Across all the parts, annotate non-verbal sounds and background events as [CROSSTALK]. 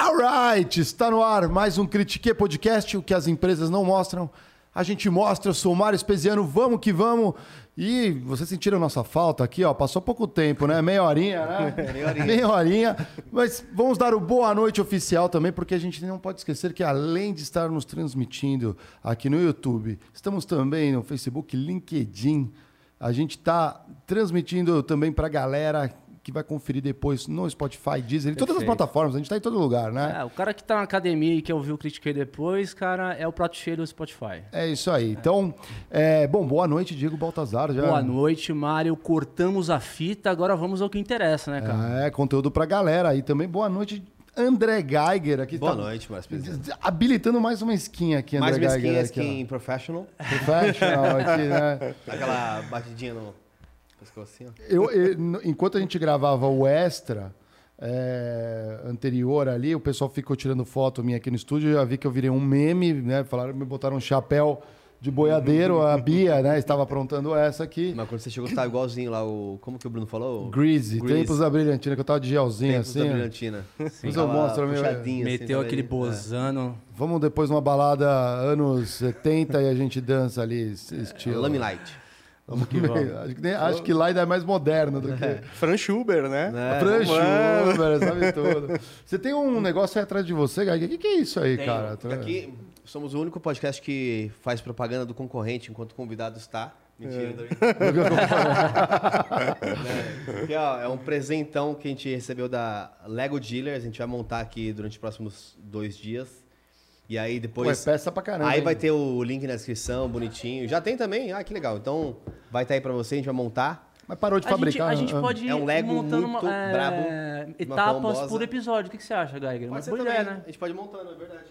Alright, está no ar mais um Critique Podcast, o que as empresas não mostram. A gente mostra, eu sou o Mário Espesiano, vamos que vamos. E vocês sentiram nossa falta aqui, ó, passou pouco tempo, né? Meia horinha, né? [LAUGHS] Meia horinha. Meia horinha. Mas vamos dar o boa noite oficial também, porque a gente não pode esquecer que além de estar nos transmitindo aqui no YouTube, estamos também no Facebook, LinkedIn. A gente está transmitindo também para a galera que vai conferir depois no Spotify, Deezer, em todas as plataformas, a gente está em todo lugar, né? É, o cara que está na academia e quer ouvir o Critiquei depois, cara, é o prato cheio do Spotify. É isso aí. Então, é, bom, boa noite, Diego Baltazar. Já... Boa noite, Mário. Cortamos a fita, agora vamos ao que interessa, né, cara? É, conteúdo pra galera. E também boa noite, André Geiger aqui. Boa tá noite, Márcio Habilitando mais uma skin aqui, André mais Geiger. Mais uma skin, skin professional. Professional aqui, né? [LAUGHS] Aquela batidinha no... Assim, eu, eu, enquanto a gente gravava o extra é, anterior ali, o pessoal ficou tirando foto minha aqui no estúdio, eu já vi que eu virei um meme, né? Falaram, me botaram um chapéu de boiadeiro, a Bia, né? Estava aprontando essa aqui. Mas quando você chegou, você tava igualzinho lá, o. Como que o Bruno falou? Greasy, Greasy. tempos da brilhantina, que eu tava de gelzinho tempos assim. Da brilhantina. Sim. eu mostro meu. Assim, Meteu aquele bozano. É. Vamos depois numa balada anos 70 e a gente dança ali, estilo. É, Light. Vamos que vamos. [LAUGHS] acho, que, acho que lá ainda é mais moderno do que. É. [LAUGHS] Fran Schuber, né? É. Fran Schuber, sabe tudo. Você tem um negócio aí atrás de você, Gaga. O que, que é isso aí, Tenho. cara? Aqui somos o único podcast que faz propaganda do concorrente enquanto o convidado está. Mentira, [LAUGHS] é. Aqui, ó, é um presentão que a gente recebeu da Lego Dealers. A gente vai montar aqui durante os próximos dois dias. E aí depois. Pô, é peça pra caramba. Aí hein? vai ter o link na descrição, bonitinho. Já tem também? Ah, que legal. Então vai estar tá aí pra você, a gente vai montar. Mas parou de a fabricar. Gente, a gente né? pode ir é um Lego montando muito uma, é, brabo. Etapas por episódio. O que, que você acha, Geiger? Pode uma também. ideia, né? A gente pode ir montando, é verdade.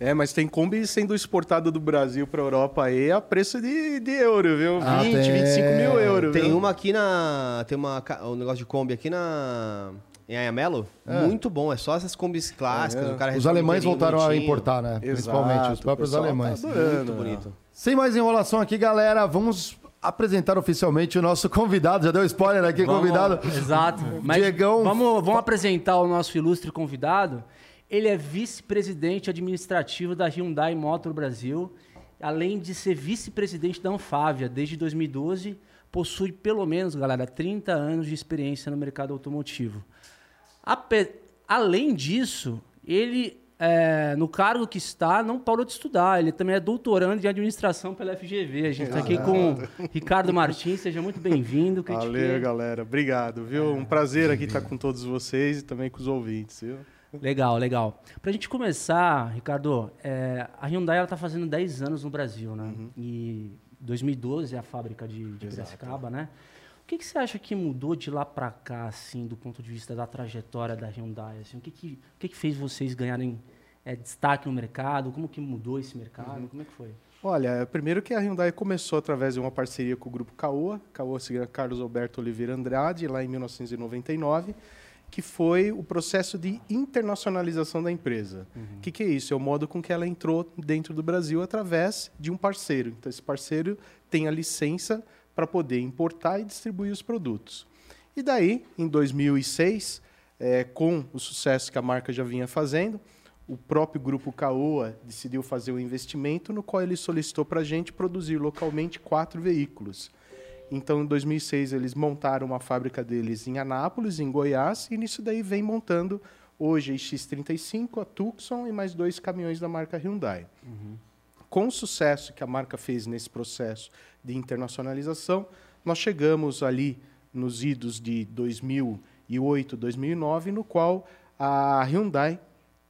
É, mas tem Kombi sendo exportado do Brasil para Europa aí a preço de, de euro, viu? Ah, 20, tem... 25 mil euros. Tem viu? uma aqui na. Tem uma, um negócio de Kombi aqui na. Em Ayamelo, é. muito bom. É só essas combis clássicas. É. O cara os alemães voltaram bonitinho. a importar, né? Exato, Principalmente, os próprios alemães. Tá adorando, muito bonito. Sem mais enrolação aqui, galera, vamos apresentar oficialmente o nosso convidado. Já deu spoiler aqui, vamos, convidado. Exato. Mas Diegão. Vamos, vamos apresentar o nosso ilustre convidado. Ele é vice-presidente administrativo da Hyundai Motor Brasil, além de ser vice-presidente da Anfávia desde 2012. Possui pelo menos, galera, 30 anos de experiência no mercado automotivo. Ape... Além disso, ele, é, no cargo que está, não parou de estudar. Ele também é doutorando em administração pela FGV. A gente está aqui com o Ricardo Martins. Seja muito bem-vindo. Valeu, galera. Obrigado, viu? Um prazer aqui estar com todos vocês e também com os ouvintes, viu? Legal, legal. Para a gente começar, Ricardo, é, a Hyundai está fazendo 10 anos no Brasil, né? Uhum. E 2012 é a fábrica de, de Piracicaba, né? O que, que, você acha que mudou de lá para cá, assim, do ponto de vista da trajetória da Hyundai? Assim? O, que, que, o que, que fez vocês ganharem é, destaque no mercado? Como que mudou esse mercado? Uhum. Como é que foi? Olha, primeiro que a Hyundai começou através de uma parceria com o grupo Caoa, Caoa Carlos Alberto Oliveira Andrade, lá em 1999, que foi o processo de internacionalização da empresa. O uhum. que, que é isso? É o modo com que ela entrou dentro do Brasil através de um parceiro. Então, esse parceiro tem a licença para poder importar e distribuir os produtos. E daí, em 2006, é, com o sucesso que a marca já vinha fazendo, o próprio grupo Caoa decidiu fazer um investimento no qual ele solicitou para a gente produzir localmente quatro veículos. Então, em 2006, eles montaram uma fábrica deles em Anápolis, em Goiás, e nisso daí vem montando hoje a X35, a Tucson e mais dois caminhões da marca Hyundai. Uhum. Com o sucesso que a marca fez nesse processo de internacionalização, nós chegamos ali nos idos de 2008, 2009, no qual a Hyundai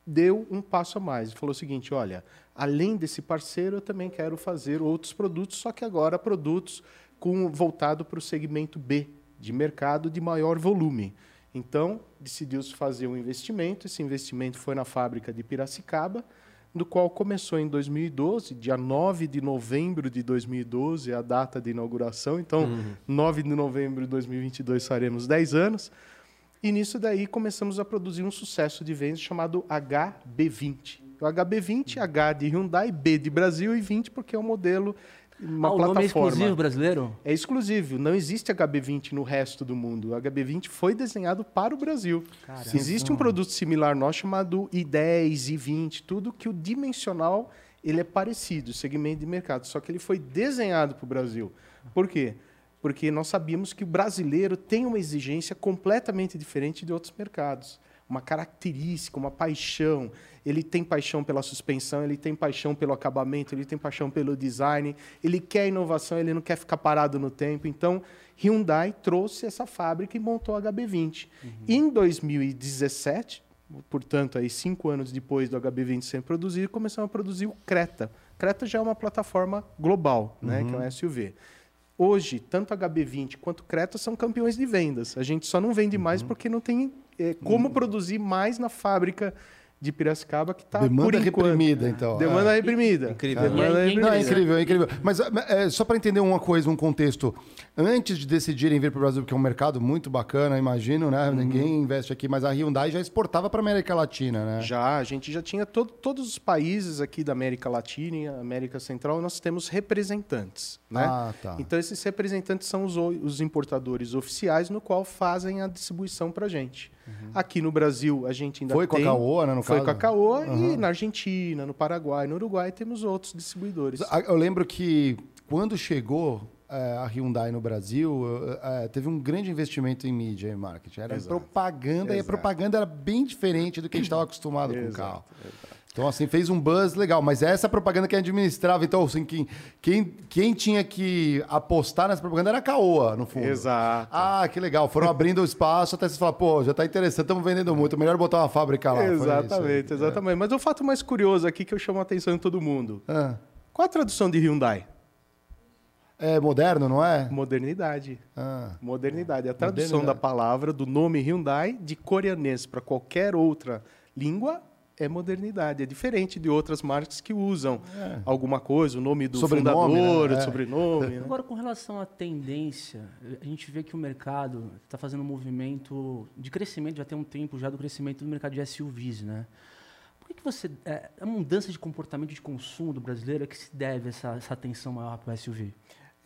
deu um passo a mais e falou o seguinte: olha, além desse parceiro, eu também quero fazer outros produtos, só que agora produtos com, voltado para o segmento B de mercado de maior volume. Então, decidiu-se fazer um investimento. Esse investimento foi na fábrica de Piracicaba, do qual começou em 2012, dia 9 de novembro de 2012, é a data de inauguração. Então, uhum. 9 de novembro de 2022 faremos 10 anos. E nisso daí começamos a produzir um sucesso de vendas chamado HB20. O HB20, H de Hyundai, B de Brasil e 20 porque é o modelo uma ah, o nome é plataforma. exclusivo brasileiro? É exclusivo, não existe HB20 no resto do mundo. O HB20 foi desenhado para o Brasil. Caramba. Existe um produto similar nosso chamado I10, I20, tudo que o dimensional ele é parecido, segmento de mercado, só que ele foi desenhado para o Brasil. Por quê? Porque nós sabíamos que o brasileiro tem uma exigência completamente diferente de outros mercados. Uma característica, uma paixão. Ele tem paixão pela suspensão, ele tem paixão pelo acabamento, ele tem paixão pelo design, ele quer inovação, ele não quer ficar parado no tempo. Então, Hyundai trouxe essa fábrica e montou a HB20. Em 2017, portanto, aí cinco anos depois do HB20 ser produzido, começamos a produzir o Creta. Creta já é uma plataforma global, né, que é um SUV. Hoje, tanto a HB20 quanto o Creta são campeões de vendas. A gente só não vende mais porque não tem eh, como produzir mais na fábrica de Piracicaba que está por Demanda enquanto. reprimida, então. Demanda É. reprimida. Incrível. Demanda é reprimida. incrível, é incrível. Mas é, só para entender uma coisa, um contexto. Antes de decidirem vir para o Brasil, porque é um mercado muito bacana, imagino, né? Ninguém investe aqui, mas a Hyundai já exportava para América Latina, né? Já, a gente já tinha todo, todos os países aqui da América Latina e América Central, nós temos representantes, né? Ah, tá. Então esses representantes são os, os importadores oficiais no qual fazem a distribuição para gente. Aqui no Brasil a gente ainda Uhum. Foi com a tem... Caoa, né, no Foi caso? com a Caoa e Aham. na Argentina, no Paraguai, no Uruguai temos outros distribuidores. Eu lembro que quando chegou a Hyundai no Brasil, é, teve um grande investimento em mídia e marketing. Era Exato. propaganda, e a Exato. propaganda era bem diferente do que a gente estava acostumado com o Exato, carro. Então, assim, fez um buzz legal. Mas essa é propaganda que administrava. Então, assim, quem, quem, quem tinha que apostar nessa propaganda era a Caoa, no fundo. Exato. Ah, que legal. Foram abrindo o espaço até você falar, pô, já tá interessante, estamos vendendo muito. Melhor botar uma fábrica lá. Exatamente, exatamente. Mas o fato mais curioso aqui que eu chamo a atenção de todo mundo. Ah, Qual a tradução de Hyundai? É moderno, não é? Modernidade. Ah. Modernidade. A tradução Modernidade. da palavra, do nome Hyundai, de coreanês para qualquer outra língua, é modernidade. É diferente de outras marcas que usam alguma coisa, o nome do Sobrenome, fundador, né? É. o sobrenome. né? Agora, com relação à tendência, a gente vê que o mercado está fazendo um movimento de crescimento, já tem um tempo já do crescimento do mercado de SUVs, né? Por que, que você... É, a mudança de comportamento de consumo do brasileiro é que se deve essa, essa atenção maior para o SUV?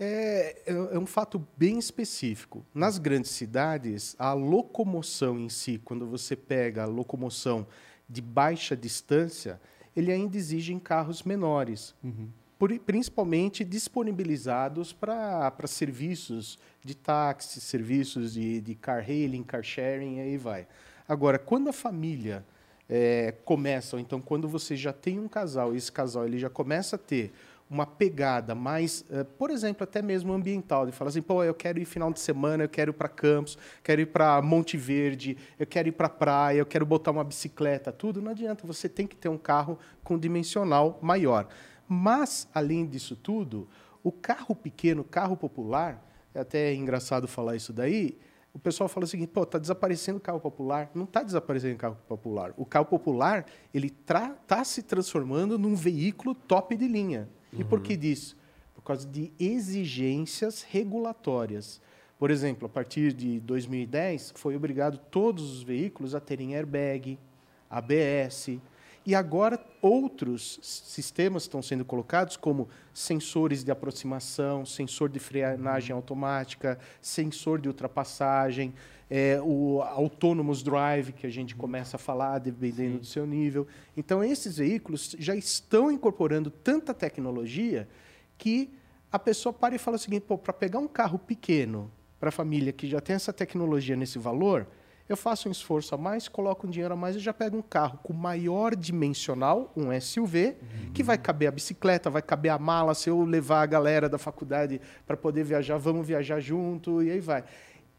É, é é um fato bem específico. Nas grandes cidades, a locomoção em si, quando você pega a locomoção de baixa distância, ele ainda exige em carros menores. Por- principalmente disponibilizados para serviços de táxi, serviços de, de car hailing, car sharing, e aí vai. Agora, quando a família é, começa, ou então quando você já tem um casal, e esse casal ele já começa a ter uma pegada mais, eh, por exemplo, até mesmo ambiental, de falar assim, pô, eu quero ir final de semana, eu quero ir para Campos, quero ir para Monte Verde, eu quero ir para praia, eu quero botar uma bicicleta, tudo, não adianta, você tem que ter um carro com dimensional maior. Mas, além disso tudo, o carro pequeno, o carro popular, é até engraçado falar isso daí, o pessoal fala o seguinte, pô, tá desaparecendo o carro popular. Não está desaparecendo o carro popular. O carro popular, ele está se transformando num veículo top de linha. E por que disso? Por causa de exigências regulatórias. Por exemplo, a partir de 2010, foi obrigado todos os veículos a terem airbag, ABS, e agora outros sistemas estão sendo colocados, como sensores de aproximação, sensor de frenagem automática, sensor de ultrapassagem, é, o Autonomous Drive, que a gente começa a falar, dependendo do seu nível. Então, esses veículos já estão incorporando tanta tecnologia que a pessoa para e fala o seguinte: para pegar um carro pequeno para a família que já tem essa tecnologia nesse valor, eu faço um esforço a mais, coloco um dinheiro a mais e já pego um carro com maior dimensional, um SUV, que vai caber a bicicleta, vai caber a mala, se eu levar a galera da faculdade para poder viajar, vamos viajar junto, e aí vai.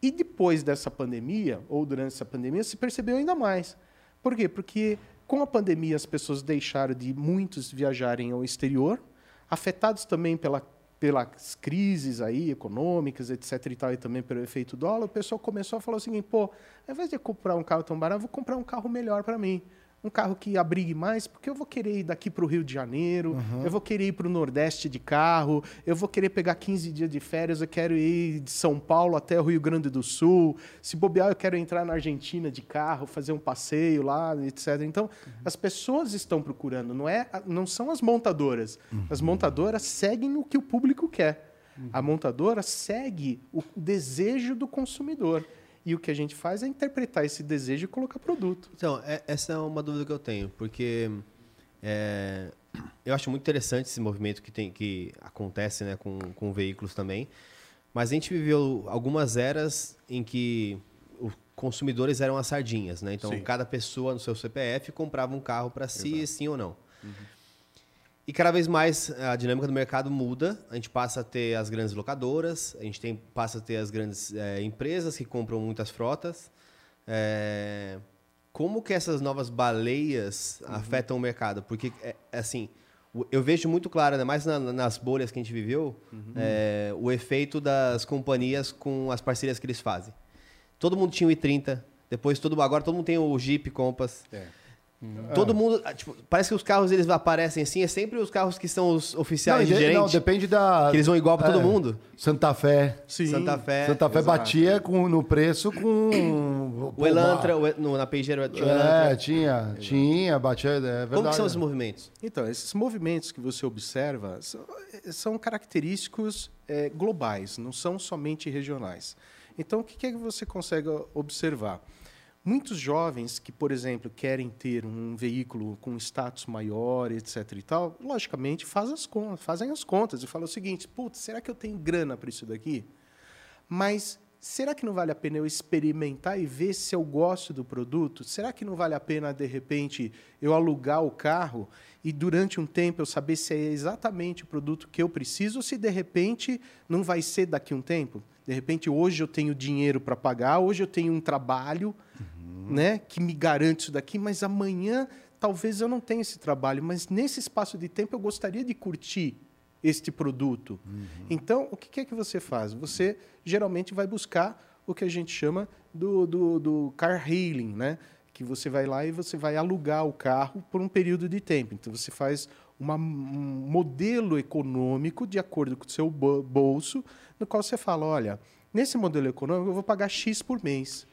E depois dessa pandemia, ou durante essa pandemia, se percebeu ainda mais. Por quê? Porque com a pandemia as pessoas deixaram de muitos viajarem ao exterior, afetados também pela pelas crises aí econômicas, etc e tal, e também pelo efeito dólar, o pessoal começou a falar o seguinte, pô, ao invés de comprar um carro tão barato, vou comprar um carro melhor para mim. Um carro que abrigue mais, porque eu vou querer ir daqui para o Rio de Janeiro, eu vou querer ir para o Nordeste de carro, eu vou querer pegar 15 dias de férias, eu quero ir de São Paulo até o Rio Grande do Sul. Se bobear, eu quero entrar na Argentina de carro, fazer um passeio lá, etc. Então, as pessoas estão procurando, não, é, não são as montadoras. As montadoras seguem o que o público quer. A montadora segue o desejo do consumidor. E o que a gente faz é interpretar esse desejo e colocar produto. Então, é- essa é uma dúvida que eu tenho, porque é, eu acho muito interessante esse movimento que, tem, que acontece né, com, com veículos também, mas a gente viveu algumas eras em que os consumidores eram as sardinhas, né? Então, Sim. cada pessoa no seu CPF comprava um carro para si, sim ou não. E cada vez mais a dinâmica do mercado muda. A gente passa a ter as grandes locadoras, a gente tem, passa a ter as grandes eh, empresas que compram muitas frotas. Eh, como que essas novas baleias afetam o mercado? Porque, é, é assim, eu vejo muito claro, ainda mais na- nas bolhas que a gente viveu, eh, o efeito das companhias com as parcerias que eles fazem. Todo mundo tinha o i30, depois todo agora todo mundo tem o Jeep Compass. Todo mundo, ah, tipo, parece que os carros eles aparecem assim, é sempre os carros que são os oficiais não, de de- não, gerente, depende da. que eles vão igual para todo É. mundo. Santa Fé. Sim. Santa Fé, Santa Fé exato. batia com, no preço com. [COUGHS] o Elantra, o no, na Pageiro tinha o É, tinha, tinha, batia. É verdade. Como que são esses movimentos? Então, esses movimentos que você observa são, são característicos eh, globais, não são somente regionais. Então, o que, que é que você consegue observar? Muitos jovens que, por exemplo, querem ter um veículo com status maior, etc. e tal, logicamente faz as contas, fazem as contas e falam o seguinte: putz, será que eu tenho grana para isso daqui? Mas será que não vale a pena eu experimentar e ver se eu gosto do produto? Será que não vale a pena, de repente, eu alugar o carro e durante um tempo eu saber se é exatamente o produto que eu preciso ou se de repente não vai ser daqui a um tempo? De repente, hoje eu tenho dinheiro para pagar, hoje eu tenho um trabalho né, que me garante isso daqui, mas amanhã talvez eu não tenha esse trabalho, mas nesse espaço de tempo eu gostaria de curtir este produto. Então, o que é que você faz? Você geralmente vai buscar o que a gente chama do, do, do car hailing, né? que você vai lá e você vai alugar o carro por um período de tempo. Então, você faz uma, um modelo econômico de acordo com o seu bo- bolso, no qual você fala, olha, nesse modelo econômico eu vou pagar X por mês.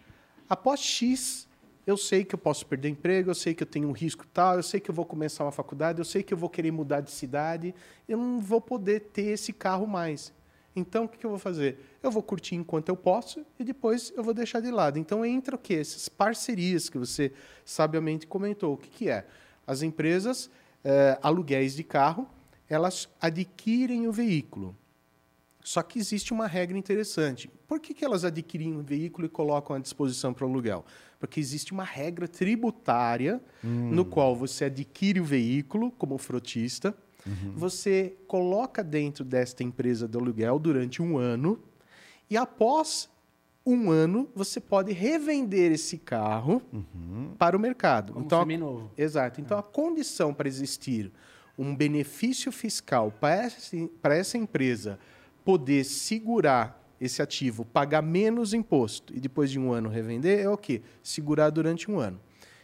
Após X, eu sei que eu posso perder emprego, eu sei que eu tenho um risco tal, eu sei que eu vou começar uma faculdade, eu sei que eu vou querer mudar de cidade, eu não vou poder ter esse carro mais. Então, o que eu vou fazer? Eu vou curtir enquanto eu posso e depois eu vou deixar de lado. Então, entra o quê? Essas parcerias que você sabiamente comentou. O que, que é? As empresas, eh, aluguéis de carro, elas adquirem o veículo. Só que existe uma regra interessante. Por que, que elas adquirem um veículo e colocam à disposição para o aluguel? Porque existe uma regra tributária no qual você adquire o veículo como frotista, você coloca dentro desta empresa de aluguel durante um ano e após um ano você pode revender esse carro para o mercado. Como então, seminovo. Exato. Então, a condição para existir um benefício fiscal para essa, para essa empresa poder segurar esse ativo, pagar menos imposto e depois de um ano revender é o quê? Segurar durante um ano.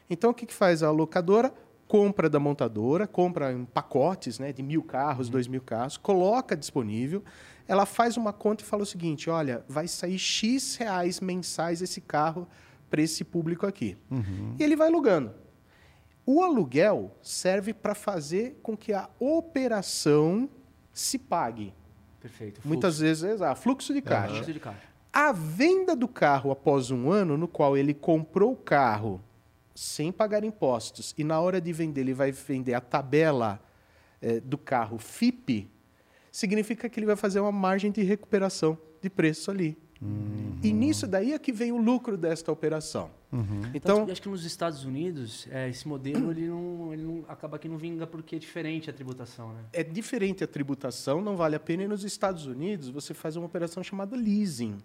Então, o que, que faz a locadora? Compra da montadora, compra em pacotes né, de mil carros, dois mil carros, coloca disponível. Ela faz uma conta e fala o seguinte: olha, vai sair X reais mensais esse carro para esse público aqui. E ele vai alugando. O aluguel serve para fazer com que a operação se pague. Perfeito. Fluxo. Muitas vezes, exato, fluxo de caixa. Fluxo de caixa. A venda do carro após um ano, no qual ele comprou o carro sem pagar impostos, e na hora de vender ele vai vender a tabela eh, do carro FIP, significa que ele vai fazer uma margem de recuperação de preço ali. E nisso daí é que vem o lucro desta operação. Então, Então, acho que nos Estados Unidos, é, esse modelo ele não, ele não acaba que não vinga porque é diferente a tributação, né? é diferente a tributação, não vale a pena. E nos Estados Unidos, você faz uma operação chamada leasing.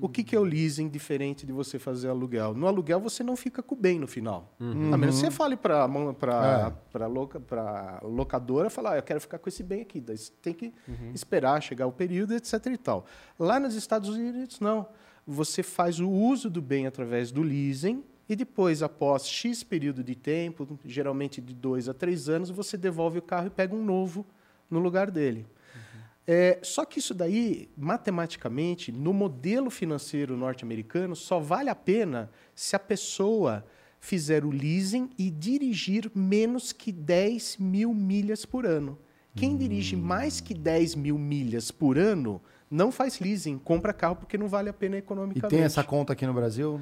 O que, que é o leasing diferente de você fazer aluguel? No aluguel, você não fica com o bem no final. A menos que você fale para É. a loca, pra locadora, falar, ah, eu quero ficar com esse bem aqui. Daí você tem que esperar chegar o período, etc. e tal. Lá nos Estados Unidos, não. Você faz o uso do bem através do leasing e depois, após X período de tempo, geralmente de dois a três anos, você devolve o carro e pega um novo no lugar dele. É, só que isso daí, matematicamente, no modelo financeiro norte-americano, só vale a pena se a pessoa fizer o leasing e dirigir menos que 10 mil milhas por ano. Quem dirige mais que 10 mil milhas por ano não faz leasing, compra carro porque não vale a pena E economicamente. tem essa conta aqui no Brasil?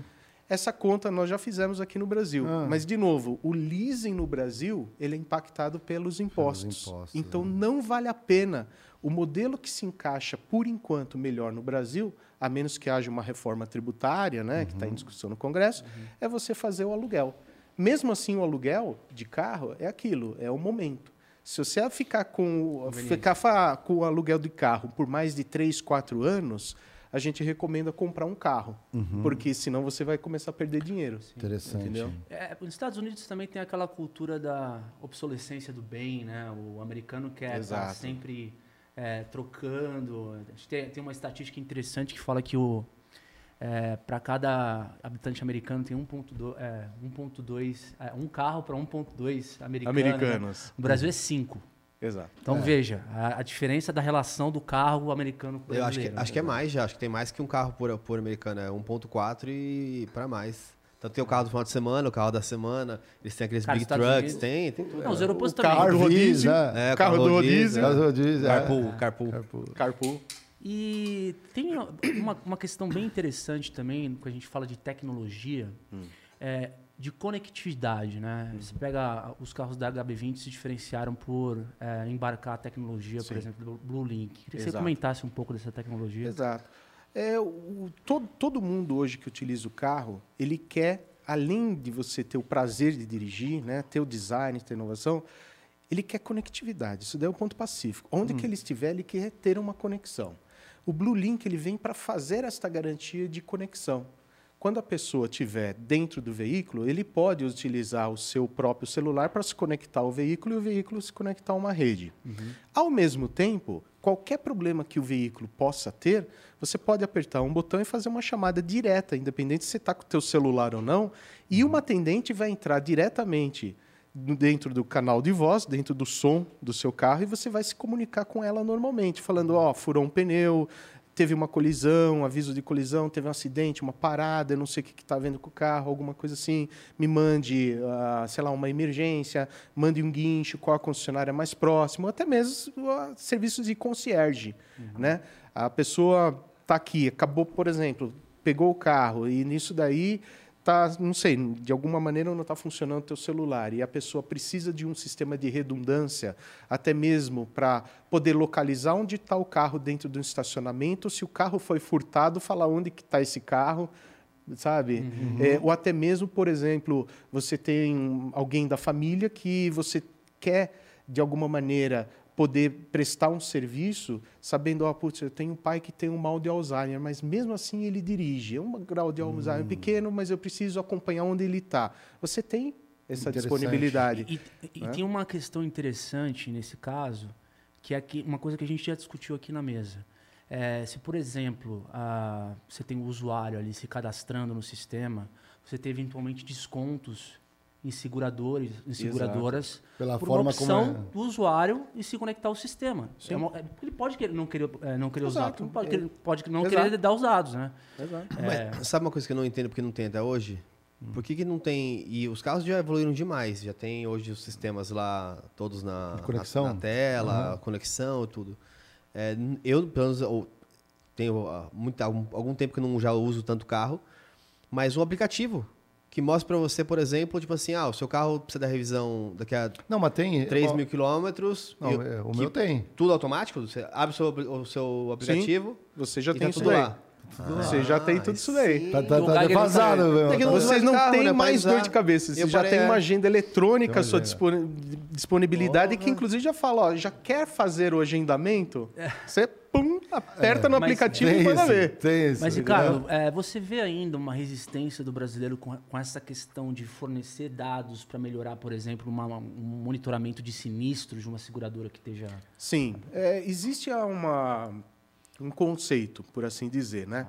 Essa conta nós já fizemos aqui no Brasil. Ah. Mas, de novo, o leasing no Brasil ele é impactado pelos impostos. impostos, então, né? não vale a pena. O modelo que se encaixa, por enquanto, melhor no Brasil, a menos que haja uma reforma tributária, né, que está Uhum. em discussão no Congresso, é você fazer o aluguel. Mesmo assim, o aluguel de carro é aquilo, é o momento. Se você ficar com, ficar com o aluguel de carro por mais de 3, 4 anos, a gente recomenda comprar um carro. Uhum. Porque senão você vai começar a perder dinheiro. Interessante. Entendeu? É, nos Estados Unidos também tem aquela cultura da obsolescência do bem, né? O americano quer sempre é, trocando. Tem, tem uma estatística interessante que fala que o para cada habitante americano tem 1.2 é, 1.2 é, um carro para 1.2 americano. né? Americanos. No Brasil é 5. Exato. Então veja, a, a diferença da relação do carro americano com o Eu acho que, brasileiro. acho que é mais já, acho que tem mais que um carro por, por americano, é 1.4 e para mais. Então tem o carro do final de semana, o carro da semana, eles têm aqueles Cara, big Estados trucks, Unidos- tem, tem tudo. Não, os europeus O também. carro do rodízio, é. É, carro do rodízio, rodízio, é. Carpool, carpool. Carpool. carpool. E tem uma, uma questão bem interessante também, quando a gente fala de tecnologia, é, de conectividade. Né? Você pega os carros da HB20 se diferenciaram por é, embarcar a tecnologia, por Sim. exemplo, do Blue Link. Queria que você comentasse um pouco dessa tecnologia. Exato. É, o, todo, todo mundo hoje que utiliza o carro, ele quer, além de você ter o prazer de dirigir, né, ter o design, ter inovação, ele quer conectividade. Isso daí é o ponto pacífico. Onde que ele estiver, ele quer ter uma conexão. O Blue Link ele vem para fazer esta garantia de conexão. Quando a pessoa estiver dentro do veículo, ele pode utilizar o seu próprio celular para se conectar ao veículo e o veículo se conectar a uma rede. Ao mesmo tempo, qualquer problema que o veículo possa ter, você pode apertar um botão e fazer uma chamada direta, independente se você está com o teu celular ou não, e uma atendente vai entrar diretamente dentro do canal de voz, dentro do som do seu carro, e você vai se comunicar com ela normalmente, falando, ó, furou um pneu, teve uma colisão, aviso de colisão, teve um acidente, uma parada, não sei o que está vendo com o carro, alguma coisa assim, me mande, ah, sei lá, uma emergência, mande um guincho, qual a concessionária mais próxima, até mesmo ah, serviços de concierge, né? A pessoa está aqui, acabou, por exemplo, pegou o carro e nisso daí tá, não sei, de alguma maneira não está funcionando o teu celular e a pessoa precisa de um sistema de redundância, até mesmo para poder localizar onde está o carro dentro do estacionamento, se o carro foi furtado, falar onde que está esse carro, sabe? É, ou até mesmo, por exemplo, você tem alguém da família que você quer de alguma maneira poder prestar um serviço, sabendo, ó, putz, eu tenho um pai que tem um mal de Alzheimer, mas mesmo assim ele dirige. É um grau de Alzheimer pequeno, mas eu preciso acompanhar onde ele está. Você tem essa. E, disponibilidade. e- e né? tem uma questão interessante nesse caso, que é que, uma coisa que a gente já discutiu aqui na mesa. É, se, por exemplo, a- você tem o usuário ali se cadastrando no sistema, você tem eventualmente descontos em seguradores, em seguradoras, Pela por forma uma opção como é. do usuário e se conectar ao sistema. É uma- é- ele pode querer, não querer, é, não querer Exato. não pode, É. querer, pode não Exato. querer dar os dados, né? Exato. Mas sabe uma coisa que eu não entendo porque não tem até hoje? Por que, que não tem. E os carros já evoluíram demais. Já tem hoje os sistemas lá, todos na, conexão? na, na tela, conexão e tudo. É, eu, pelo menos, eu tenho ah, muito, algum, algum tempo que eu não já uso tanto carro, mas um aplicativo que mostra pra você, por exemplo, tipo assim, ah, o seu carro precisa da revisão daqui a Não, mas tem. 3 ó, mil quilômetros. Não, e- é, o meu tem. Tudo automático? Você abre o seu, o seu aplicativo Você já e tem tá isso tudo daí. lá. Você já tem tudo isso daí. sim. Tá, tá, tá defasado, meu. É Tá- Vocês não carro, têm né, mais dor de cabeça. Você Eu já parei, tem é. uma agenda eletrônica à sua disponibilidade que, inclusive, já fala, ó, já quer fazer o agendamento? Você, pum, aperta no Mas aplicativo tem e manda ver. Tem isso. Mas? Ricardo, é, você vê ainda uma resistência do brasileiro com, com essa questão de fornecer dados para melhorar, por exemplo, uma- um monitoramento de sinistros de uma seguradora que esteja. Sim, é, existe uma, um conceito, por assim dizer, né?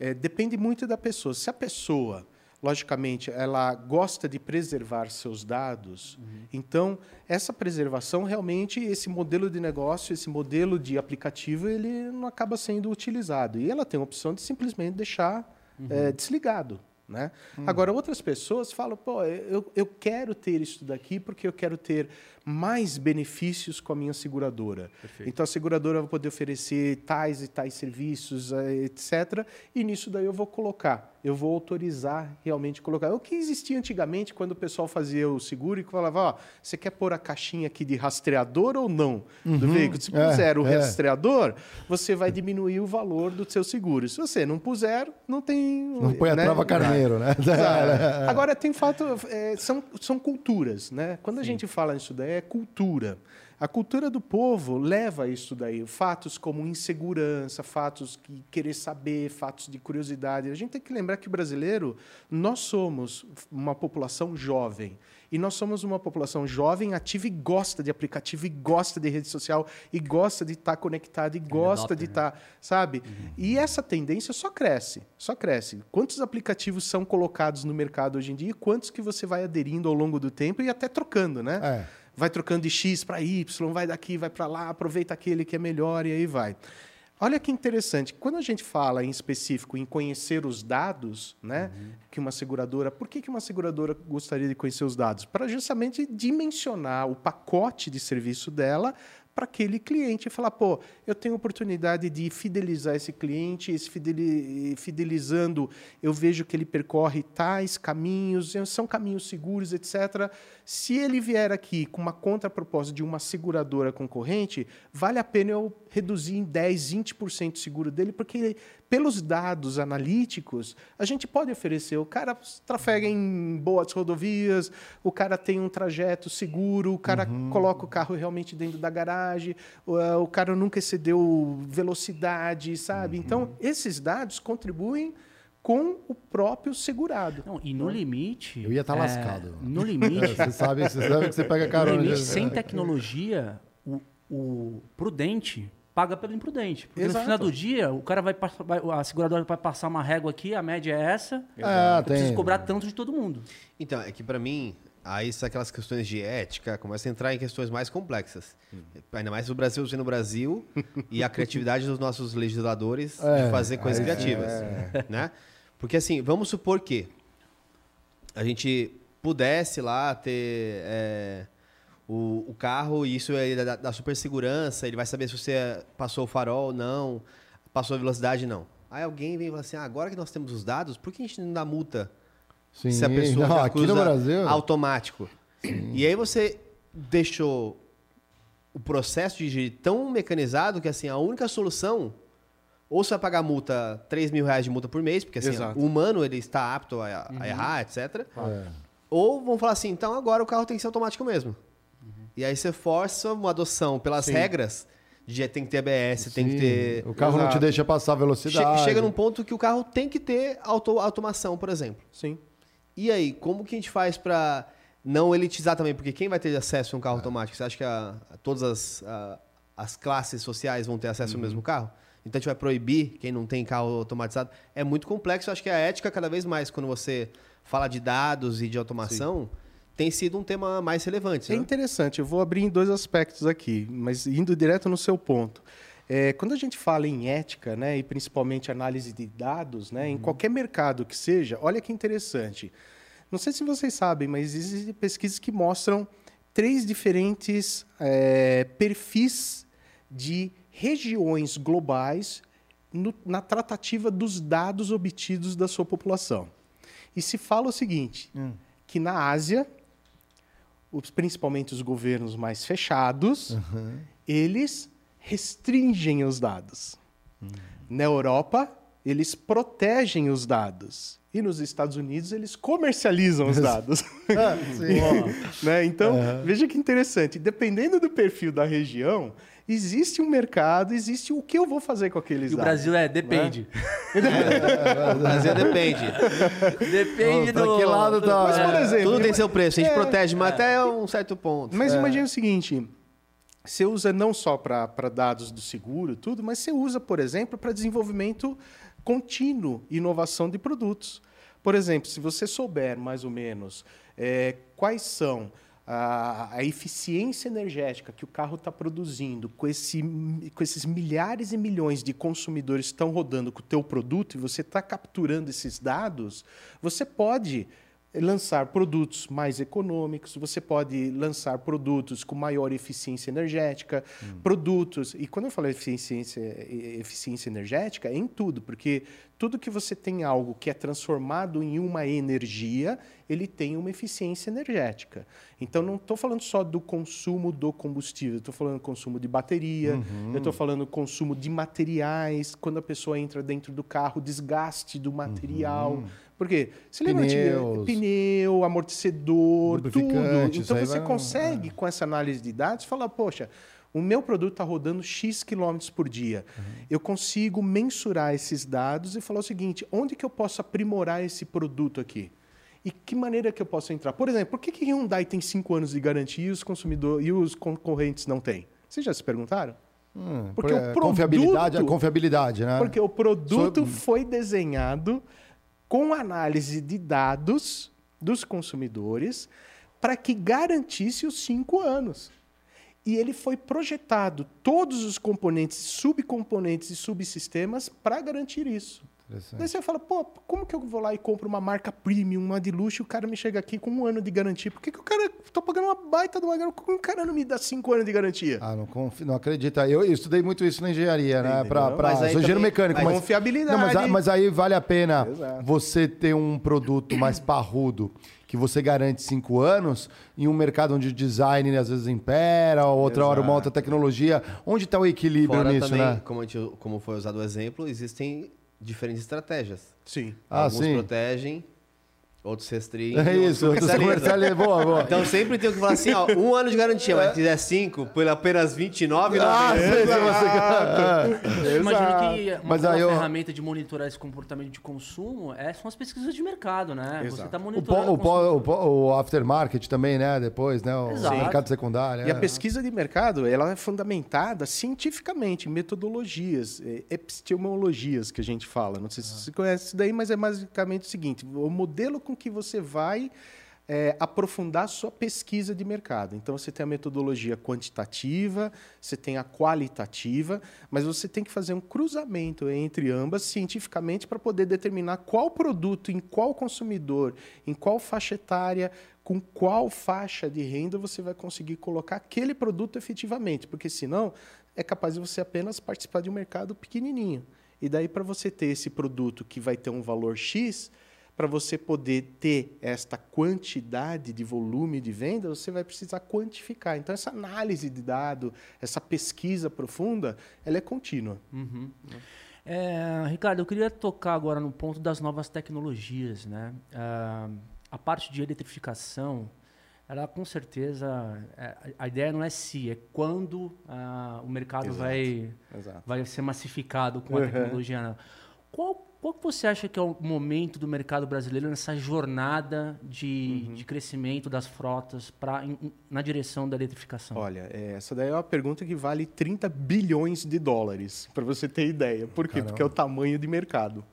É, depende muito da pessoa. Se a pessoa logicamente, ela gosta de preservar seus dados. Então, essa preservação realmente, esse modelo de negócio, esse modelo de aplicativo, ele não acaba sendo utilizado. E ela tem a opção de simplesmente deixar eh, desligado. Né? Agora, outras pessoas falam, pô, eu, eu quero ter isso daqui porque eu quero ter mais benefícios com a minha seguradora. Então, a seguradora vai poder oferecer tais e tais serviços, eh, etc. E nisso daí eu vou colocar, eu vou autorizar realmente colocar. O que existia antigamente, quando o pessoal fazia o seguro e falava, ó, você quer pôr a caixinha aqui de rastreador ou não do veículo? Se É, puser o é. rastreador, você vai diminuir o valor do seu seguro. Se você não puser, não tem... Não põe a né? trava carneiro, né? Exato. [LAUGHS] Agora, tem fato, é, são, são culturas, né? Quando a gente fala nisso daí, é cultura. A cultura do povo leva a isso daí. Fatos como insegurança, fatos que querer saber, fatos de curiosidade. A gente tem que lembrar que o brasileiro, nós somos uma população jovem. E nós somos uma população jovem, ativa e gosta de aplicativo, e gosta de rede social, e gosta de estar conectado, e gosta de estar, sabe? E essa tendência só cresce, só cresce. Quantos aplicativos são colocados no mercado hoje em dia e quantos que você vai aderindo ao longo do tempo e até trocando, né? É. Vai trocando de X para Y, vai daqui, vai para lá, aproveita aquele que é melhor e aí vai. Olha que interessante, quando a gente fala em específico em conhecer os dados, né, que uma seguradora, por que, que uma seguradora gostaria de conhecer os dados? Para justamente dimensionar o pacote de serviço dela para aquele cliente e falar, pô, eu tenho oportunidade de fidelizar esse cliente, esse fideli- fidelizando, eu vejo que ele percorre tais caminhos, são caminhos seguros, etc. Se ele vier aqui com uma contraproposta de uma seguradora concorrente, vale a pena eu reduzir em 10, 20% o seguro dele, porque pelos dados analíticos, a gente pode oferecer. O cara trafega em boas rodovias, o cara tem um trajeto seguro, o cara coloca o carro realmente dentro da garagem, o, eh, o cara nunca excedeu velocidade, sabe? Então, esses dados contribuem com o próprio segurado. Não, e no limite. Eu ia estar é, lascado. No [LAUGHS] limite. Você sabe, você sabe que você pega no carona. limite, já- sem tecnologia, o, o prudente paga pelo imprudente. Porque Exato. no final do dia, o cara vai, passar- vai- a seguradora vai passar uma régua aqui, a média é essa. Ah, eu preciso tem. cobrar tanto de todo mundo. Então, é que pra mim, aí são aquelas questões de ética, começa a entrar em questões mais complexas. Ainda mais o Brasil sendo o Brasil [LAUGHS] e a criatividade dos nossos legisladores É, de fazer coisas criativas. Né? Porque assim, vamos supor que a gente pudesse lá ter é, o, o carro e isso é da, da super segurança, ele vai saber se você passou o farol ou não, passou a velocidade não. Aí alguém vem e fala assim, ah, agora que nós temos os dados, por que a gente não dá multa Sim, se a pessoa [LAUGHS] não, aqui no Brasil. automático. E aí você deixou o processo de dirigir tão mecanizado que assim, a única solução ou você vai pagar multa, 3 mil reais de multa por mês, porque assim, Exato. o humano ele está apto a, a errar, etc. É. Ou vão falar assim, então agora o carro tem que ser automático mesmo. E aí você força uma adoção pelas Sim. regras de tem que ter ABS, tem que Sim, ter. O carro não te Exato. deixa passar a Che- velocidade. chega num ponto que o carro tem que ter auto automação, por exemplo. Sim. E aí, como que a gente faz pra não elitizar também? Porque quem vai ter acesso a um carro É. automático? Você acha que a- a- todas as, a- as classes sociais vão ter acesso Uhum. ao mesmo carro? Então a gente vai proibir quem não tem carro automatizado? É muito complexo. Eu acho que a ética, cada vez mais, quando você fala de dados e de automação, tem sido um tema mais relevante. É né? interessante, eu vou abrir em dois aspectos aqui, mas indo direto no seu ponto. É, quando a gente fala em ética, né, e principalmente análise de dados, né, em qualquer mercado que seja, olha que interessante. Não sei se vocês sabem, mas existem pesquisas que mostram três diferentes é, perfis de regiões globais no- na tratativa dos dados obtidos da sua população. E se fala o seguinte, que na Ásia, os- principalmente os governos mais fechados, eles restringem os dados. Na Europa, eles protegem os dados. E nos Estados Unidos, eles comercializam os [LAUGHS] dados. Ah, [LAUGHS] né? Então, veja que interessante. Dependendo do perfil da região, existe um mercado, existe o que eu vou fazer com aqueles E o dados. Brasil é, depende. [LAUGHS] O Brasil depende. Depende Pra do. que lado tá- Mas, por exemplo, Tudo tem seu preço. A gente É, protege, mas até um certo ponto. Mas imagine o seguinte: você usa não só para dados do seguro, tudo, mas você usa, por exemplo, para desenvolvimento contínuo inovação de produtos. Por exemplo, se você souber mais ou menos é, quais são a, eficiência energética que o carro está produzindo, com, esse, com esses milhares e milhões de consumidores que estão rodando com o teu produto e você está capturando esses dados, você pode lançar produtos mais econômicos, você pode lançar produtos com maior eficiência energética, hum. produtos. E quando eu falo eficiência, eficiência energética, é em tudo, porque tudo que você tem algo que é transformado em uma energia, ele tem uma eficiência energética. Então, não estou falando só do consumo do combustível, estou falando consumo de bateria, uhum. eu estou falando consumo de materiais, quando a pessoa entra dentro do carro, desgaste do material. Uhum. Porque você lembra de pneu, amortecedor, tudo. Então você vai... consegue, é. com essa análise de dados, falar, poxa, o meu produto está rodando X quilômetros por dia. Uhum. Eu consigo mensurar esses dados e falar o seguinte: onde que eu posso aprimorar esse produto aqui? E que maneira que eu posso entrar? Por exemplo, por que, que Hyundai tem cinco anos de garantia e os consumidores e os concorrentes não têm? Vocês já se perguntaram? Hum, porque o produto, confiabilidade é confiabilidade, né? Porque o produto foi desenhado com análise de dados dos consumidores para que garantisse os cinco anos. E ele foi projetado, todos os componentes, subcomponentes e subsistemas, para garantir isso. Daí você fala, pô, como que eu vou lá e compro uma marca premium, uma de luxo, e o cara me chega aqui com um ano de garantia? Por que, que o cara. Tô pagando uma baita de uma garantia. Como o cara não me dá cinco anos de garantia? Ah, não, confi... não acredita. Eu, eu, estudei muito isso na engenharia, né? Pra, pra... Sou engenheiro mecânico. Mas, confiabilidade. Não, mas, mas, aí vale a pena Exato. você ter um produto mais parrudo que você garante cinco anos em um mercado onde o design às vezes impera, outra Exato. hora uma outra tecnologia. Onde está o equilíbrio Fora nisso, também, né? Como, gente, como foi usado o exemplo, existem diferentes estratégias. Sim. Ah, Alguns sim. protegem, outros restringem. É isso, outros comercializam. Boa, boa. Então sempre tem que falar assim, ó, um ano de garantia, mas se quiser cinco, por apenas 29, ah, não sei, você é. Imagina que uma mas aí eu... ferramenta de monitorar esse comportamento de consumo é, são as pesquisas de mercado, né? Exato. Você está monitorando. O, o, o, o, aftermarket também, né? Depois, né? O Exato. mercado secundário. E é. a pesquisa de mercado, ela é fundamentada cientificamente, em metodologias, é, epistemologias que a gente fala. Não sei se você conhece isso daí, mas é basicamente o seguinte: o modelo com que você vai é, aprofundar sua pesquisa de mercado. Então, você tem a metodologia quantitativa, você tem a qualitativa, mas você tem que fazer um cruzamento entre ambas cientificamente para poder determinar qual produto, em qual consumidor, em qual faixa etária, com qual faixa de renda você vai conseguir colocar aquele produto efetivamente, porque senão é capaz de você apenas participar de um mercado pequenininho. E daí, para você ter esse produto que vai ter um valor X, para você poder ter esta quantidade de volume de venda, você vai precisar quantificar. Então, essa análise de dado, essa pesquisa profunda, ela é contínua. Uhum. É, Ricardo, eu queria tocar agora no ponto das novas tecnologias. Né? Uh, a parte de eletrificação, ela com certeza, é, a ideia não é se, é quando uh, o mercado Exato. Vai, Exato. vai ser massificado com a uhum. Qual qual que você acha que é o momento do mercado brasileiro nessa jornada de, uhum. de crescimento das frotas pra, in, na direção da eletrificação? Olha, é, essa daí é uma pergunta que vale 30 bilhões de dólares, para você ter ideia. Por quê? Caramba. Porque é o tamanho de mercado.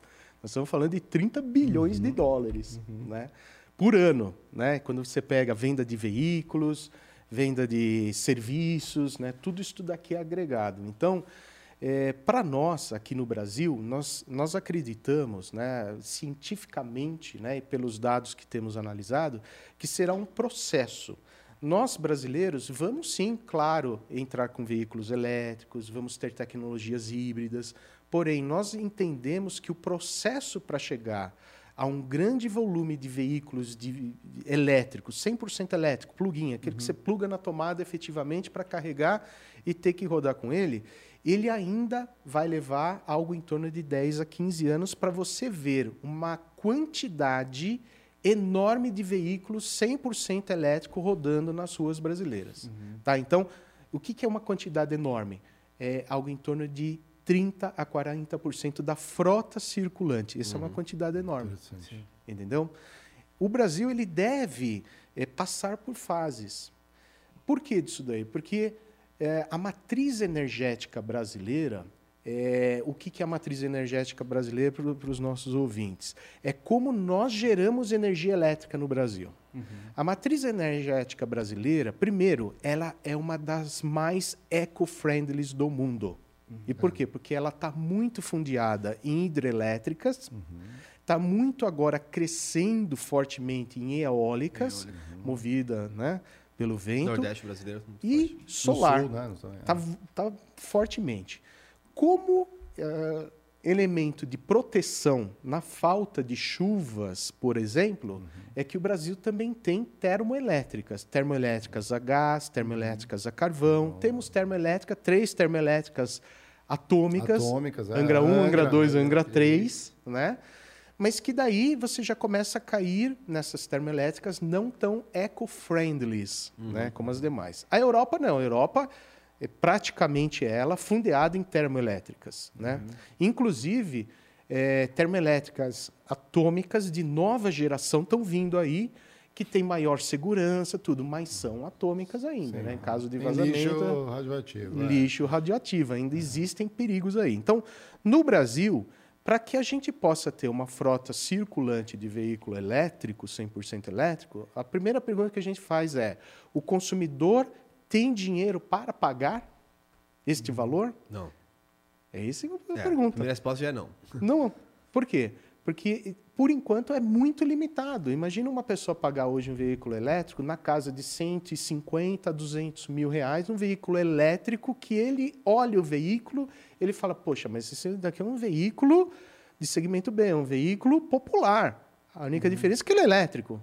Nós estamos falando de 30 bilhões uhum. de dólares uhum. né? por ano. Né? Quando você pega venda de veículos, venda de serviços, né? tudo isso daqui é agregado. Então, é, Para nós, aqui no Brasil, nós, nós acreditamos, né, cientificamente, né, e pelos dados que temos analisado, que será um processo. Nós, brasileiros, vamos sim, claro, entrar com veículos elétricos, vamos ter tecnologias híbridas, porém, nós entendemos que o processo para chegar a um grande volume de veículos de, de, elétricos, 100% elétrico, plug-in, aquele uhum. que você pluga na tomada efetivamente para carregar e ter que rodar com ele, ele ainda vai levar algo em torno de 10 a 15 anos para você ver uma quantidade enorme de veículos 100% elétrico rodando nas ruas brasileiras. Uhum. Tá? Então, o que é uma quantidade enorme? É algo em torno de 30 a 40% da frota circulante. Essa uhum. é uma uhum. quantidade enorme. Entendeu? O Brasil ele deve é, passar por fases. Por que disso daí? Porque é, a matriz energética brasileira é, o que, que é a matriz energética brasileira para os nossos ouvintes? É como nós geramos energia elétrica no Brasil. Uhum. A matriz energética brasileira, primeiro, ela é uma das mais eco-friendly do mundo. Uhum. E por quê? Porque ela está muito fundiada em hidrelétricas, está uhum. muito agora crescendo fortemente em eólicas, uhum. movida né, pelo vento. Nordeste brasileiro. E forte. solar. Está né? tá, tá fortemente. Como uh, elemento de proteção na falta de chuvas, por exemplo, uhum. é que o Brasil também tem termoelétricas. Termoelétricas a gás, termoelétricas a carvão. Uhum. Temos termoelétrica, três termoelétricas atômicas. Atômicas, é. Angra 1, Angra, Angra 2, Angra 3, né? Mas que daí você já começa a cair nessas termoelétricas não tão eco-friendly, uhum. né, como as demais. A Europa não, a Europa é praticamente ela fundeada em termoelétricas. Né? Uhum. Inclusive, é, termoelétricas atômicas de nova geração estão vindo aí, que tem maior segurança, tudo, mas são atômicas ainda, né? em caso de vazamento. lixo radioativo. É. Lixo é. radioativo, ainda existem perigos aí. Então, no Brasil, para que a gente possa ter uma frota circulante de veículo elétrico, 100% elétrico, a primeira pergunta que a gente faz é: o consumidor tem dinheiro para pagar este valor? Não. É essa a é, pergunta. A primeira resposta já é não. Não. Por quê? Porque, por enquanto, é muito limitado. Imagina uma pessoa pagar hoje um veículo elétrico na casa de 150 a 200 mil reais, um veículo elétrico que ele olha o veículo, ele fala, poxa, mas esse daqui é um veículo de segmento B, é um veículo popular. A única uhum. diferença é que ele é elétrico.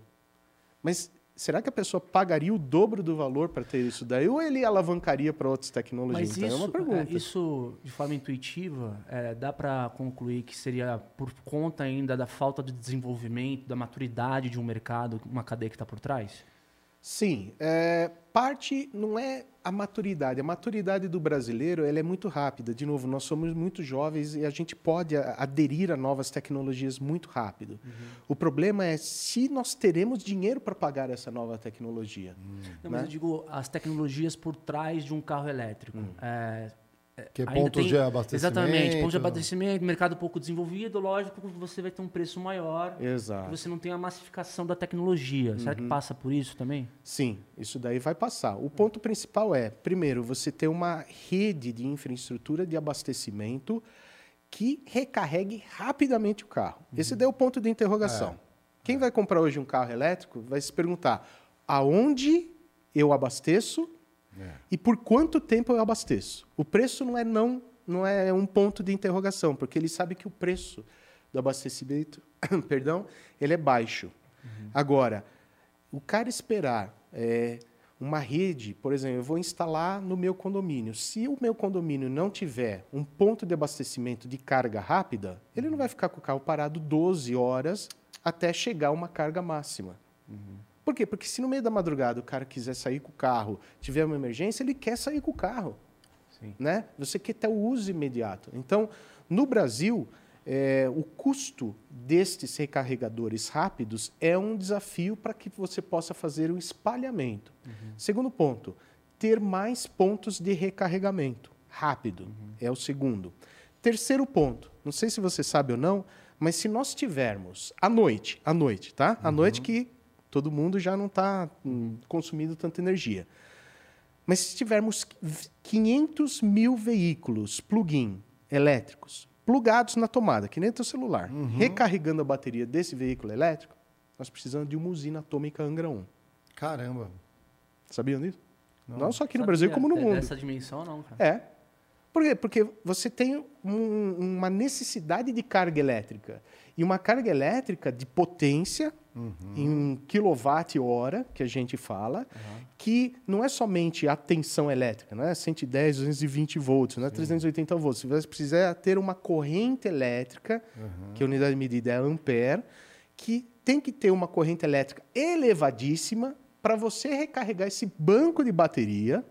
Mas será que a pessoa pagaria o dobro do valor para ter isso daí ou ele alavancaria para outras tecnologias? Mas então, isso, é uma pergunta. É, isso, de forma intuitiva, é, dá para concluir que seria por conta ainda da falta de desenvolvimento, da maturidade de um mercado, uma cadeia que está por trás? Sim. É, parte não é a maturidade. A maturidade do brasileiro ela é muito rápida. De novo, nós somos muito jovens e a gente pode aderir a novas tecnologias muito rápido. Uhum. O problema é se nós teremos dinheiro para pagar essa nova tecnologia. Uhum. Não, né? mas eu digo as tecnologias por trás de um carro elétrico. Uhum. É, que é pontos tem, de abastecimento. Exatamente, pontos de abastecimento, mercado pouco desenvolvido, lógico que você vai ter um preço maior. Exato. Você não tem a massificação da tecnologia. Uhum. Será que uhum. passa por isso também? Sim, isso daí vai passar. O ponto principal é, primeiro, você ter uma rede de infraestrutura de abastecimento que recarregue rapidamente o carro. Uhum. Esse daí é o ponto de interrogação. É. Quem é. vai comprar hoje um carro elétrico vai se perguntar aonde eu abasteço é. E por quanto tempo eu abasteço? O preço não é não, não é um ponto de interrogação, porque ele sabe que o preço do abastecimento, [COUGHS] perdão, ele é baixo. Uhum. Agora, o cara esperar é, uma rede, por exemplo, eu vou instalar no meu condomínio. Se o meu condomínio não tiver um ponto de abastecimento de carga rápida, ele não vai ficar com o carro parado 12 horas até chegar uma carga máxima. Uhum. Por quê? Porque se no meio da madrugada o cara quiser sair com o carro, tiver uma emergência, ele quer sair com o carro. Sim. Né? Você quer ter o uso imediato. Então, no Brasil, é, o custo destes recarregadores rápidos é um desafio para que você possa fazer o espalhamento. Uhum. Segundo ponto, ter mais pontos de recarregamento rápido uhum. é o segundo. Terceiro ponto, não sei se você sabe ou não, mas se nós tivermos à noite, à noite, tá? À uhum. noite que todo mundo já não está hum, consumindo tanta energia. Mas se tivermos 500 mil veículos plug-in elétricos plugados na tomada, que nem teu celular, uhum. recarregando a bateria desse veículo elétrico, nós precisamos de uma usina atômica Angra 1. Caramba. Sabiam disso? Não, não só aqui no Brasil, como no mundo. Nessa dimensão, não, cara. É. Por quê? Porque você tem um, uma necessidade de carga elétrica. E uma carga elétrica de potência uhum. em quilowatt-hora, que a gente fala, uhum. que não é somente a tensão elétrica, não é 110, 220 volts, não é Sim. 380 volts. Você precisa ter uma corrente elétrica, uhum. que a unidade de medida é ampere, que tem que ter uma corrente elétrica elevadíssima para você recarregar esse banco de bateria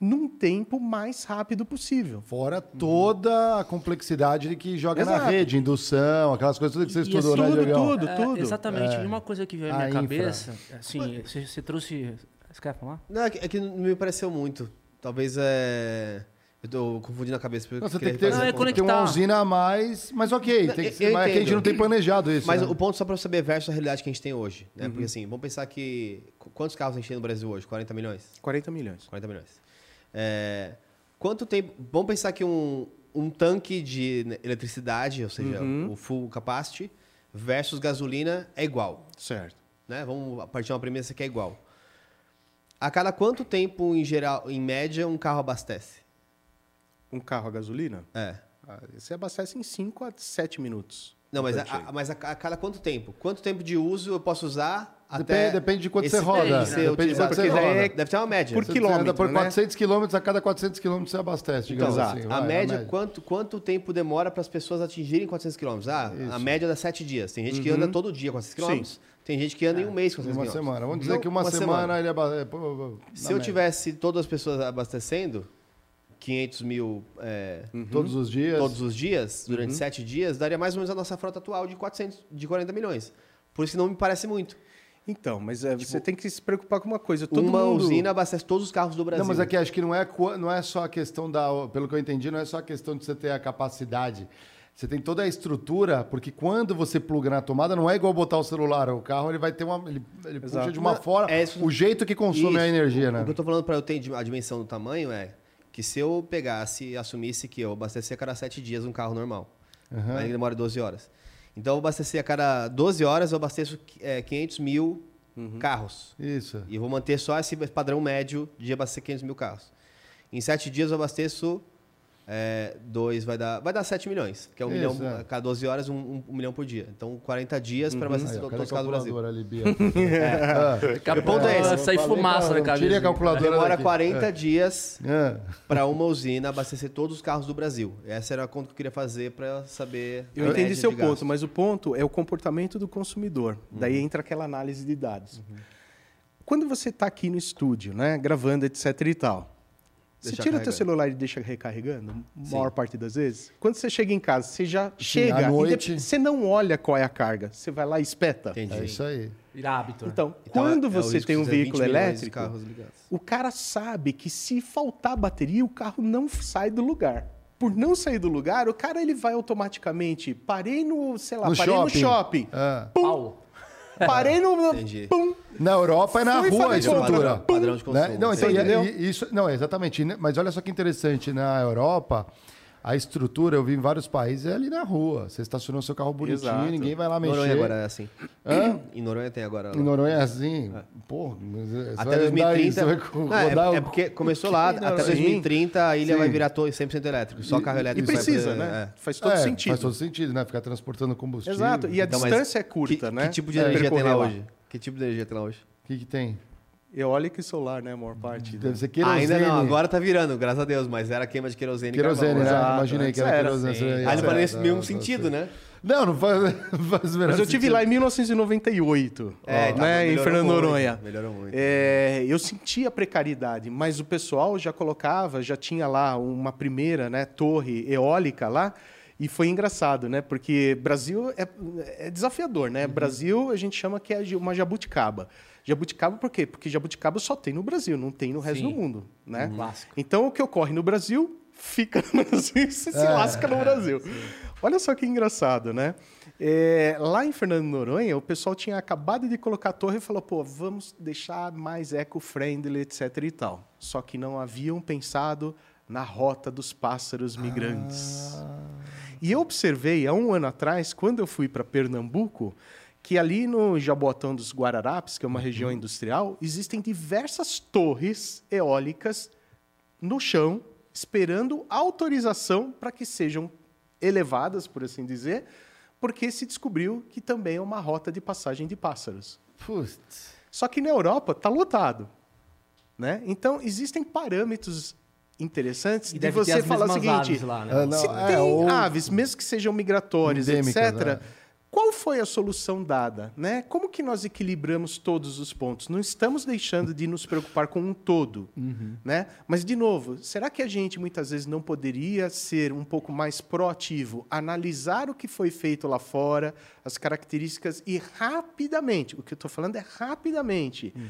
num tempo mais rápido possível. Fora toda a complexidade de que joga Exato. na rede, indução, aquelas coisas tudo que você estudou, tudo, né, Tudo, tudo, tudo. É, exatamente. É. E uma coisa que veio à minha infra. cabeça, assim, você, você, trouxe... Você quer falar? Não, é que, é que não me pareceu muito. Talvez é... Eu tô confundindo a cabeça. porque Não, você tem que ter, Não, é tem uma usina a mais, mas ok. Não, Tem que eu- ser, eu mas é que a gente não tem planejado isso. Mas né? o ponto só para você saber versus a realidade que a gente tem hoje. Né? Porque assim, vamos pensar que. qu- Quantos carros a gente tem no Brasil hoje? 40 milhões? 40 milhões. 40 milhões. É, quanto tempo. Vamos pensar que um, um tanque de eletricidade, ou seja, o full capacity, versus gasolina é igual. Certo. Né? Vamos partir de uma premissa que é igual. A cada quanto tempo, em geral, em média, um carro abastece? Um carro a gasolina, É. ah, você abastece em 5 a 7 minutos. Não, mas, a, a- mas a, a cada quanto tempo? Quanto tempo de uso eu posso usar Depende, até... depende de quanto você roda. Depende de quanto você roda. é- Deve ter uma média. Por Você quilômetro, por né? 400 quilômetros, a cada 400 quilômetros você abastece, digamos Exato. assim. a vai, média, Quanto, quanto tempo demora para as pessoas atingirem 400 km? Ah, a média dá 7 dias. Tem gente que anda todo dia 400 km. Tem gente que anda em um mês Em 400 uma semana. Vamos dizer que uma, uma semana, semana. ele abastece. pô, Se eu média. tivesse todas as pessoas abastecendo 500 mil é, Todos os dias. todos os dias, durante 7 dias, daria mais ou menos a nossa frota atual de, 400, de 40 milhões. Por isso não me parece muito. Então, mas é, você tem que se preocupar com uma coisa. Todo uma mundo... usina abastece todos os carros do Brasil. Não, mas aqui acho que não é, não é só a questão da. Pelo que eu entendi, não é só a questão de você ter a capacidade. Você tem toda a estrutura, porque quando você pluga na tomada, não é igual botar o celular. O carro ele vai ter uma. Ele, ele puxa de uma forma. é isso- o jeito que consome Isso. a energia, O né? que eu tô falando para eu ter a dimensão do tamanho é que se eu pegasse e assumisse que eu abastecer a cada 7 dias um carro normal, aí ele demora 12 horas. Então, eu abastecer a cada 12 horas, eu abasteço é, 500 mil carros. Isso. E eu vou manter só esse padrão médio de abastecer 500 mil carros. Em 7 dias, eu abasteço é, dois, vai dar, vai dar 7 milhões, que é um Isso, milhão, é. a cada 12 horas, um, um- um milhão por dia. Então, 40 dias para Aí, abastecer ó, to- cadê a todos os carros do Brasil. ali, Bia? [LAUGHS] Daqui a pouco é esse. falei fumaça na cabeça. Tire a calculadora Demora daqui. 40 dias É. para uma usina abastecer todos os carros do Brasil. Essa era a conta que eu queria fazer para saber. Eu a entendi média seu de ponto, mas o ponto é o comportamento do consumidor. Uhum. Daí entra aquela análise de dados. Quando você está aqui no estúdio, né, gravando, etc e tal, você tira o teu celular e deixa recarregando, a Sim. maior parte das vezes. Quando você chega em casa, você já Sim, chega, à noite. você não olha qual é a carga, você vai lá e espeta. Entendi. É isso aí. Virar hábito. né? Então, Então, quando é- é você tem um de ter 20 veículo elétrico, o cara sabe que se faltar bateria, o carro não sai do lugar. Por não sair do lugar, o cara ele vai automaticamente. Parei no, sei lá, No parei shopping. no shopping. É. Pau. Parei no. Entendi. Pum. Na Europa é na Foi rua a fazer estrutura. Padrão, padrão de consumo. Né? Não, então, Sim. e- entendeu? e- isso, não, exatamente. né? Mas olha só que interessante, na Europa, a estrutura, eu vi em vários países, é ali na rua. Você estacionou seu carro bonitinho, Exato. ninguém vai lá mexer. Noronha agora é assim. Hã? Em Noronha tem agora. Em Noronha é assim. Pô, mas você vai Até andar 2030. aí, Não, é- rodar é, o- porque começou lá, que até Noronha? 2030 a ilha Sim. vai virar to- 100% elétrico. Só carro E elétrico vai precisa, poder- né? é. Faz todo É, sentido. Faz todo sentido, né? Ficar transportando combustível. Exato. E a Então, distância é curta, que, né? Que tipo de É, energia tem lá hoje? Que tipo de energia tem lá hoje? O que, que tem? Eólica e solar, né? A maior parte. né? Deve ser Ah, querosene. ainda não, agora tá virando, graças a Deus, mas era queima de querosene e Querosene, carvão. né? Exato, Imaginei que era era, querosene. Sim. Você- Aí não faz é, nenhum sentido, né? Não, não faz, [LAUGHS] não faz o menor Mas eu tive sentido. lá em 1998, É, tá, né, em Fernando muito, Noronha. melhorou muito. É, eu senti a precariedade, mas o pessoal já colocava, já tinha lá uma primeira né, torre eólica lá, e foi engraçado, né? Porque Brasil é, é desafiador, né? Brasil a gente chama que é uma jabuticaba. Jabuticaba por quê? Porque jabuticaba só tem no Brasil, não tem no resto Sim. do mundo, né? Clássico. Então o que ocorre no Brasil fica no Brasil [LAUGHS] e você se É, lasca no Brasil. Olha só que engraçado, né? É, lá em Fernando de Noronha, o pessoal tinha acabado de colocar a torre e falou: pô, vamos deixar mais eco-friendly, etc e tal. Só que não haviam pensado na rota dos pássaros migrantes. E eu observei há um ano atrás, quando eu fui para Pernambuco, que ali no Jaboatão dos Guararapes, que é uma região industrial, existem diversas torres eólicas no chão, esperando autorização para que sejam elevadas, por assim dizer, porque se descobriu que também é uma rota de passagem de pássaros. Putz. Só que na Europa está lotado. Né? Então, existem parâmetros interessantes E de você falar o seguinte: aves lá, né? Ah, não, se é, tem ou- aves, mesmo que sejam migratórias, Endêmicas, etc., né? Qual foi a solução dada? Né? Como que nós equilibramos todos os pontos? Não estamos deixando de nos preocupar com um todo. Uhum. Né? Mas, de novo, será que a gente muitas vezes não poderia ser um pouco mais proativo, analisar o que foi feito lá fora, as características e rapidamente, o que eu estou falando é rapidamente, Uhum.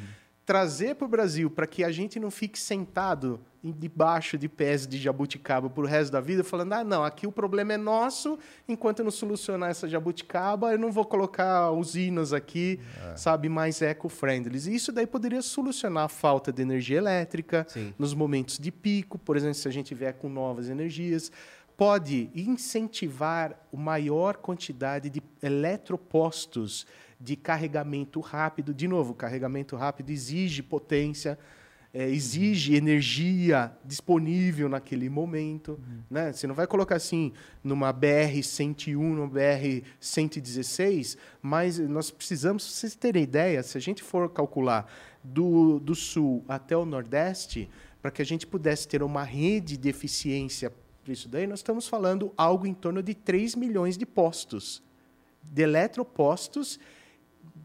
Trazer para o Brasil para que a gente não fique sentado debaixo de pés de jabuticaba por o resto da vida, falando: ah, não, aqui o problema é nosso, enquanto eu não solucionar essa jabuticaba, eu não vou colocar usinas aqui, é. sabe, mais eco-friendly. Isso daí poderia solucionar a falta de energia elétrica Sim. nos momentos de pico, por exemplo, se a gente vier com novas energias. Pode incentivar a maior quantidade de eletropostos de carregamento rápido. De novo, carregamento rápido exige potência, é, exige energia disponível naquele momento. Uhum. Né? Você não vai colocar assim numa BR-101, numa BR-116, mas nós precisamos, para vocês terem ideia, se a gente for calcular do, do sul até o nordeste, para que a gente pudesse ter uma rede de eficiência para isso daí, nós estamos falando algo em torno de 3 milhões de postos, de eletropostos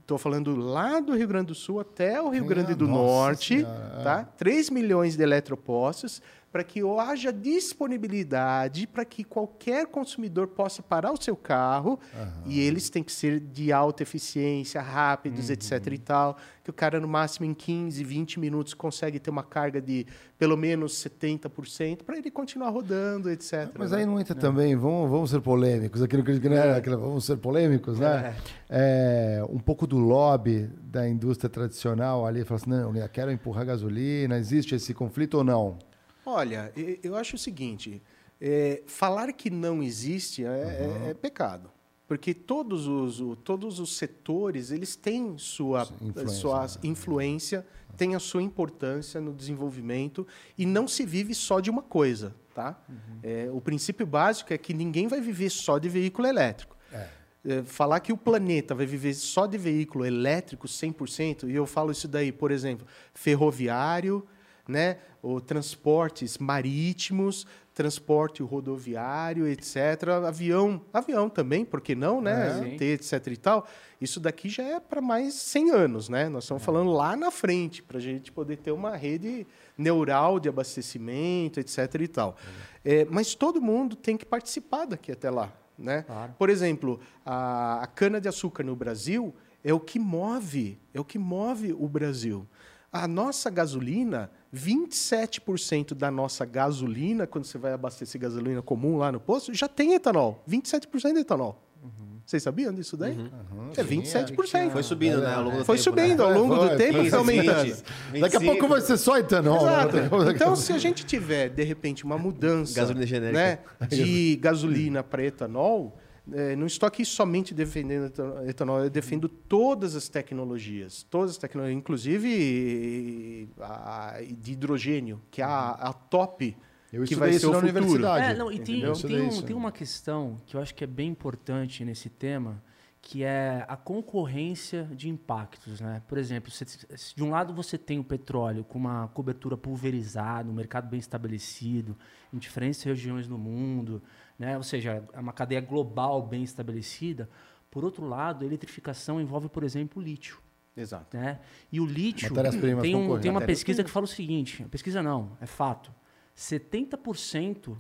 Estou falando lá do Rio Grande do Sul até o Rio Grande do Norte, senhora. tá? 3 milhões de eletropostos para que haja disponibilidade para que qualquer consumidor possa parar o seu carro uhum. e eles têm que ser de alta eficiência, rápidos, uhum. etc e tal, que o cara no máximo em 15, 20 minutos consegue ter uma carga de pelo menos 70% para ele continuar rodando, etc. Mas né? aí não entra é. também, vamos, vamos ser polêmicos, aquilo que era, aquilo, vamos ser polêmicos, né? É. É, um pouco do lobby da indústria tradicional ali, fala assim, não, eu quero empurrar gasolina, existe esse conflito ou não? Olha, eu acho o seguinte: é, falar que não existe é, uhum. é, é, pecado. Porque todos os, todos os setores eles têm sua influência, sua né? influência têm a sua importância no desenvolvimento e não se vive só de uma coisa. Tá? Uhum. É, o princípio básico é que ninguém vai viver só de veículo elétrico. É. É, falar que o planeta vai viver só de veículo elétrico 100%, e eu falo isso daí, por exemplo, ferroviário, né? ou transportes marítimos, transporte rodoviário, etc. Avião, avião também, por que não, né? É, etc e tal. Isso daqui já é para mais 100 anos, né? Nós estamos é. falando lá na frente, para a gente poder ter uma rede neural de abastecimento, etc e tal. É. é. mas todo mundo tem que participar daqui até lá, né? Claro. Por exemplo, a, a cana-de-açúcar no Brasil é o que move, é o que move o Brasil. A nossa gasolina 27% da nossa gasolina, quando você vai abastecer gasolina comum lá no posto, já tem etanol. 27% de etanol. Uhum. Vocês sabiam disso daí? Uhum. É 27%. Foi subindo, né? Ao longo do foi tempo, subindo, né? ao longo do tempo foi aumentando. 20, 25. Daqui a pouco vai ser só etanol. Né? Então, se a gente tiver, de repente, uma mudança gasolina genérica. Né, de gasolina para etanol, é, não estou aqui somente defendendo etanol, eu defendo todas as tecnologias, todas as tecnologias, inclusive a, de hidrogênio, que é a, a top eu que vai ser o futuro. Universidade. É, não, e tem, tem, um, tem, uma questão que eu acho que é bem importante nesse tema, que é a concorrência de impactos. Né? Por exemplo, se, se de um lado você tem o petróleo com uma cobertura pulverizada, um mercado bem estabelecido, em diferentes regiões do mundo, né? ou seja, é uma cadeia global bem estabelecida. Por outro lado, a eletrificação envolve, por exemplo, o lítio. Exato. Né? E o lítio tem, um, tem uma pesquisa que fala o seguinte: pesquisa não, é fato. 70%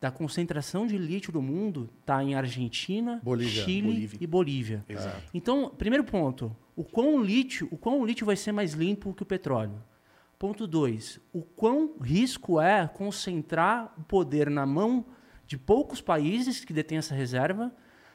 da concentração de lítio do mundo está em Argentina, Bolívia. Chile Bolívia. e Bolívia. Exato. Então, primeiro ponto, o quão lítio, o quão o lítio vai ser mais limpo que o petróleo? Ponto 2, o quão risco é concentrar o poder na mão de poucos países que detêm essa reserva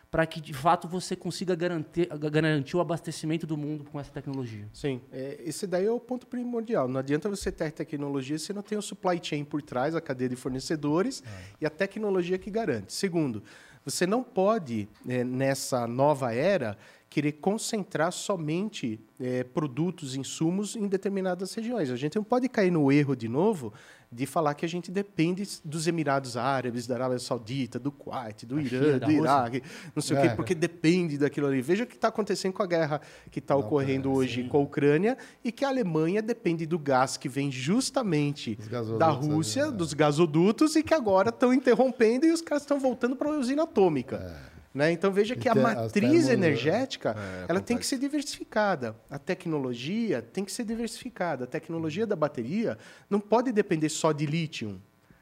para que de fato você consiga garantir, garantir o abastecimento do mundo com essa tecnologia. Sim, é, esse daí é o ponto primordial. Não adianta você ter tecnologia se não tem o supply chain por trás, a cadeia de fornecedores é. e a tecnologia que garante. Segundo, você não pode, é, nessa nova era, querer concentrar somente é, produtos, insumos em determinadas regiões. A gente não pode cair no erro de novo de falar que a gente depende dos Emirados Árabes, da Arábia Saudita, do Kuwait, do Irã, do Iraque, não sei é. o quê, porque depende daquilo ali. Veja o que está acontecendo com a guerra que está ocorrendo hoje sim. com a Ucrânia e que a Alemanha depende do gás que vem justamente da Rússia, ali, né? dos gasodutos, e que agora estão interrompendo e os caras estão voltando para a usina atômica. É. Né? Então veja que a matriz energética é, ela tem que ser diversificada. A tecnologia tem que ser diversificada. A tecnologia da bateria não pode depender só de lítio.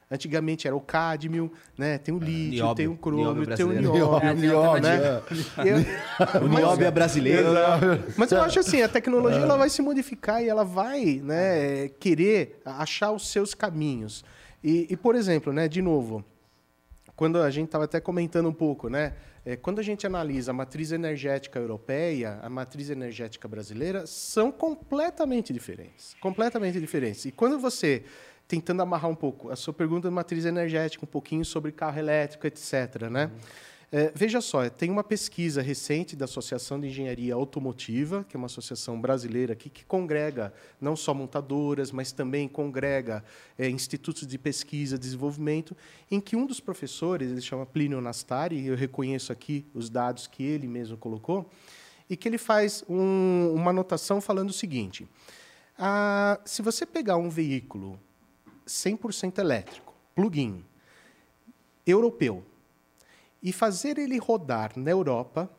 Antigamente era o cádmio, né? Tem o lítio, nióbio. tem o crômio, Nióbio tem o nióbio. É, Nióbio, né? é. Eu- [LAUGHS] O nióbio é brasileiro. Mas eu acho assim, a tecnologia ela vai se modificar e ela vai né, querer achar os seus caminhos. E, e, por exemplo, né, de novo, quando a gente estava até comentando um pouco, né? É, quando a gente analisa a matriz energética europeia, a matriz energética brasileira, são completamente diferentes. Completamente diferentes. E quando você, tentando amarrar um pouco, a sua pergunta de matriz energética, um pouquinho sobre carro elétrico, etc., né? É, veja só, tem uma pesquisa recente da Associação de Engenharia Automotiva, que é uma associação brasileira aqui, que congrega não só montadoras, mas também congrega é, institutos de pesquisa desenvolvimento, em que um dos professores, ele chama Plínio Nastari, e eu reconheço aqui os dados que ele mesmo colocou, e que ele faz um- uma anotação falando o seguinte: ah, se você pegar um veículo 100% elétrico, plug-in, europeu, e fazer ele rodar na Europa,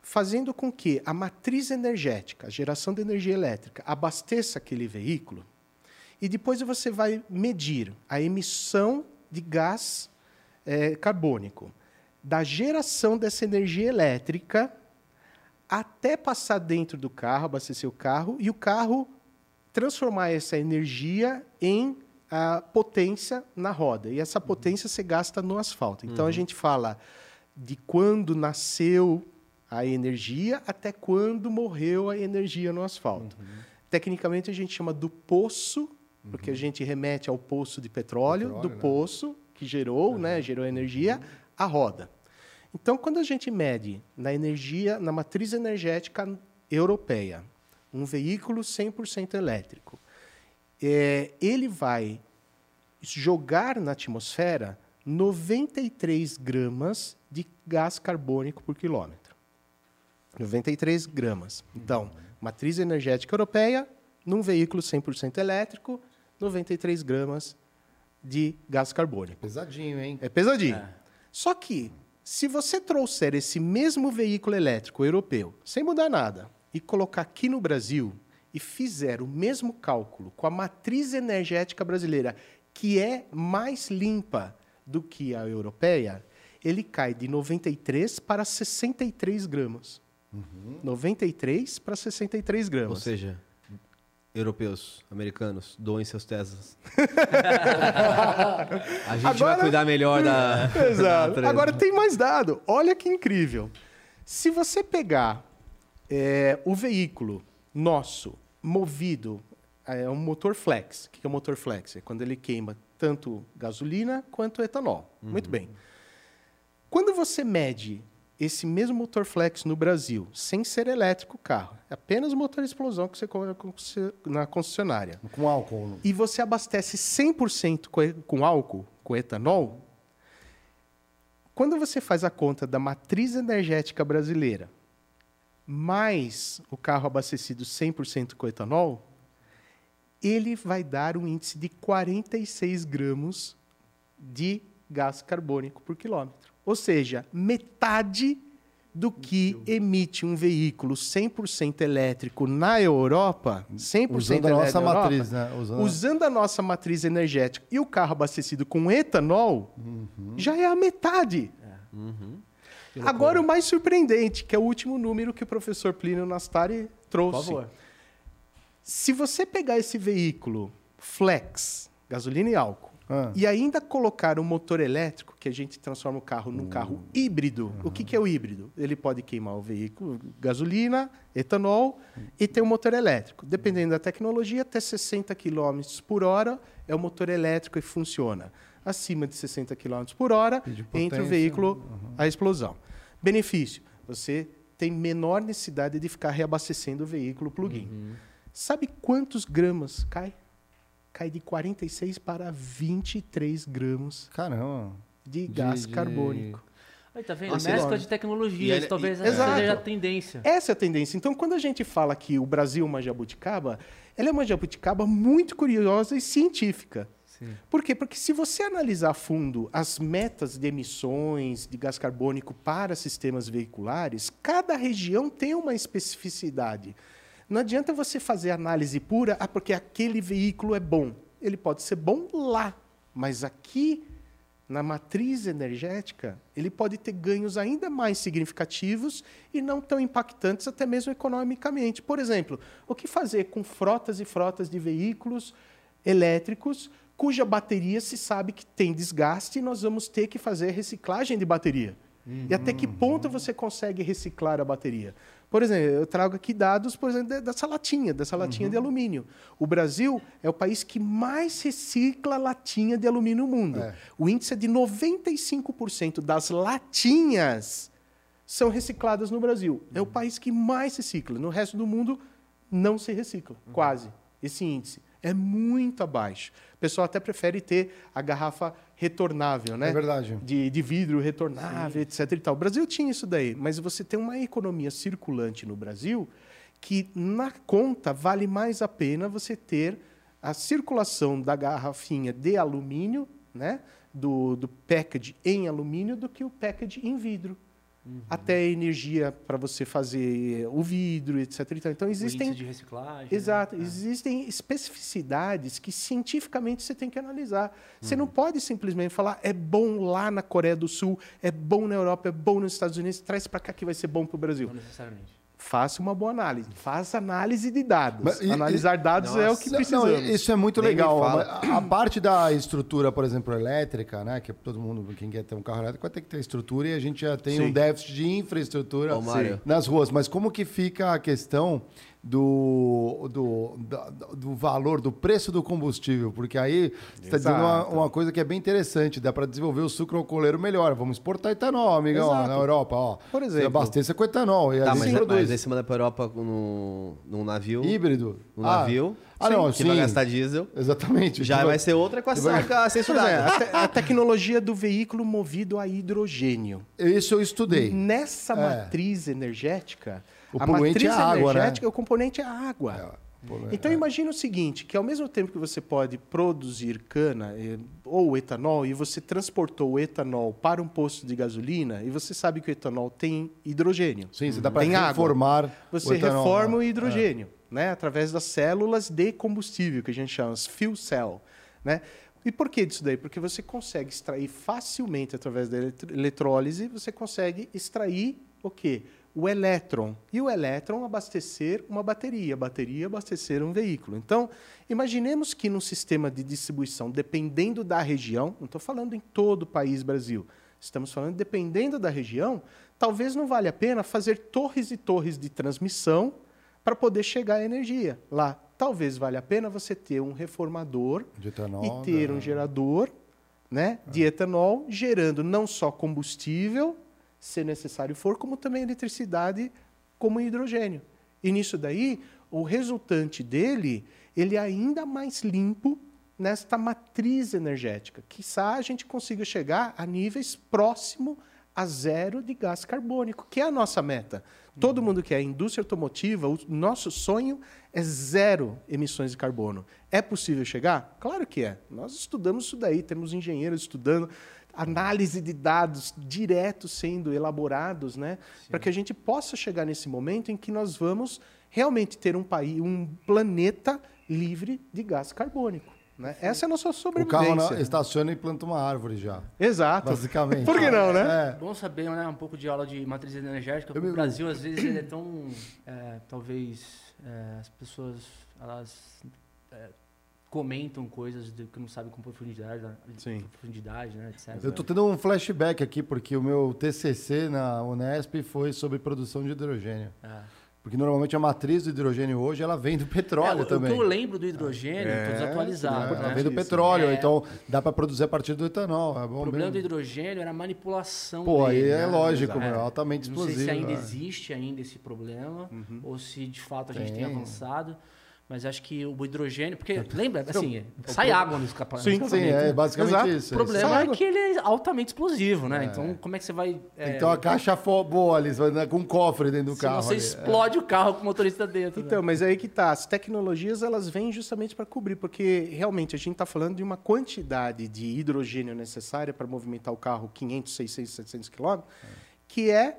fazendo com que a matriz energética, a geração de energia elétrica, abasteça aquele veículo, e depois você vai medir a emissão de gás eh, carbônico da geração dessa energia elétrica até passar dentro do carro, abastecer o carro, e o carro transformar essa energia em a potência na roda. E essa potência você gasta no asfalto. Então a gente fala de quando nasceu a energia até quando morreu a energia no asfalto. Tecnicamente a gente chama do poço, porque a gente remete ao poço de petróleo, Petróleo, do né? poço que gerou, né, gerou energia, a roda. Então, quando a gente mede na energia, na matriz energética europeia, um veículo 100% elétrico, é, ele vai jogar na atmosfera 93 gramas de gás carbônico por quilômetro. 93 gramas. Então, matriz energética europeia, num veículo 100% elétrico, 93 gramas de gás carbônico. Pesadinho, hein? É pesadinho. Só que, se você trouxer esse mesmo veículo elétrico europeu, sem mudar nada, e colocar aqui no Brasil e fizer o mesmo cálculo com a matriz energética brasileira, que é mais limpa do que a europeia, ele cai de 93 para 63 gramas. 93 para 63 gramas. Ou seja, europeus, americanos, doem seus Teslas. [LAUGHS] A gente Agora- vai cuidar melhor da. [LAUGHS] Exato. da- Agora tem mais dado. Olha que incrível. Se você pegar é, o veículo nosso movido é um motor flex. O que é um motor flex? É quando ele queima tanto gasolina quanto etanol. Muito bem. Quando você mede esse mesmo motor flex no Brasil, sem ser elétrico o carro, é apenas o motor de explosão que você compra na concessionária, Com álcool. e você abastece 100% co- com álcool, com etanol, quando você faz a conta da matriz energética brasileira, mais o carro abastecido 100% com etanol, ele vai dar um índice de 46 gramas de gás carbônico por quilômetro. Ou seja, metade do que emite um veículo 100% elétrico na Europa, 100% Usando a nossa Europa, matriz, né? Usando... Usando a nossa matriz energética e o carro abastecido com etanol, já é a metade. Agora, o mais surpreendente, que é o último número que o professor Plínio Nastari Por trouxe. favor. Se você pegar esse veículo flex, gasolina e álcool, Ah. e ainda colocar um motor elétrico, que a gente transforma o carro num carro híbrido. O que, que é o híbrido? Ele pode queimar o veículo, gasolina, etanol e ter um motor elétrico. Dependendo da tecnologia, até 60 km por hora é o motor elétrico e funciona. Acima de 60 km por hora, entra o veículo, a explosão. Benefício: você tem menor necessidade de ficar reabastecendo o veículo plug-in. Sabe quantos gramas cai? Cai de 46 para 23 gramas Caramba. de gás de- carbônico. Aí, tá vendo? Nossa, Mescla de tecnologias, ele- talvez e- essa Exato. seja a tendência. Essa é a tendência. Então, quando a gente fala que o Brasil é uma jabuticaba, ela é uma jabuticaba muito curiosa e científica. Por quê? Porque se você analisar a fundo as metas de emissões de gás carbônico para sistemas veiculares, cada região tem uma especificidade. Não adianta você fazer análise pura, ah, porque aquele veículo é bom. Ele pode ser bom lá, Mas aqui, na matriz energética, ele pode ter ganhos ainda mais significativos e não tão impactantes, até mesmo economicamente. Por exemplo, o que fazer com frotas e frotas de veículos elétricos cuja bateria se sabe que tem desgaste e nós vamos ter que fazer reciclagem de bateria? Uhum. E até que ponto você consegue reciclar a bateria? Por exemplo, eu trago aqui dados, por exemplo, dessa latinha, dessa latinha uhum. de alumínio. O Brasil é o país que mais recicla latinha de alumínio no mundo. É. O índice é de 95% das latinhas são recicladas no Brasil. Uhum. É o uhum. país que mais recicla. No resto do mundo, não se recicla, uhum. quase, esse índice. É muito abaixo. O pessoal até prefere ter a garrafa retornável, né? É verdade. De, de vidro retornável, Sim. etc. E tal. O Brasil tinha isso daí, mas você tem uma economia circulante no Brasil que, na conta, vale mais a pena você ter a circulação da garrafinha de alumínio, né? Do, do package em alumínio, do que o package em vidro. Uhum. Até energia para você fazer o vidro, etc. Então existem. O de reciclagem. Né? Exato. Né? Existem especificidades que cientificamente você tem que analisar. Uhum. Você não pode simplesmente falar é bom lá na Coreia do Sul, é bom na Europa, é bom nos Estados Unidos, traz para cá que vai ser bom para o Brasil. Não necessariamente faça uma boa análise. Faça análise de dados. Mas, e, Analisar dados nossa, é o que precisamos. Não, isso é muito Nem legal. A, a, parte da estrutura, por exemplo, elétrica, né? Que todo mundo, quem quer ter um carro elétrico, vai ter que ter estrutura e a gente já tem Sim. um déficit de infraestrutura nas ruas. Mas como que fica a questão do, do, do, do, valor, do preço do combustível, porque aí você está dizendo uma, uma, coisa que é bem interessante, dá para desenvolver o sucro alcooleiro melhor. Vamos exportar etanol, amigão, Exato. na Europa. Ó. Por exemplo. Você abasteça com etanol. E tá, mas, produz. mas aí você manda para a Europa num, num navio... Híbrido. Num ah. navio... Ah, não, que sim. vai gastar diesel. Exatamente. Já vai ser outra equação vai... a ser estudada. É, a, te a, tecnologia do veículo movido a hidrogênio. Isso eu estudei. Nessa é. matriz energética, o a poluente é a água, né? O componente é a água. É, então é. imagine o seguinte, que ao mesmo tempo que você pode produzir cana eh, ou etanol e você transportou o etanol para um posto de gasolina e você sabe que o etanol tem hidrogênio. Sim, você dá para reformar Você o etanol, reforma o é. hidrogênio, é. né, através das células de combustível que a gente chama de fuel cell, né? E por que disso daí? Porque você consegue extrair facilmente através da eletrólise, você consegue extrair o quê? O elétron. E o elétron abastecer uma bateria, a bateria abastecer um veículo. Então, imaginemos que num sistema de distribuição, dependendo da região, não estou falando em todo o país Brasil, estamos falando dependendo da região, talvez não valha a pena fazer torres e torres de transmissão para poder chegar a energia lá. Talvez valha a pena você ter um reformador etanol, e ter um gerador né, de etanol gerando não só combustível, se necessário for, como também eletricidade como hidrogênio. E nisso daí, o resultante dele, ele é ainda mais limpo nesta matriz energética. Quizá a gente consiga chegar a níveis próximo a zero de gás carbônico, que é a nossa meta. Todo mundo que é indústria automotiva, o nosso sonho é zero emissões de carbono. É possível chegar? Claro que é. Nós estudamos isso daí, temos engenheiros estudando, análise de dados diretos sendo elaborados, né, para que a gente possa chegar nesse momento em que nós vamos realmente ter um país, um planeta livre de gás carbônico. Né? Essa é a nossa sobrevivência. O carro estaciona e planta uma árvore já. Exato. Basicamente. Por que não, né? É. Bom saber né, um pouco de aula de matriz energética. Eu o Brasil, às vezes, ele é tão... É, talvez é, as pessoas elas é, comentam coisas de, que não sabem com profundidade, Sim. profundidade, né, etc. Eu estou tendo um flashback aqui, porque o meu TCC na Unesp foi sobre produção de hidrogênio. Ah. Porque normalmente a matriz do hidrogênio hoje ela vem do petróleo é, também. O que eu lembro do hidrogênio, é, desatualizado. É, ela vem do petróleo, é. então dá para produzir a partir do etanol. É o problema mesmo. do hidrogênio era a manipulação Pô, dele, aí é né? lógico, é. altamente explosivo. Não sei se ainda existe ainda esse problema, uhum. ou se de fato a gente tem, tem avançado. Mas acho que o hidrogênio, porque [LAUGHS] lembra, assim, sai água no escapamento. Sim, sim, é basicamente Exato. isso. O problema é que ele é altamente explosivo, né? É. Então, como é que você vai. Que ter uma caixa boa ali, com um cofre dentro do se carro. Você ali. explode é. o carro com o motorista dentro. Então, né? mas aí que tá. As tecnologias elas vêm justamente para cobrir, porque realmente a gente está falando de uma quantidade de hidrogênio necessária para movimentar o carro 500, 600, 700 quilômetros, é. que é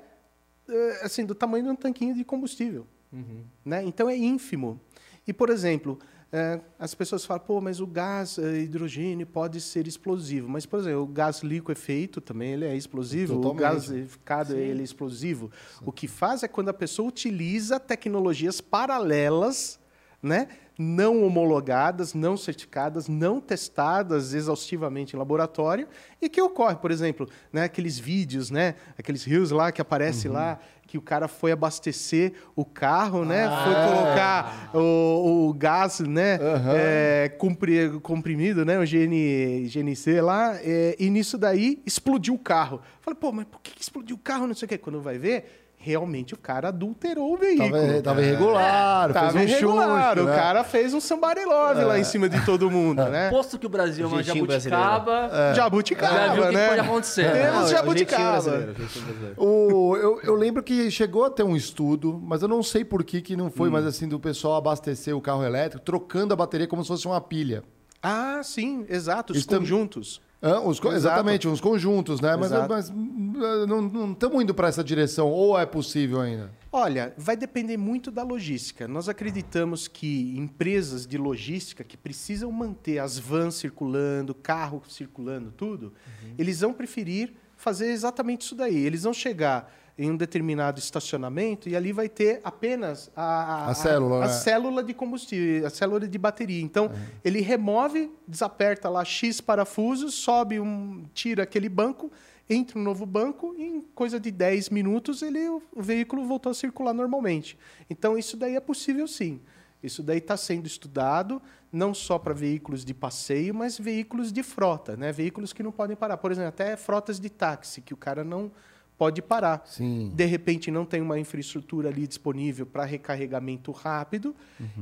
eh, assim do tamanho de um tanquinho de combustível. Uhum. Né? Então é ínfimo. E, por exemplo, é, as pessoas falam, pô, mas o gás é, hidrogênio pode ser explosivo. Mas, por exemplo, o gás liquefeito também ele é explosivo, Totalmente. o gás liquefiado ele é explosivo. O que faz é quando a pessoa utiliza tecnologias paralelas, né? Não homologadas, não certificadas, não testadas exaustivamente em laboratório e que ocorre, por exemplo, né, aqueles vídeos, né, aqueles rios lá que aparece lá que o cara foi abastecer o carro, né? foi colocar o, o gás, né? é, compri- comprimido, né? O GN, GNC lá. é, e nisso daí explodiu o carro. Falei, pô, mas por que que explodiu o carro? Não sei o quê. Quando vai ver, realmente o cara adulterou o veículo. Tava, tava irregular, Tava fez um irregular, chute, o né? cara fez um somebody love lá em cima de todo mundo, [LAUGHS] né? Posto que o Brasil é uma jabuticaba, Jabuticaba, já viu o que, né? que pode acontecer. É. Temos é jabuticaba. o jeitinho brasileiro. O, eu, eu lembro que chegou a ter um estudo, mas eu não sei por que, que não Hum. foi mais assim do pessoal abastecer o carro elétrico, trocando a bateria como se fosse uma pilha. Ah, sim, exato, os Isso conjuntos. Hã? Os exatamente, uns conjuntos, né? Mas, mas, hum, não estamos indo para essa direção, ou é possível ainda? Olha, vai depender muito da logística. Nós acreditamos que empresas de logística que precisam manter as vans circulando, carro circulando, tudo, eles vão preferir fazer exatamente isso daí. Eles vão chegar em um determinado estacionamento e ali vai ter apenas a, A célula, a, né? célula de combustível, a célula de bateria. Então, ele remove, desaperta lá X parafusos, sobe um, tira aquele banco, entra um novo banco e em coisa de 10 minutos ele, o veículo voltou a circular normalmente. Então, isso daí é possível sim. Isso daí está sendo estudado não só para veículos de passeio, mas veículos de frota, né? Veículos que não podem parar. Por exemplo, até frotas de táxi, que o cara não pode parar. Sim. De repente não tem uma infraestrutura ali disponível para recarregamento rápido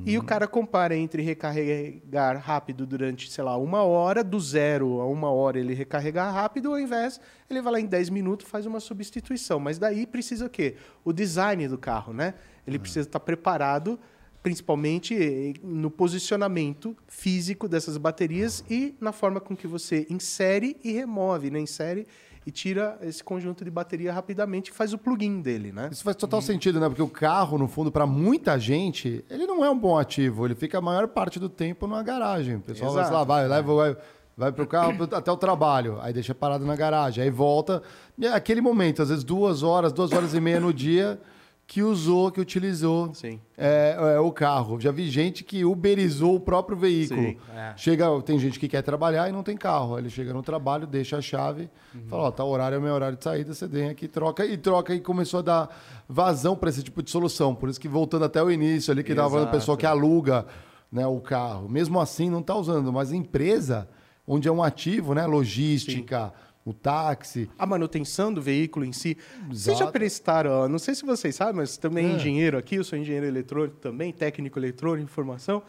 e o cara compara entre recarregar rápido durante, sei lá, uma hora, do zero a uma hora ele recarregar rápido, ao invés ele vai lá em 10 minutos faz uma substituição. Mas daí precisa o quê? O design do carro, né? Ele precisa estar preparado principalmente eh, no posicionamento físico dessas baterias e na forma com que você insere e remove, né? Insere e tira esse conjunto de bateria rapidamente e faz o plugin dele, né? Isso faz total sentido, né? Porque o carro, no fundo, para muita gente, ele não é um bom ativo. Ele fica a maior parte do tempo numa garagem. O pessoal vai, Exato. sei lá, vai, leva, vai, vai pro carro até o trabalho, aí deixa parado na garagem, aí volta. E é aquele momento, às vezes duas horas, duas horas e meia no dia, que usou, que utilizou Sim. é, é, o carro. Já vi gente que uberizou o próprio veículo. Sim, é. Chega, tem gente que quer trabalhar e não tem carro. Ele chega no trabalho, deixa a chave, fala, ó, tá horário é meu horário de saída, você vem aqui, troca e troca e começou a dar vazão para esse tipo de solução. Por isso que voltando até o início ali que falando, o Exato. pessoal que aluga, né, o carro, mesmo assim não tá usando, mas a empresa onde é um ativo, né, logística, o táxi, A manutenção do veículo em si. Vocês já Exato. prestaram, não sei se vocês sabem, mas também É. engenheiro aqui, eu sou engenheiro eletrônico também, técnico eletrônico, informação.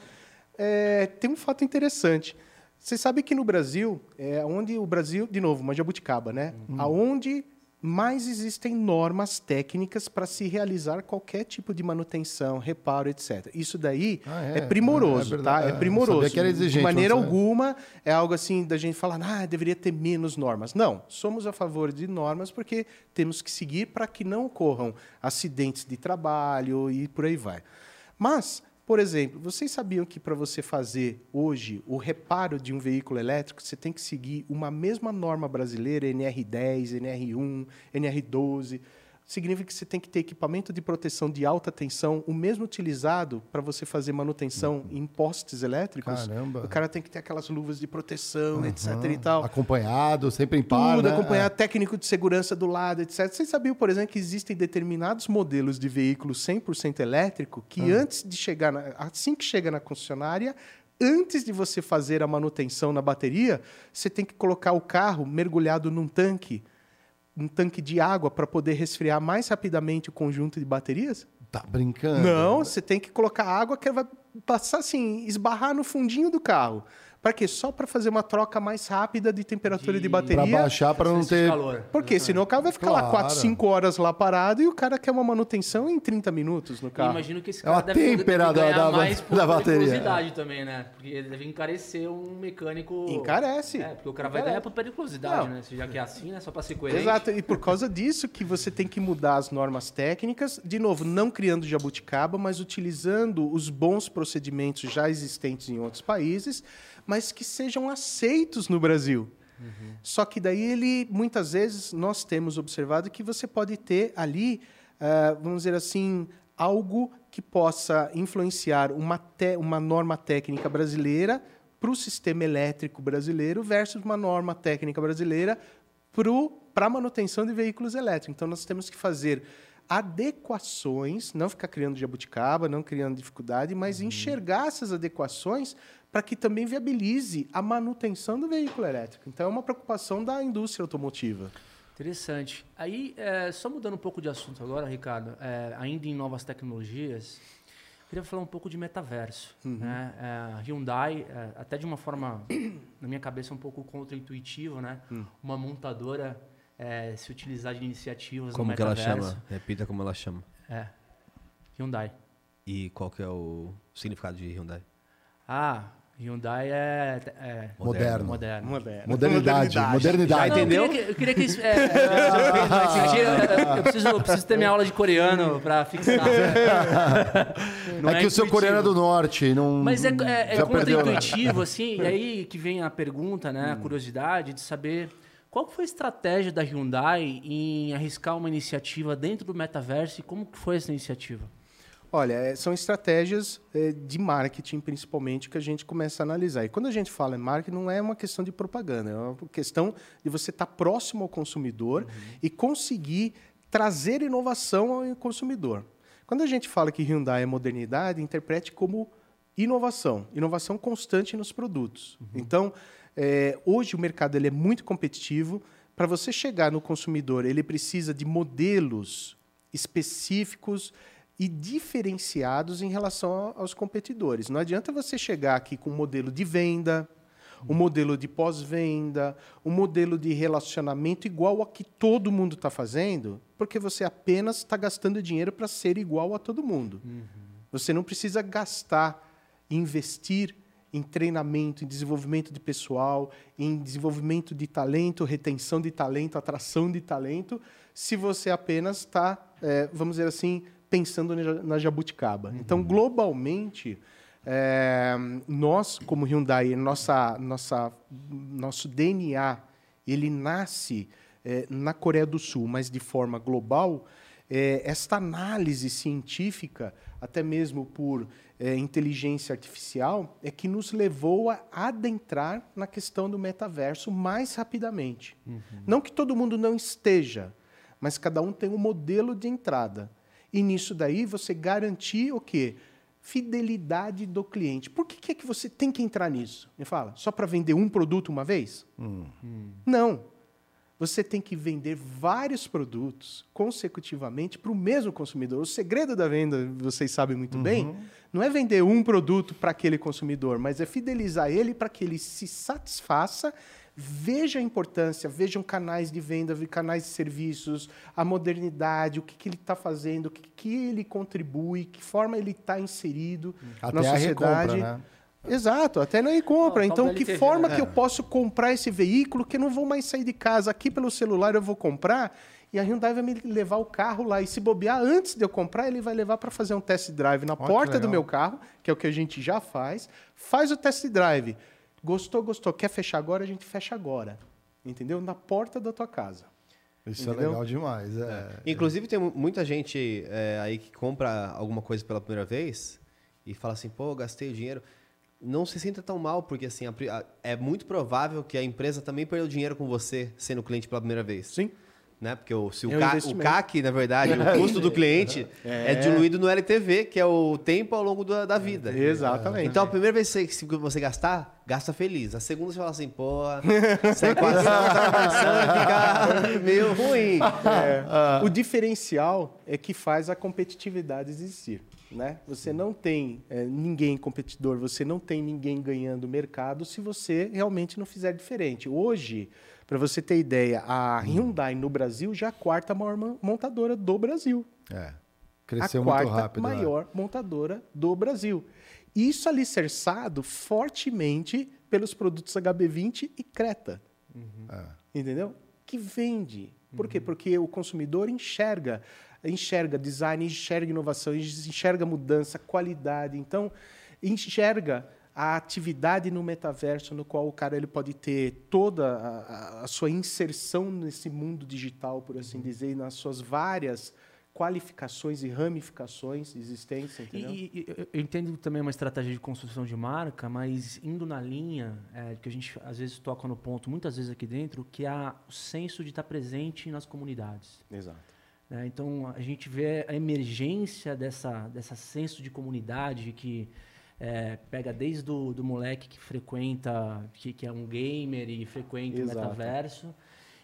É, tem um fato interessante. Você sabe que no Brasil, é onde o Brasil, de novo, uma jabuticaba, né? Hum. Aonde mais existem normas técnicas para se realizar qualquer tipo de manutenção, reparo, etc. Isso daí Ah, é, é? primoroso, É tá? É É, eu primoroso. de maneira mas é. alguma é algo assim da gente falar, ah, deveria ter menos normas. Não, somos a favor de normas porque temos que seguir para que não ocorram acidentes de trabalho e por aí vai. Mas, por exemplo, vocês sabiam que para você fazer hoje o reparo de um veículo elétrico, você tem que seguir uma mesma norma brasileira, NR10, NR1, NR12. Significa que você tem que ter equipamento de proteção de alta tensão, o mesmo utilizado para você fazer manutenção em postes elétricos. Caramba. O cara tem que ter aquelas luvas de proteção, etc. e tal. acompanhado, sempre em par, Tudo, né? acompanhar técnico de segurança do lado, etc. Vocês sabiam, por exemplo, que existem determinados modelos de veículos 100% elétrico que Ah. antes de chegar, na- assim que chega na concessionária, antes de você fazer a manutenção na bateria, você tem que colocar o carro mergulhado num tanque, um tanque de água para poder resfriar mais rapidamente o conjunto de baterias? Tá brincando? Não, você tem que colocar água que vai passar assim, esbarrar no fundinho do carro. Para quê? Só para fazer uma troca mais rápida de temperatura de, De- bateria. Pra baixar, pra não ter. calor. Porque senão o carro vai ficar lá Claro. 4, 5 horas lá parado e o cara quer uma manutenção em 30 minutos no carro. imagino que esse É cara uma deve, têmpera deve da- da- mais por da bateria. periculosidade também, né? Porque ele deve encarecer um mecânico... Encarece. É, porque o cara vai Encarece. ganhar por periculosidade, Não. né? Se Já que é assim, né? Só pra ser coerente. Exato, e por causa disso que você tem que mudar as normas técnicas, de novo, não criando jabuticaba, mas utilizando os bons procedimentos já existentes em outros países, mas que sejam aceitos no Brasil. Só que daí ele, muitas vezes, nós temos observado que você pode ter ali, ah, vamos dizer assim, algo que possa influenciar uma, uma norma técnica brasileira para o sistema elétrico brasileiro versus uma norma técnica brasileira para a manutenção de veículos elétricos. Então, nós temos que fazer adequações, não ficar criando jabuticaba, não criando dificuldade, mas enxergar essas adequações para que também viabilize a manutenção do veículo elétrico. Então, é uma preocupação da indústria automotiva. Interessante. Aí, é, só mudando um pouco de assunto agora, Ricardo, é, ainda em novas tecnologias, queria falar um pouco de metaverso. Né? É, a Hyundai, é, até de uma forma, [COUGHS] na minha cabeça, um pouco contra-intuitiva, né? uma montadora é, se utilizar de iniciativas Como no que ela metaverso. chama? Repita como ela chama. É, Hyundai. E qual que é o significado de Hyundai? Ah, Hyundai é, é Moderno. moderno. Modernidade. Modernidade. Não, eu queria que, eu queria que isso- é, é, é, eu, eu preciso, eu preciso ter minha aula de coreano para fixar. Não [LAUGHS] é que o seu intuitivo. coreano é do norte. Não, Mas é, é, é já perdeu, né? contra-intuitivo, [LAUGHS] assim, e aí que vem a pergunta, né, a curiosidade de saber qual que foi a estratégia da Hyundai em arriscar uma iniciativa dentro do metaverso e como que foi essa iniciativa? Olha, é, são estratégias é, de marketing, principalmente, que a gente começa a analisar. E quando a gente fala em marketing, não é uma questão de propaganda, é uma questão de você estar próximo ao consumidor e conseguir trazer inovação ao consumidor. Quando a gente fala que Hyundai é modernidade, interprete como inovação, inovação constante nos produtos. Então, é, hoje o mercado ele é muito competitivo. Para você chegar no consumidor, ele precisa de modelos específicos e diferenciados em relação aos competidores. Não adianta você chegar aqui com um modelo de venda, um modelo de pós-venda, um modelo de relacionamento igual a que todo mundo está fazendo, porque você apenas está gastando dinheiro para ser igual a todo mundo. Você não precisa gastar, investir em treinamento, em desenvolvimento de pessoal, em desenvolvimento de talento, retenção de talento, atração de talento, se você apenas está, eh, vamos dizer assim, pensando na ja- na jabuticaba. Então, globalmente, eh, nós, como Hyundai, nossa, nossa, nosso DNA, ele nasce eh, na Coreia do Sul, mas de forma global. Eh, esta análise científica, até mesmo por eh, inteligência artificial, é que nos levou a adentrar na questão do metaverso mais rapidamente. Não que todo mundo não esteja, mas cada um tem um modelo de entrada. E nisso daí você garantir o quê? Fidelidade do cliente. Por que, que é que você tem que entrar nisso? Me fala, só para vender um produto uma vez? Não. Você tem que vender vários produtos consecutivamente para o mesmo consumidor. O segredo da venda, vocês sabem muito bem, não é vender um produto para aquele consumidor, mas é fidelizar ele para que ele se satisfaça, veja a importância, vejam canais de venda, ve- canais de serviços, a modernidade, o que, que ele está fazendo, o que, que ele contribui, que forma ele está inserido Até na sociedade. recompra, né? Exato, até não compra. Então, que LTV, forma né? que eu posso comprar esse veículo que eu não vou mais sair de casa? Aqui pelo celular eu vou comprar e a Hyundai vai me levar o carro lá. E se bobear, antes de eu comprar, ele vai levar para fazer um test drive na porta do meu carro, que é o que a gente já faz. Faz o test drive. Gostou, gostou. Quer fechar agora? A gente fecha agora. Entendeu? Na porta da tua casa. Isso Entendeu? é legal demais. É. Inclusive, tem mu- muita gente é, aí que compra alguma coisa pela primeira vez e fala assim, pô, gastei o dinheiro. Não se sinta tão mal, porque assim, a a- é muito provável que a empresa também perdeu dinheiro com você sendo cliente pela primeira vez. Sim. Né? Porque o, se o, É um ca- o. CAC, na verdade, o [LAUGHS] custo do cliente é. diluído no LTV, que é o tempo ao longo da, da vida. Exatamente. Então, a primeira vez que você, que você gastar, gasta feliz. A segunda, você fala assim, pô, [LAUGHS] sai quase tá começando a ficar [LAUGHS] meio ruim. O diferencial é que faz a competitividade existir. né? Você não tem é, ninguém competidor, você não tem ninguém ganhando mercado se você realmente não fizer diferente. Hoje, para você ter ideia, a Hyundai no Brasil já é a quarta maior montadora do Brasil. É. Cresceu a muito quarta rápido. né? maior montadora do Brasil. Isso alicerçado fortemente pelos produtos HB20 e Creta. É. Entendeu? Que vende. Por quê? Porque o consumidor enxerga, enxerga design, enxerga inovação, enxerga mudança, qualidade. Então, enxerga a atividade no metaverso no qual o cara ele pode ter toda a, a- sua inserção nesse mundo digital, por assim dizer, nas suas várias qualificações e ramificações existentes, entendeu? e- e eu- entendo também uma estratégia de construção de marca, mas indo na linha é, que a gente às vezes toca no ponto, muitas vezes aqui dentro, que é o senso de estar presente nas comunidades. Exato. né? Então a gente vê a emergência dessa, dessa senso de comunidade que é, pega desde o do moleque que frequenta, que, que é um gamer e frequenta Exato. o metaverso.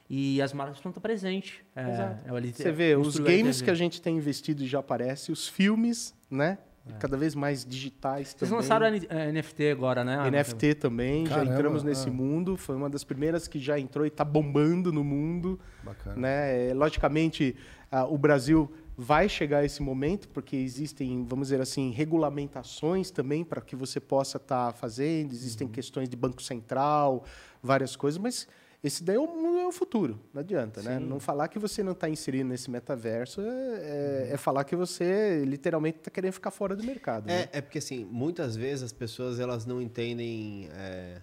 E as marcas estão presentes. É, Exato. é Você vê, os games que a gente tem investido e já aparece, os filmes, né? Cada vez mais digitais Vocês também. lançaram a N- a NFT agora, né? NFT também, Caramba, já entramos ah. nesse mundo. Foi uma das primeiras que já entrou e está bombando no mundo. Bacana. Né? É, Logicamente, ah, o Brasil vai chegar esse momento, porque existem, vamos dizer assim, regulamentações também para que você possa estar fazendo. Existem Uhum. questões de Banco Central, várias coisas, mas esse daí é o, é o futuro, não adianta, né? Sim. Não falar que você não está inserido nesse metaverso é, é- Uhum. é falar que você literalmente está querendo ficar fora do mercado. né? É, é porque assim, muitas vezes as pessoas elas não entendem. é,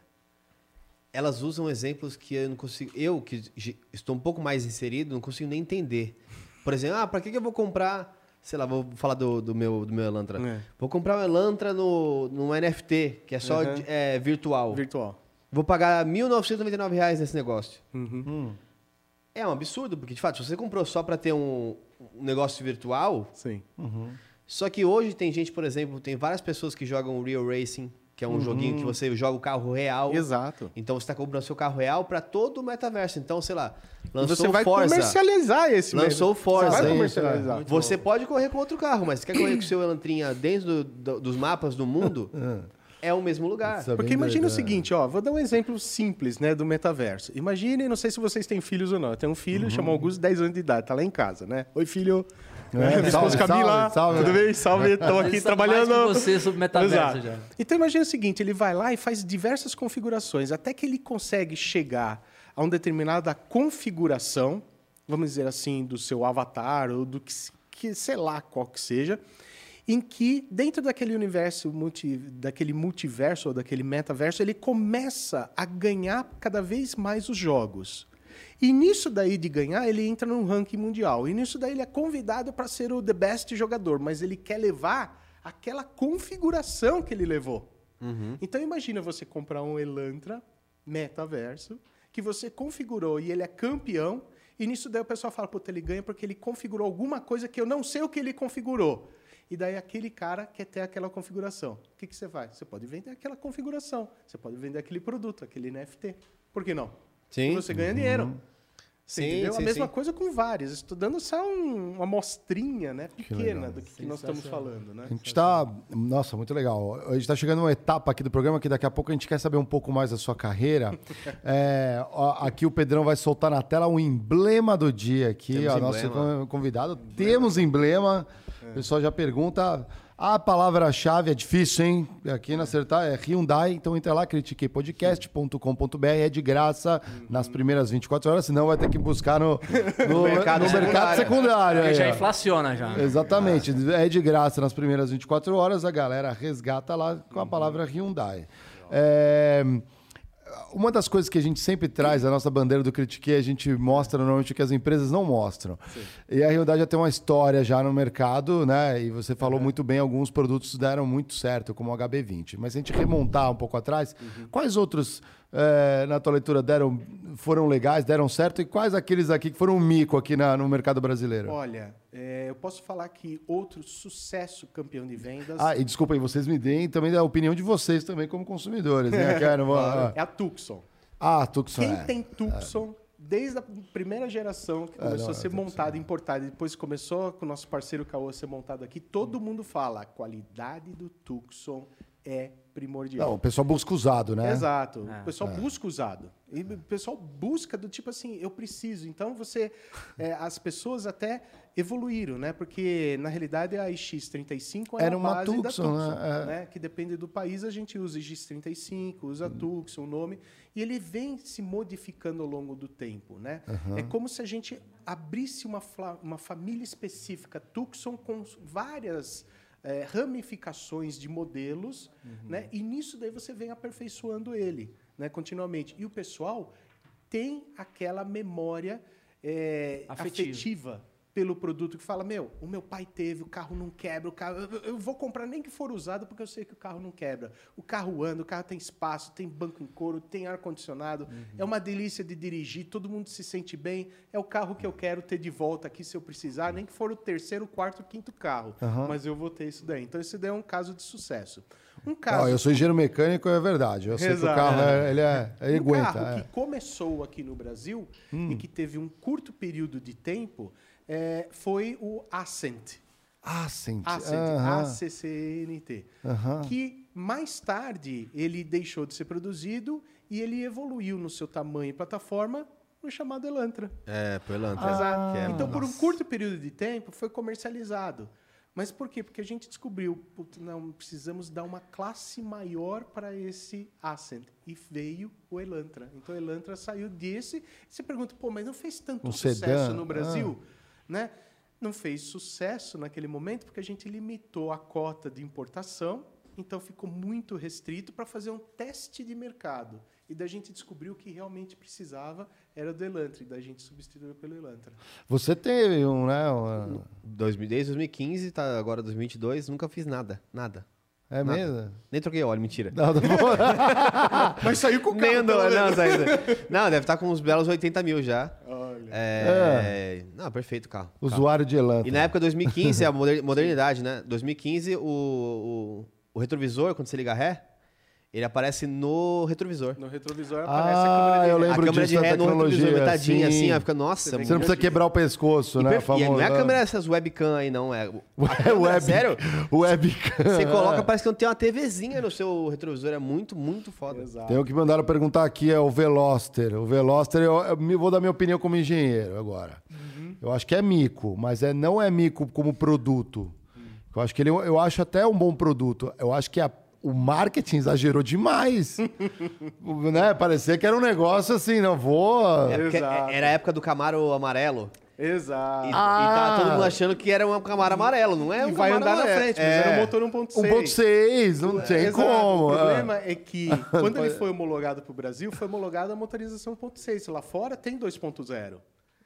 elas usam exemplos que eu não consigo. Eu, que estou um pouco mais inserido, não consigo nem entender. Por exemplo, ah, para que, que eu vou comprar. Sei lá, vou falar do, do meu, do meu Elantra. É. Vou comprar um Elantra no, no NFT, que é só Uhum. de- é, virtual. Virtual. Vou pagar 1.999 reais nesse negócio. Uhum. Hum. É um absurdo, porque de fato, se você comprou só para ter um, um negócio virtual, Sim. só que hoje tem gente, por exemplo, tem várias pessoas que jogam Real Racing, que é um joguinho que você joga o carro real. Exato. Então você está comprando seu carro real para todo o metaverso. Então, sei lá, lançou você vai Forza. comercializar esse Lançou mesmo. o Forza. Você vai comercializar. Muito Você pode correr com outro carro, mas se quer correr com o seu Elantrinha dentro do- do- dos mapas do mundo, [LAUGHS] é o mesmo lugar. Isso é Porque bem imagina doido, o é. seguinte, ó, vou dar um exemplo simples, né, do metaverso. Imagine, não sei se vocês têm filhos ou não. Eu tenho um filho, Uhum. chama Augusto, 10 anos de idade, tá lá em casa, né? Oi, filho. É, Minha esposa salve, Camila, salve, salve. tudo bem? Salve, tô aqui Ele sabe trabalhando. mais você sobre metaverso Exato. já. Então imagina o seguinte, ele vai lá e faz diversas configurações, até que ele consegue chegar a uma determinada configuração, vamos dizer assim, do seu avatar ou do que, que sei lá qual que seja, em que dentro daquele universo, multi, daquele multiverso ou daquele metaverso, ele começa a ganhar cada vez mais os jogos. E nisso daí de ganhar, ele entra num ranking mundial. E nisso daí ele é convidado para ser o the best jogador, mas ele quer levar aquela configuração que ele levou. Então imagina você comprar um Elantra metaverso que você configurou e ele é campeão, e nisso daí o pessoal fala, puta, ele ganha porque ele configurou alguma coisa que eu não sei o que ele configurou. E daí aquele cara quer ter aquela configuração. O que, que você faz? Você pode vender aquela configuração. Você pode vender aquele produto, aquele NFT. Por que não? Sim. E você ganha dinheiro. Você Sim, entendeu? sim, a mesma sim. coisa com várias. Estou dando só um- uma amostrinha né, pequena do que, que nós estamos falando. Né? A gente está. Nossa, muito legal. A gente está chegando numa etapa aqui do programa que daqui a pouco a gente quer saber um pouco mais da sua carreira. [LAUGHS] É, ó, aqui o Pedrão vai soltar na tela o emblema do dia aqui, Temos ó, nosso emblema. con- convidado. Temos emblema. O pessoal já pergunta. A palavra-chave é difícil, hein? Aqui não acertar é Hyundai. Então entra lá, critiquepodcast.com.br. É de graça nas primeiras 24 horas, senão vai ter que buscar no, no, [LAUGHS] mercado no mercado secundário. secundário. Porque aí, já inflaciona já. Exatamente. É de graça nas primeiras 24 horas, a galera resgata lá com a palavra Hyundai. É, uma das coisas que a gente sempre traz, a nossa bandeira do Critique, a gente mostra normalmente o que as empresas não mostram. E a Hyundai já tem uma história já no mercado, né? E você falou muito bem, alguns produtos deram muito certo, como o HB20. Mas se a gente remontar um pouco atrás, quais outros, eh, na tua leitura, deram, foram legais, deram certo? E quais aqueles aqui que foram um mico aqui na- no mercado brasileiro? Olha, é, eu posso falar que outro sucesso campeão de vendas Ah, e desculpa aí, vocês me deem também a opinião de vocês também como consumidores, né? [LAUGHS] Quero, é a Tucson. Ah, Tucson. Quem é. tem Tucson desde a primeira geração que É, começou não, a ser é, montada, importada, e depois começou com o nosso parceiro Caô a ser montado aqui, todo mundo fala, a qualidade do Tucson é primordial. Não, o pessoal busca usado, né? Exato. É. O pessoal busca usado. E o pessoal busca do tipo assim, eu preciso. Então você. é, as pessoas até evoluíram, né? Porque na realidade a X35 é Era a uma base da Tucson, Tucson, né? É. né? Que depende do país, a gente usa X35, usa Tucson, o nome. E ele vem se modificando ao longo do tempo, né? É como se a gente abrisse uma, uma família específica Tucson com várias é, ramificações de modelos, né? E nisso daí você vem aperfeiçoando ele, né? Continuamente. E o pessoal tem aquela memória é, Afetiva. afetiva. Pelo produto que fala, meu, o meu pai teve, o carro não quebra, o carro, eu, eu vou comprar nem que for usado porque eu sei que o carro não quebra. O carro anda, o carro tem espaço, tem banco em couro, tem ar condicionado, é uma delícia de dirigir, todo mundo se sente bem, é o carro que eu quero ter de volta aqui se eu precisar, nem que for o terceiro, quarto, quinto carro, mas eu vou ter isso daí. Então esse daí é um caso de sucesso. Um caso eu sou engenheiro mecânico, é verdade. Eu sei que o Exato. carro, é- ele, é, ele um aguenta. carro é. Hum. que começou aqui no Brasil e que teve um curto período de tempo é, foi o Ascent. Ascent. Ascent, aham. ACCNT. Aham. Que mais tarde ele deixou de ser produzido e ele evoluiu no seu tamanho e plataforma no chamado Elantra. É, pro Elantra. Exato. que é- então, por um curto período de tempo, foi comercializado. Mas por quê? Porque a gente descobriu, putz, não, precisamos dar uma classe maior para esse Ascent. E veio o Elantra. Então, o Elantra saiu desse. E você pergunta, pô, mas não fez tanto Um sucesso sedã, no Brasil? Né? Não fez sucesso naquele momento porque a gente limitou a cota de importação. Então, ficou muito restrito para fazer um teste de mercado. E daí a gente descobriu que realmente precisava era do Elantra. E daí a gente substituiu pelo Elantra. Você teve um, né? um- 2000 desde 2015, tá agora 2022, nunca fiz nada. Nada. é Nada. mesmo? Nem troquei óleo, mentira. Não, não vou- [LAUGHS] Mas saiu com o Nem carro. andou, pelo não, saiu. Não, deve estar com uns belos 80 mil já. Olha. É, Não, perfeito o carro. carro. Usuário de Elantra. E na época 2015, a [LAUGHS] moder- modernidade, né? 2015, o, o, o retrovisor, quando você liga ré, ele aparece no retrovisor. No retrovisor aparece Ah, a câmera de eu lembro a câmera disso de ré no retrovisor, metadinha sim. assim, ó, fica, nossa, Você Você não precisa quebrar o pescoço, E né? e não é a câmera essas webcam aí, não. É, [LAUGHS] É câmera, web, sério. [LAUGHS] Webcam. Você coloca, parece que não tem uma TVzinha no seu retrovisor. É muito, muito foda. Exato. Tem o que mandaram perguntar aqui, é o Veloster. O Veloster, eu, eu vou dar minha opinião como engenheiro agora. Uhum. Eu acho que é mico, mas é, não é mico como produto. Eu acho que ele, eu acho até um bom produto. Eu acho que a- o marketing exagerou demais. [LAUGHS] né? Parecia que era um negócio assim, não vou... É Exato. era a época do Camaro amarelo. Exato. E, Ah. e tá todo mundo achando que era um Camaro amarelo, não é? E um vai Camaro andar na amarelo. frente, mas É. era um motor 1.6. 1.6, não tem Exato. como. O ah. problema é que quando [LAUGHS] ele foi homologado para o Brasil, foi homologado a motorização 1.6. Lá fora tem 2.0.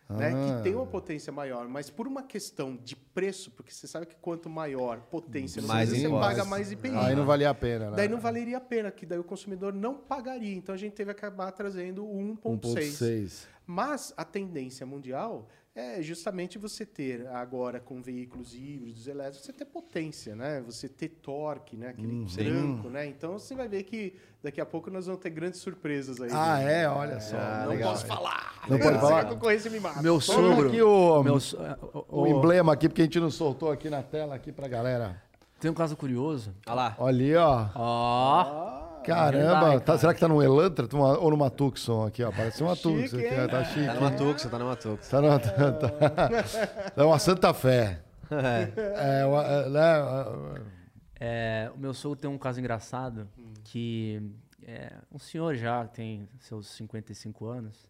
Né, Ah. que tem uma potência maior, mas por uma questão de preço, porque você sabe que quanto maior potência Mais você imposto. paga mais IPI. Aí não valia a pena, né? Daí não valeria a pena, que daí o consumidor não pagaria. Então a gente teve que acabar trazendo o 1.6. 1.6. Mas a tendência mundial é justamente você ter agora com veículos híbridos elétricos, você ter potência, né? Você ter torque, né? Aquele tranco, né? Então você vai ver que daqui a pouco nós vamos ter grandes surpresas aí. Ah, né? é? Olha só. não legal. posso falar. Não pode Se falar? a concorrência me mata. Meu sogro. aqui o, Meu, o- o o- emblema aqui, porque a gente não soltou aqui na tela aqui pra galera. Tem um caso curioso. Olha lá. Olha ali, ó. Ó. Caramba, tá- será que tá no Elantra ou numa Tucson aqui, ó? Parece uma Chique, Tucson aqui, ó, tá chique. Tá numa Tucson, tá numa Tucson. Tá, numa, tá, tá, tá uma Santa Fé. É, uma- é, né? É, o meu sogro tem um caso engraçado que é um senhor já tem seus 55 anos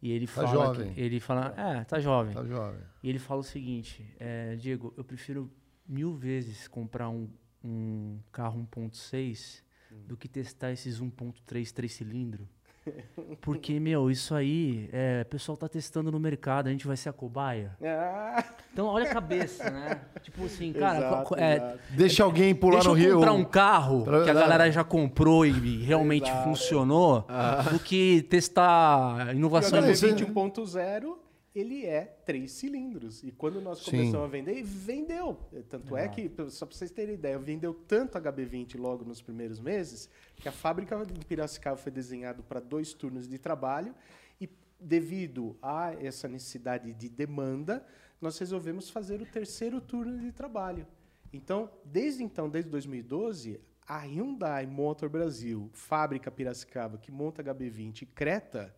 e ele Tá fala jovem. que- ele fala é tá jovem Tá jovem. e ele fala o seguinte é, Diego eu prefiro mil vezes comprar um, um carro 1.6 do que testar esses 1.3 três cilindros porque meu isso aí é, o pessoal tá testando no mercado a gente vai ser a cobaia Ah, então olha a cabeça né tipo assim cara exato, é, exato. Deixa alguém pular Deixa no rio. comprar um carro Pra- que a galera já comprou e realmente Exato. funcionou do que testar inovação. Em- você- HB20 1.0 ele é três cilindros. E quando nós Sim. começamos a vender, vendeu. Tanto é que, só para vocês terem ideia, vendeu tanto HB20 logo nos primeiros meses, que a fábrica de Piracicaba foi desenhado para dois turnos de trabalho. E devido a essa necessidade de demanda, nós resolvemos fazer o terceiro turno de trabalho. Então, desde então, desde 2012, a Hyundai Motor Brasil, fábrica Piracicaba, que monta HB20 e Creta,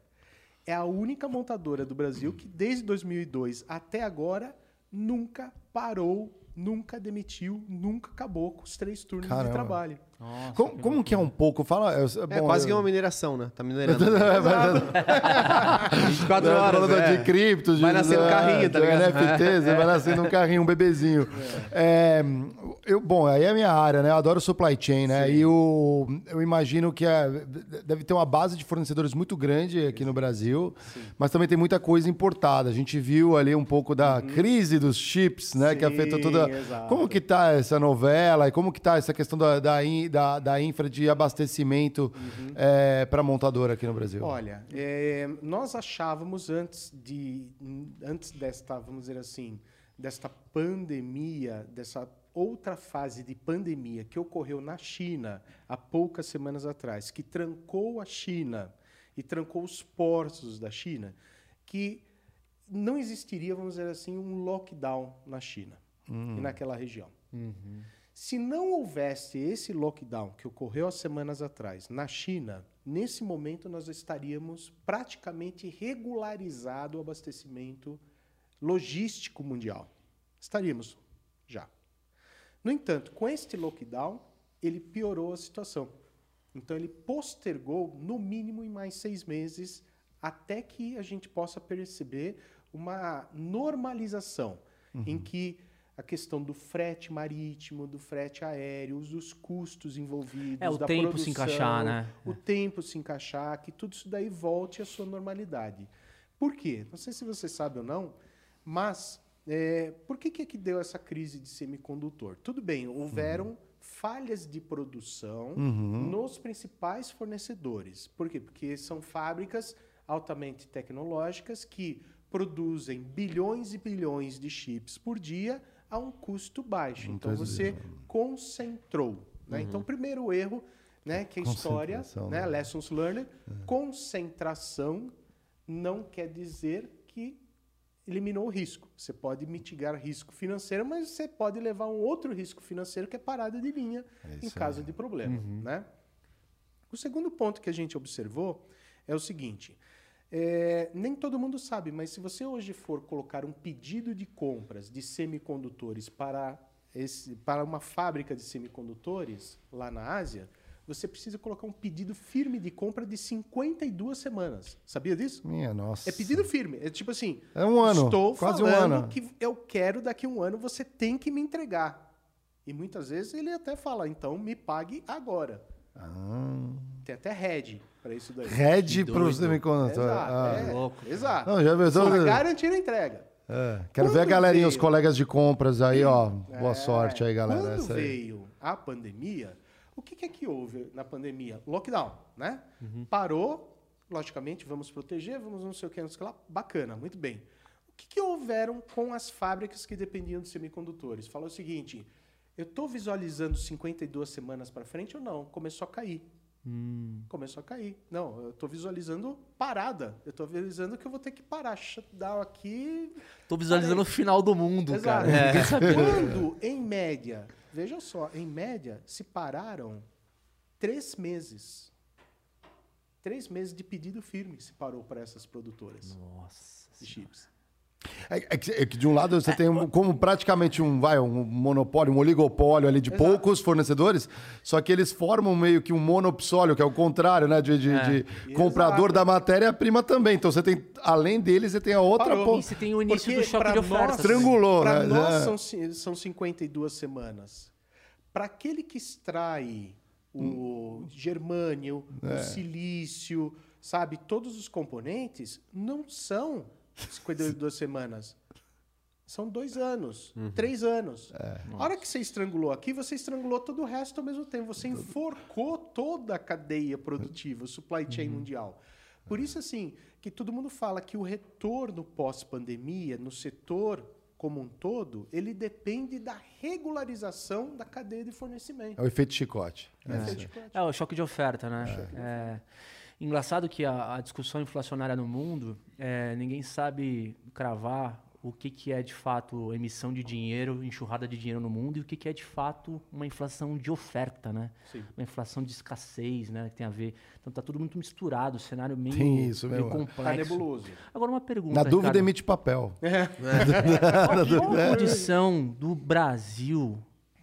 é a única montadora do Brasil que desde 2002 até agora nunca parou, nunca demitiu, nunca acabou com os três turnos Caramba. de trabalho. Nossa, Como, como que é um pouco? Fala. É, É bom, quase eu- que uma mineração, né? Tá minerando. [LAUGHS] É, mas- [LAUGHS] 24 Não, horas, falando é. de criptos, de, Vai nascer um carrinho, tá ligado? NFTs, [LAUGHS] vai nascendo um carrinho, um bebezinho. É, eu, bom, aí é a minha área, né? Eu adoro supply chain, né? E o, eu imagino que é- deve ter uma base de fornecedores muito grande aqui no Brasil, mas também tem muita coisa importada. A gente viu ali um pouco da crise dos chips, né? que Uhum. Sim, afetou toda. exato. Como que tá essa novela e como que tá essa questão da, da, in- da, da infra de abastecimento para montadora aqui no Brasil? Uhum. Olha, é, nós achávamos antes de antes desta, vamos dizer assim, desta pandemia, dessa outra fase de pandemia que ocorreu na China há poucas semanas atrás, que trancou a China e trancou os portos da China, que não existiria, vamos dizer assim, um lockdown na China e naquela região. Se não houvesse esse lockdown que ocorreu há semanas atrás na China, nesse momento nós estaríamos praticamente regularizado o abastecimento logístico mundial. Estaríamos já. No entanto, com este lockdown, ele piorou a situação. Então, ele postergou, no mínimo, em mais seis meses, até que a gente possa perceber uma normalização, em que a questão do frete marítimo, do frete aéreo, dos custos envolvidos, É, o da tempo se produção, encaixar, né? O tempo se encaixar, que tudo isso daí volte à sua normalidade. Por quê? Não sei se você sabe ou não, mas é, por que, que, é que deu essa crise de semicondutor? Tudo bem, houveram falhas de produção nos principais fornecedores. Por quê? Porque são fábricas altamente tecnológicas que produzem bilhões e bilhões de chips por dia a um custo baixo. Então você concentrou. Né? Então, primeiro erro, né, que a história, né, né? lessons learned, concentração não quer dizer que eliminou o risco. Você pode mitigar risco financeiro, mas você pode levar um outro risco financeiro que é parada de linha em caso de problema, né? O segundo ponto que a gente observou é o seguinte: é, nem todo mundo sabe, mas se você hoje for colocar um pedido de compras de semicondutores para, esse, para uma fábrica de semicondutores lá na Ásia, você precisa colocar um pedido firme de compra de 52 semanas. Sabia disso? Minha nossa. É pedido firme. É tipo assim. É um ano, Estou quase um falando ano. que eu quero daqui a um ano, você tem que me entregar. E muitas vezes ele até fala, então me pague agora. Ah. Tem até head para isso daí. Red pro doido. semicondutor. Exato. Ah. é, louco. Exato. Não, já Só garantir a entrega. É, Quero ver a Quando galerinha, os veio- colegas de compras aí, ó. Boa É, sorte aí, galera. Quando Essa aí. veio a pandemia, o que, que é que houve na pandemia? Lockdown, né? Uhum. Parou, logicamente, vamos proteger, vamos não sei o que, não sei o que lá. Bacana, muito bem. O que, que houveram com as fábricas que dependiam de semicondutores? Falou o seguinte, eu estou visualizando 52 semanas para frente ou não? Começou a cair. Começou a cair. Não, eu estou visualizando parada. Eu estou visualizando que eu vou ter que parar, shutdown aqui, Tô visualizando o final do mundo, Exato. cara. Sabia. [LAUGHS] Quando, em média, veja só, em média, se pararam três meses. Três meses de pedido firme se parou para essas produtoras Nossa. de chips. É, é que, é que de um lado você tem um- como praticamente um, vai, um monopólio, um oligopólio ali de Exato. poucos fornecedores, só que eles formam meio que um monopsólio, que é o contrário, né? De, de- É. de Exato. comprador da matéria-prima também. Então você tem, além deles, você tem a outra ponta. você tem o início Porque do choque de oferta. nós-. Estrangulou, Para né? nós É. são, são 52 semanas. Para aquele que extrai o germânio, o silício, sabe, todos os componentes, não são 52 semanas. São dois anos, três anos. A hora que você estrangulou aqui, você estrangulou todo o resto ao mesmo tempo. Você enforcou toda a cadeia produtiva, o supply chain mundial. Por isso, assim, que todo mundo fala que o retorno pós-pandemia no setor como um todo, ele depende da regularização da cadeia de fornecimento. É o efeito chicote. É. É o choque de oferta, né? É. Engraçado que a, a discussão inflacionária no mundo, é, ninguém sabe cravar o que, que é de fato emissão de dinheiro, enxurrada de dinheiro no mundo e o que, que é de fato uma inflação de oferta, né? Sim. Uma inflação de escassez, né? Que tem a ver. Então tá tudo muito misturado, o cenário meio, Tem isso meio mesmo. complexo. Tá nebuloso. Agora uma pergunta. Na dúvida, Ricardo. emite papel. [LAUGHS] Qual a condição do Brasil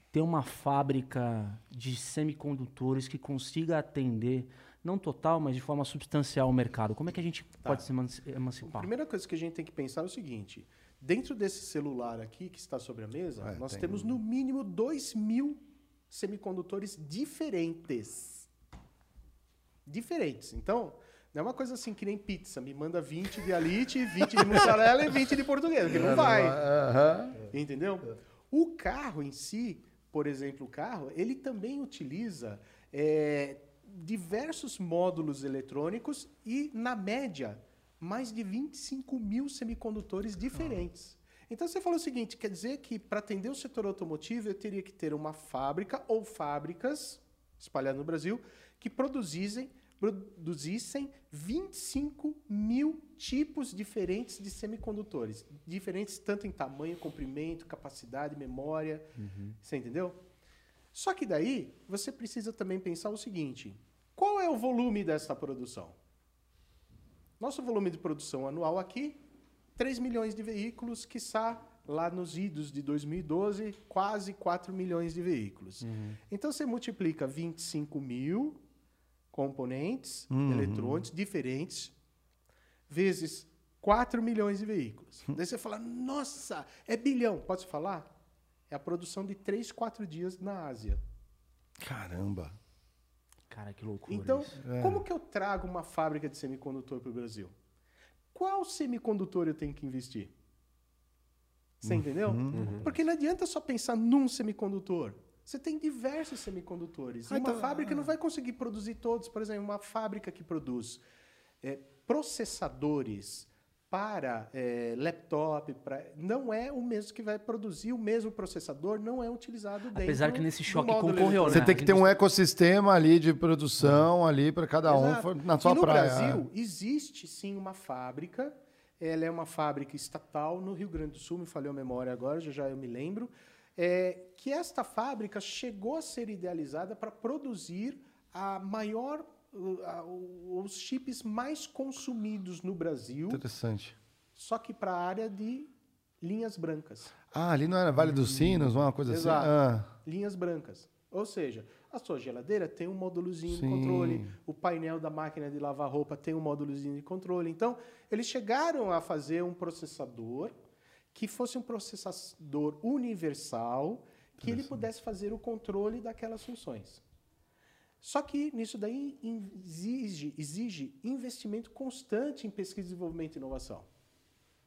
ter uma fábrica de semicondutores que consiga atender, não total, mas de forma substancial o mercado? Como é que a gente Tá. pode se eman- A emancipar? primeira coisa que a gente tem que pensar é o seguinte: dentro desse celular aqui que está sobre a mesa, É, nós tem temos no mínimo 2 mil semicondutores diferentes. Diferentes. Então, não é uma coisa assim que nem pizza, me manda 20 de alite, 20 de mussarela e 20 de português, que não vai. Aham. Entendeu? O carro em si, por exemplo, o carro, ele também utiliza é, diversos módulos eletrônicos e, na média, mais de 25 mil semicondutores diferentes. Então você falou o seguinte: quer dizer que para atender o setor automotivo eu teria que ter uma fábrica ou fábricas espalhadas no Brasil que produzissem, produzissem 25 mil tipos diferentes de semicondutores. Diferentes tanto em tamanho, comprimento, capacidade, memória. Você entendeu? Só que daí você precisa também pensar o seguinte: qual é o volume dessa produção? Nosso volume de produção anual aqui, 3 milhões de veículos, quiçá lá nos idos de 2012, quase 4 milhões de veículos. Então você multiplica 25 mil componentes eletrônicos diferentes vezes 4 milhões de veículos. [LAUGHS] Daí você fala, nossa, é bilhão. Pode falar? É a produção de 3, 4 dias na Ásia. Caramba. Cara, que loucura. Então, isso. como que eu trago uma fábrica de semicondutor para o Brasil? Qual semicondutor eu tenho que investir? Você entendeu? Porque não adianta só pensar num semicondutor. Você tem diversos semicondutores. Ah, E uma então- fábrica não vai conseguir produzir todos. Por exemplo, uma fábrica que produz é, processadores para é, laptop, pra- não é o mesmo que vai produzir o mesmo processador, não é utilizado dentro Apesar que nesse choque concorreu, Você né? tem que ter um ecossistema ali de produção ali para cada um Exato. for- na sua e no praia. Brasil, existe sim uma fábrica. Ela é uma fábrica estatal no Rio Grande do Sul, me falhou a memória agora, já já eu me lembro. É, que esta fábrica chegou a ser idealizada para produzir a maior, os chips mais consumidos no Brasil, Interessante. só que para a área de linhas brancas. Ah, ali não era Vale dos Sinos, uma coisa Exato. assim? Ah, linhas brancas. Ou seja, a sua geladeira tem um módulozinho de controle, o painel da máquina de lavar roupa tem um módulozinho de controle. Então, eles chegaram a fazer um processador que fosse um processador universal, que ele pudesse fazer o controle daquelas funções. Só que nisso daí exige, exige investimento constante em pesquisa, desenvolvimento e inovação.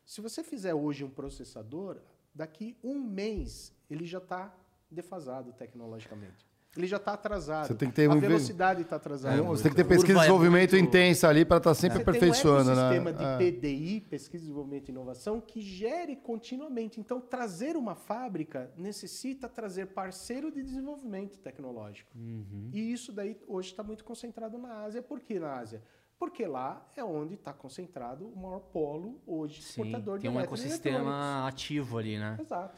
Se você fizer hoje um processador, daqui um mês ele já está defasado tecnologicamente. Ele já está atrasado. Você tem que ter a um velocidade está atrasada. você tem que ter pesquisa e é desenvolvimento muito- intensa ali para estar sempre Você tem aperfeiçoando, um né? ecossistema de Ah. PDI, pesquisa, desenvolvimento e inovação, que gere continuamente. Então, trazer uma fábrica necessita trazer parceiro de desenvolvimento tecnológico. Uhum. E isso daí hoje está muito concentrado na Ásia. Por que na Ásia? Porque lá é onde está concentrado o maior polo hoje Sim, exportador tem de um eletroeletrônicos. ecossistema ativo ali, né? Exato.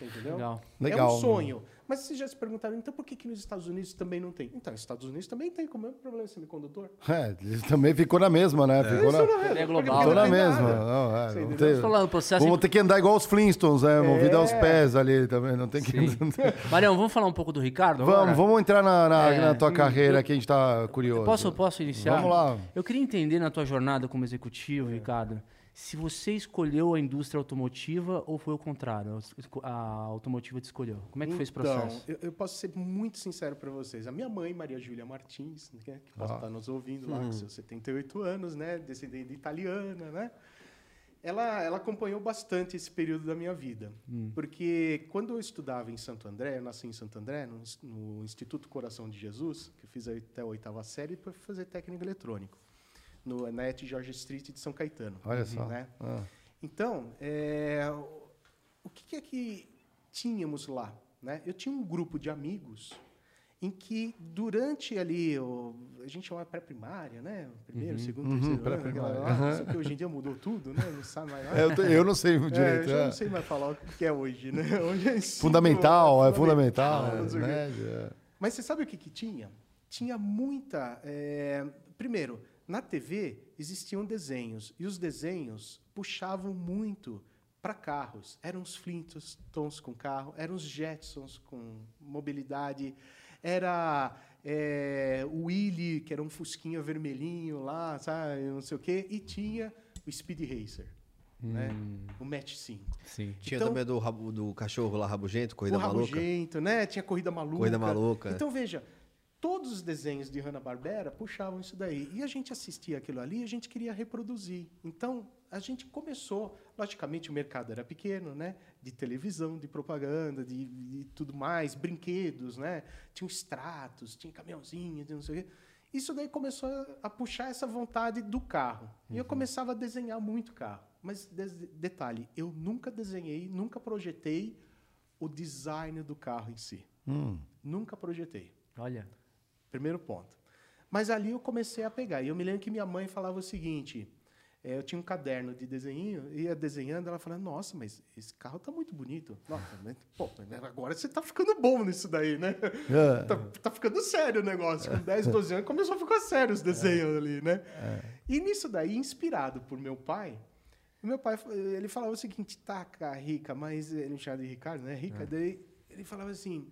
Você Entendeu? Legal. Legal. É um sonho. Mas vocês já se perguntaram, então por que, que nos Estados Unidos também não tem? Então, nos Estados Unidos também tem, como é o problema de semicondutor? É, ele também ficou na mesma, né? Ficou na, Ele é global, ficou na mesma. Não, é, não tem- Falando, processo Vamos ter que andar igual os Flintstones, né? Movido aos É. pés ali também. Não tem que. [LAUGHS] Marião, vamos falar um pouco do Ricardo? vamos, agora? vamos entrar na, na, É, na tua hum, carreira que a gente tá curioso. Posso, posso iniciar? Vamos lá. Eu queria entender na tua jornada como executivo, Ricardo, se você escolheu a indústria automotiva ou foi o contrário, a automotiva te escolheu. Como é que foi esse processo? Então, eu, eu posso ser muito sincero para vocês. A minha mãe, Maria Júlia Martins, né, que possa Ah. estar nos ouvindo lá com seus 78 anos, né, descendente italiana, né? Ela, ela acompanhou bastante esse período da minha vida. Porque quando eu estudava em Santo André, eu nasci em Santo André, no, no Instituto Coração de Jesus, que eu fiz até a oitava série, para fazer técnico eletrônico, no, na ET George Street de São Caetano. Olha só. Né? Ah. Então, é, o- que, é que tínhamos lá? Né? Eu tinha um grupo de amigos em que durante ali, o, a gente chama pré-primária, né? Primeiro, segundo, uhum, terceiro pré-primária. que hoje em dia mudou tudo, né? Não sabe mais nada. É, eu, tô- eu não sei É, direito. eu já é. não sei mais falar o que é hoje, né? [LAUGHS] Hoje é Fundamental, é fundamental. não sei o quê. médio, é. Mas você sabe o que, que tinha? Tinha muita. é, Primeiro, na TV existiam desenhos e os desenhos puxavam muito para carros. Eram os Flintstones com carro, eram os Jetsons com mobilidade, era é, o Willy, que era um fusquinha vermelhinho lá, sabe, não sei o quê, e tinha o Speed Racer, né? o Match 5. Sim. Tinha Então- também do, rabo- do cachorro lá, rabugento, corrida o maluca. Rabugento, né? Tinha Corrida Maluca. Corrida Maluca. Então, veja, todos os desenhos de Hanna-Barbera puxavam isso daí. E a gente assistia aquilo ali e a gente queria reproduzir. Então, a gente começou... Logicamente, o mercado era pequeno, né? De televisão, de propaganda, de, de tudo mais, brinquedos, né? Tinha extratos, tinha caminhãozinho, não sei o quê. Isso daí começou a- puxar essa vontade do carro. E eu começava a desenhar muito carro. Mas, detalhe, eu nunca desenhei, nunca projetei o design do carro em si. Hum. Nunca projetei. Olha. Primeiro ponto. Mas ali eu comecei a pegar. E eu me lembro que minha mãe falava o seguinte: eh, eu tinha um caderno de desenho, ia desenhando, ela falava, nossa, mas esse carro tá muito bonito. Nossa, mas, pô, agora você tá ficando bom nisso daí, né? É. Tá, tá ficando sério o negócio. Com 10, 12 anos começou a ficar sério os desenhos ali, né? E nisso daí, inspirado por meu pai, meu pai ele falava o seguinte: taca, Rica, mas ele me chamava de Ricardo, né? Rica, daí ele falava assim.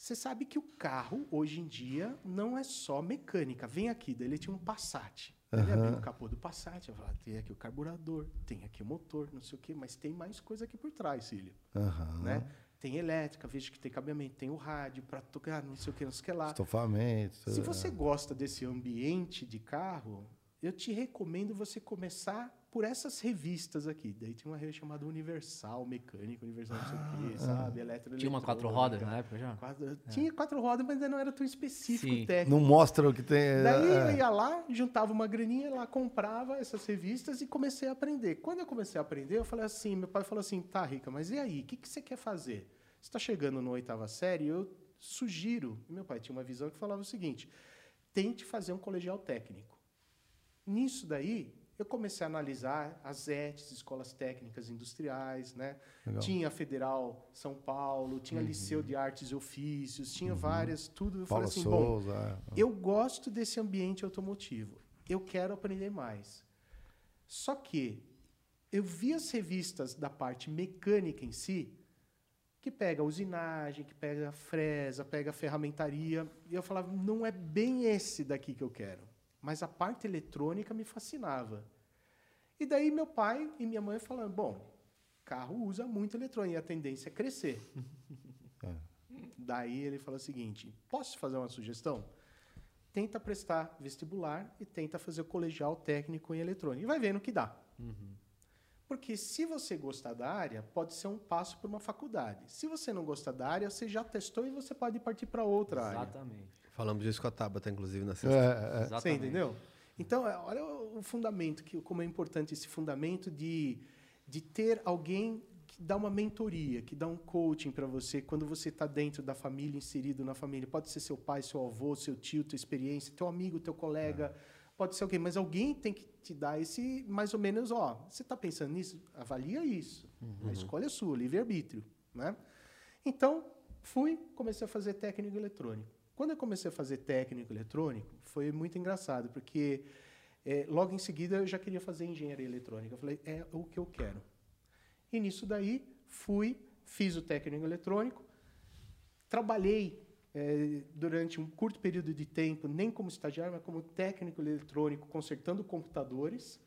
Você sabe que o carro, hoje em dia, não é só mecânica. Vem aqui, daí ele tinha um Passat. Ele abriu o capô do Passat, eu falava, tem aqui o carburador, tem aqui o motor, não sei o quê, mas tem mais coisa aqui por trás, filho. Aham. Né? Tem elétrica, vejo que tem cabeamento, tem o rádio para tocar, não sei o que, não sei o que lá. Estofamento. Se você é. gosta desse ambiente de carro, eu te recomendo você começar por essas revistas aqui. Daí tem uma revista chamada Universal Mecânica, Universal não sei o quê, sabe? Eletro Tinha uma quatro rodas na época já? Quatro- Tinha quatro rodas, mas ainda não era tão específico Sim. técnico. Não mostra o que tem. Daí é. eu ia lá, juntava uma graninha, lá comprava essas revistas e comecei a aprender. Quando eu comecei a aprender, eu falei assim, meu pai falou assim, tá, Rica, mas e aí, o que, que você quer fazer? Você está chegando na oitava série, eu sugiro, meu pai tinha uma visão que falava o seguinte, tente fazer um colegial técnico. Nisso daí, eu comecei a analisar as ETs, escolas técnicas industriais, né? Legal. Tinha a Federal São Paulo, tinha Liceu de Artes e Ofícios, tinha várias, tudo. Eu Paula falei assim, bom, Souza. é. eu gosto desse ambiente automotivo. Eu quero aprender mais. Só que eu vi as revistas da parte mecânica em si, que pega a usinagem, que pega a fresa, pega a ferramentaria, e eu falava, não é bem esse daqui que eu quero. Mas a parte eletrônica me fascinava. E daí meu pai e minha mãe falando, bom, carro usa muito eletrônica, e a tendência é crescer. [LAUGHS] Daí ele falou o seguinte: posso te fazer uma sugestão? Tenta prestar vestibular e tenta fazer o colegial técnico em eletrônica. E vai vendo o que dá. Porque se você gostar da área, pode ser um passo para uma faculdade. Se você não gostar da área, você já testou e você pode partir para outra área. Exatamente. Falamos disso com a Tabata, inclusive, na sexta. É, é. Você Exatamente. entendeu? Então, é, olha o fundamento, que, como é importante esse fundamento de, de ter alguém que dá uma mentoria, que dá um coaching para você quando você está dentro da família, inserido na família. Pode ser seu pai, seu avô, seu tio, tua experiência, teu amigo, teu colega. Pode ser alguém, mas alguém tem que te dar esse, mais ou menos, ó, você está pensando nisso? Avalia isso. A escolha é sua, livre-arbítrio. Né? Então, fui, comecei a fazer técnico eletrônico. Quando eu comecei a fazer técnico eletrônico, foi muito engraçado, porque eh, logo em seguida eu já queria fazer engenharia eletrônica. Eu falei, é o que eu quero. E nisso daí, fui, fiz o técnico eletrônico, trabalhei eh, durante um curto período de tempo, nem como estagiário, mas como técnico eletrônico, consertando computadores,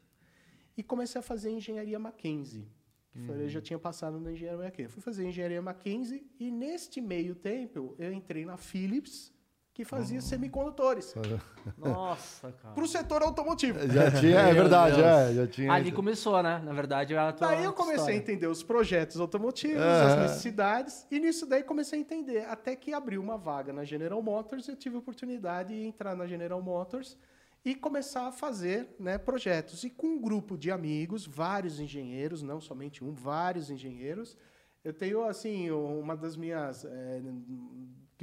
e comecei a fazer engenharia Mackenzie. Que foi, eu já tinha passado na engenharia Mackenzie. Fui fazer engenharia Mackenzie e neste meio tempo eu entrei na Philips, que fazia semicondutores, [LAUGHS] Nossa, cara. para o setor automotivo. Já [LAUGHS] tinha, é verdade, é, já tinha. Ali começou, né? Na verdade, a tua Daí eu comecei história. a entender os projetos automotivos, as necessidades, e nisso daí comecei a entender. Até que abriu uma vaga na General Motors, eu tive a oportunidade de entrar na General Motors e começar a fazer né, projetos. E com um grupo de amigos, vários engenheiros, não somente um, vários engenheiros. Eu tenho, assim, uma das minhas eh,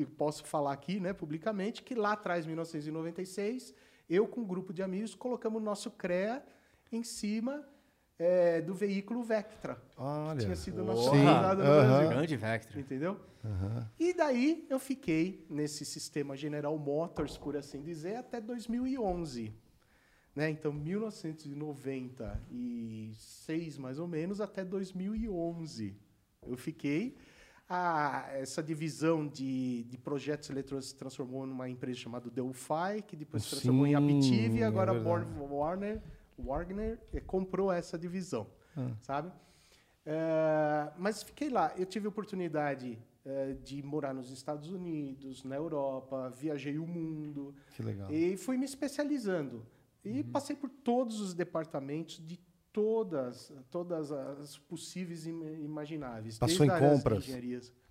que posso falar aqui, né, publicamente, que lá atrás, em 1996, eu com um grupo de amigos colocamos o nosso CREA em cima é, do veículo Vectra. Olha. Tinha sido nacionalizado no Brasil. Grande Vectra. Entendeu? E daí eu fiquei nesse sistema General Motors, por assim dizer, até 2011. Né? Então, 1996, mais ou menos, até 2011. Eu fiquei. A, essa divisão de, de projetos eletrônicos se transformou numa empresa chamada Delphi, que depois se transformou em Sim, Aptiv, e é agora. Born- Warner, Warner eh, comprou essa divisão, sabe? Eh, mas fiquei lá. Eu tive a oportunidade eh, de morar nos Estados Unidos, na Europa, viajei o mundo Que legal. e fui me especializando. E Uhum. passei por todos os departamentos de todas, todas as possíveis e im- imagináveis. Passou desde em compras?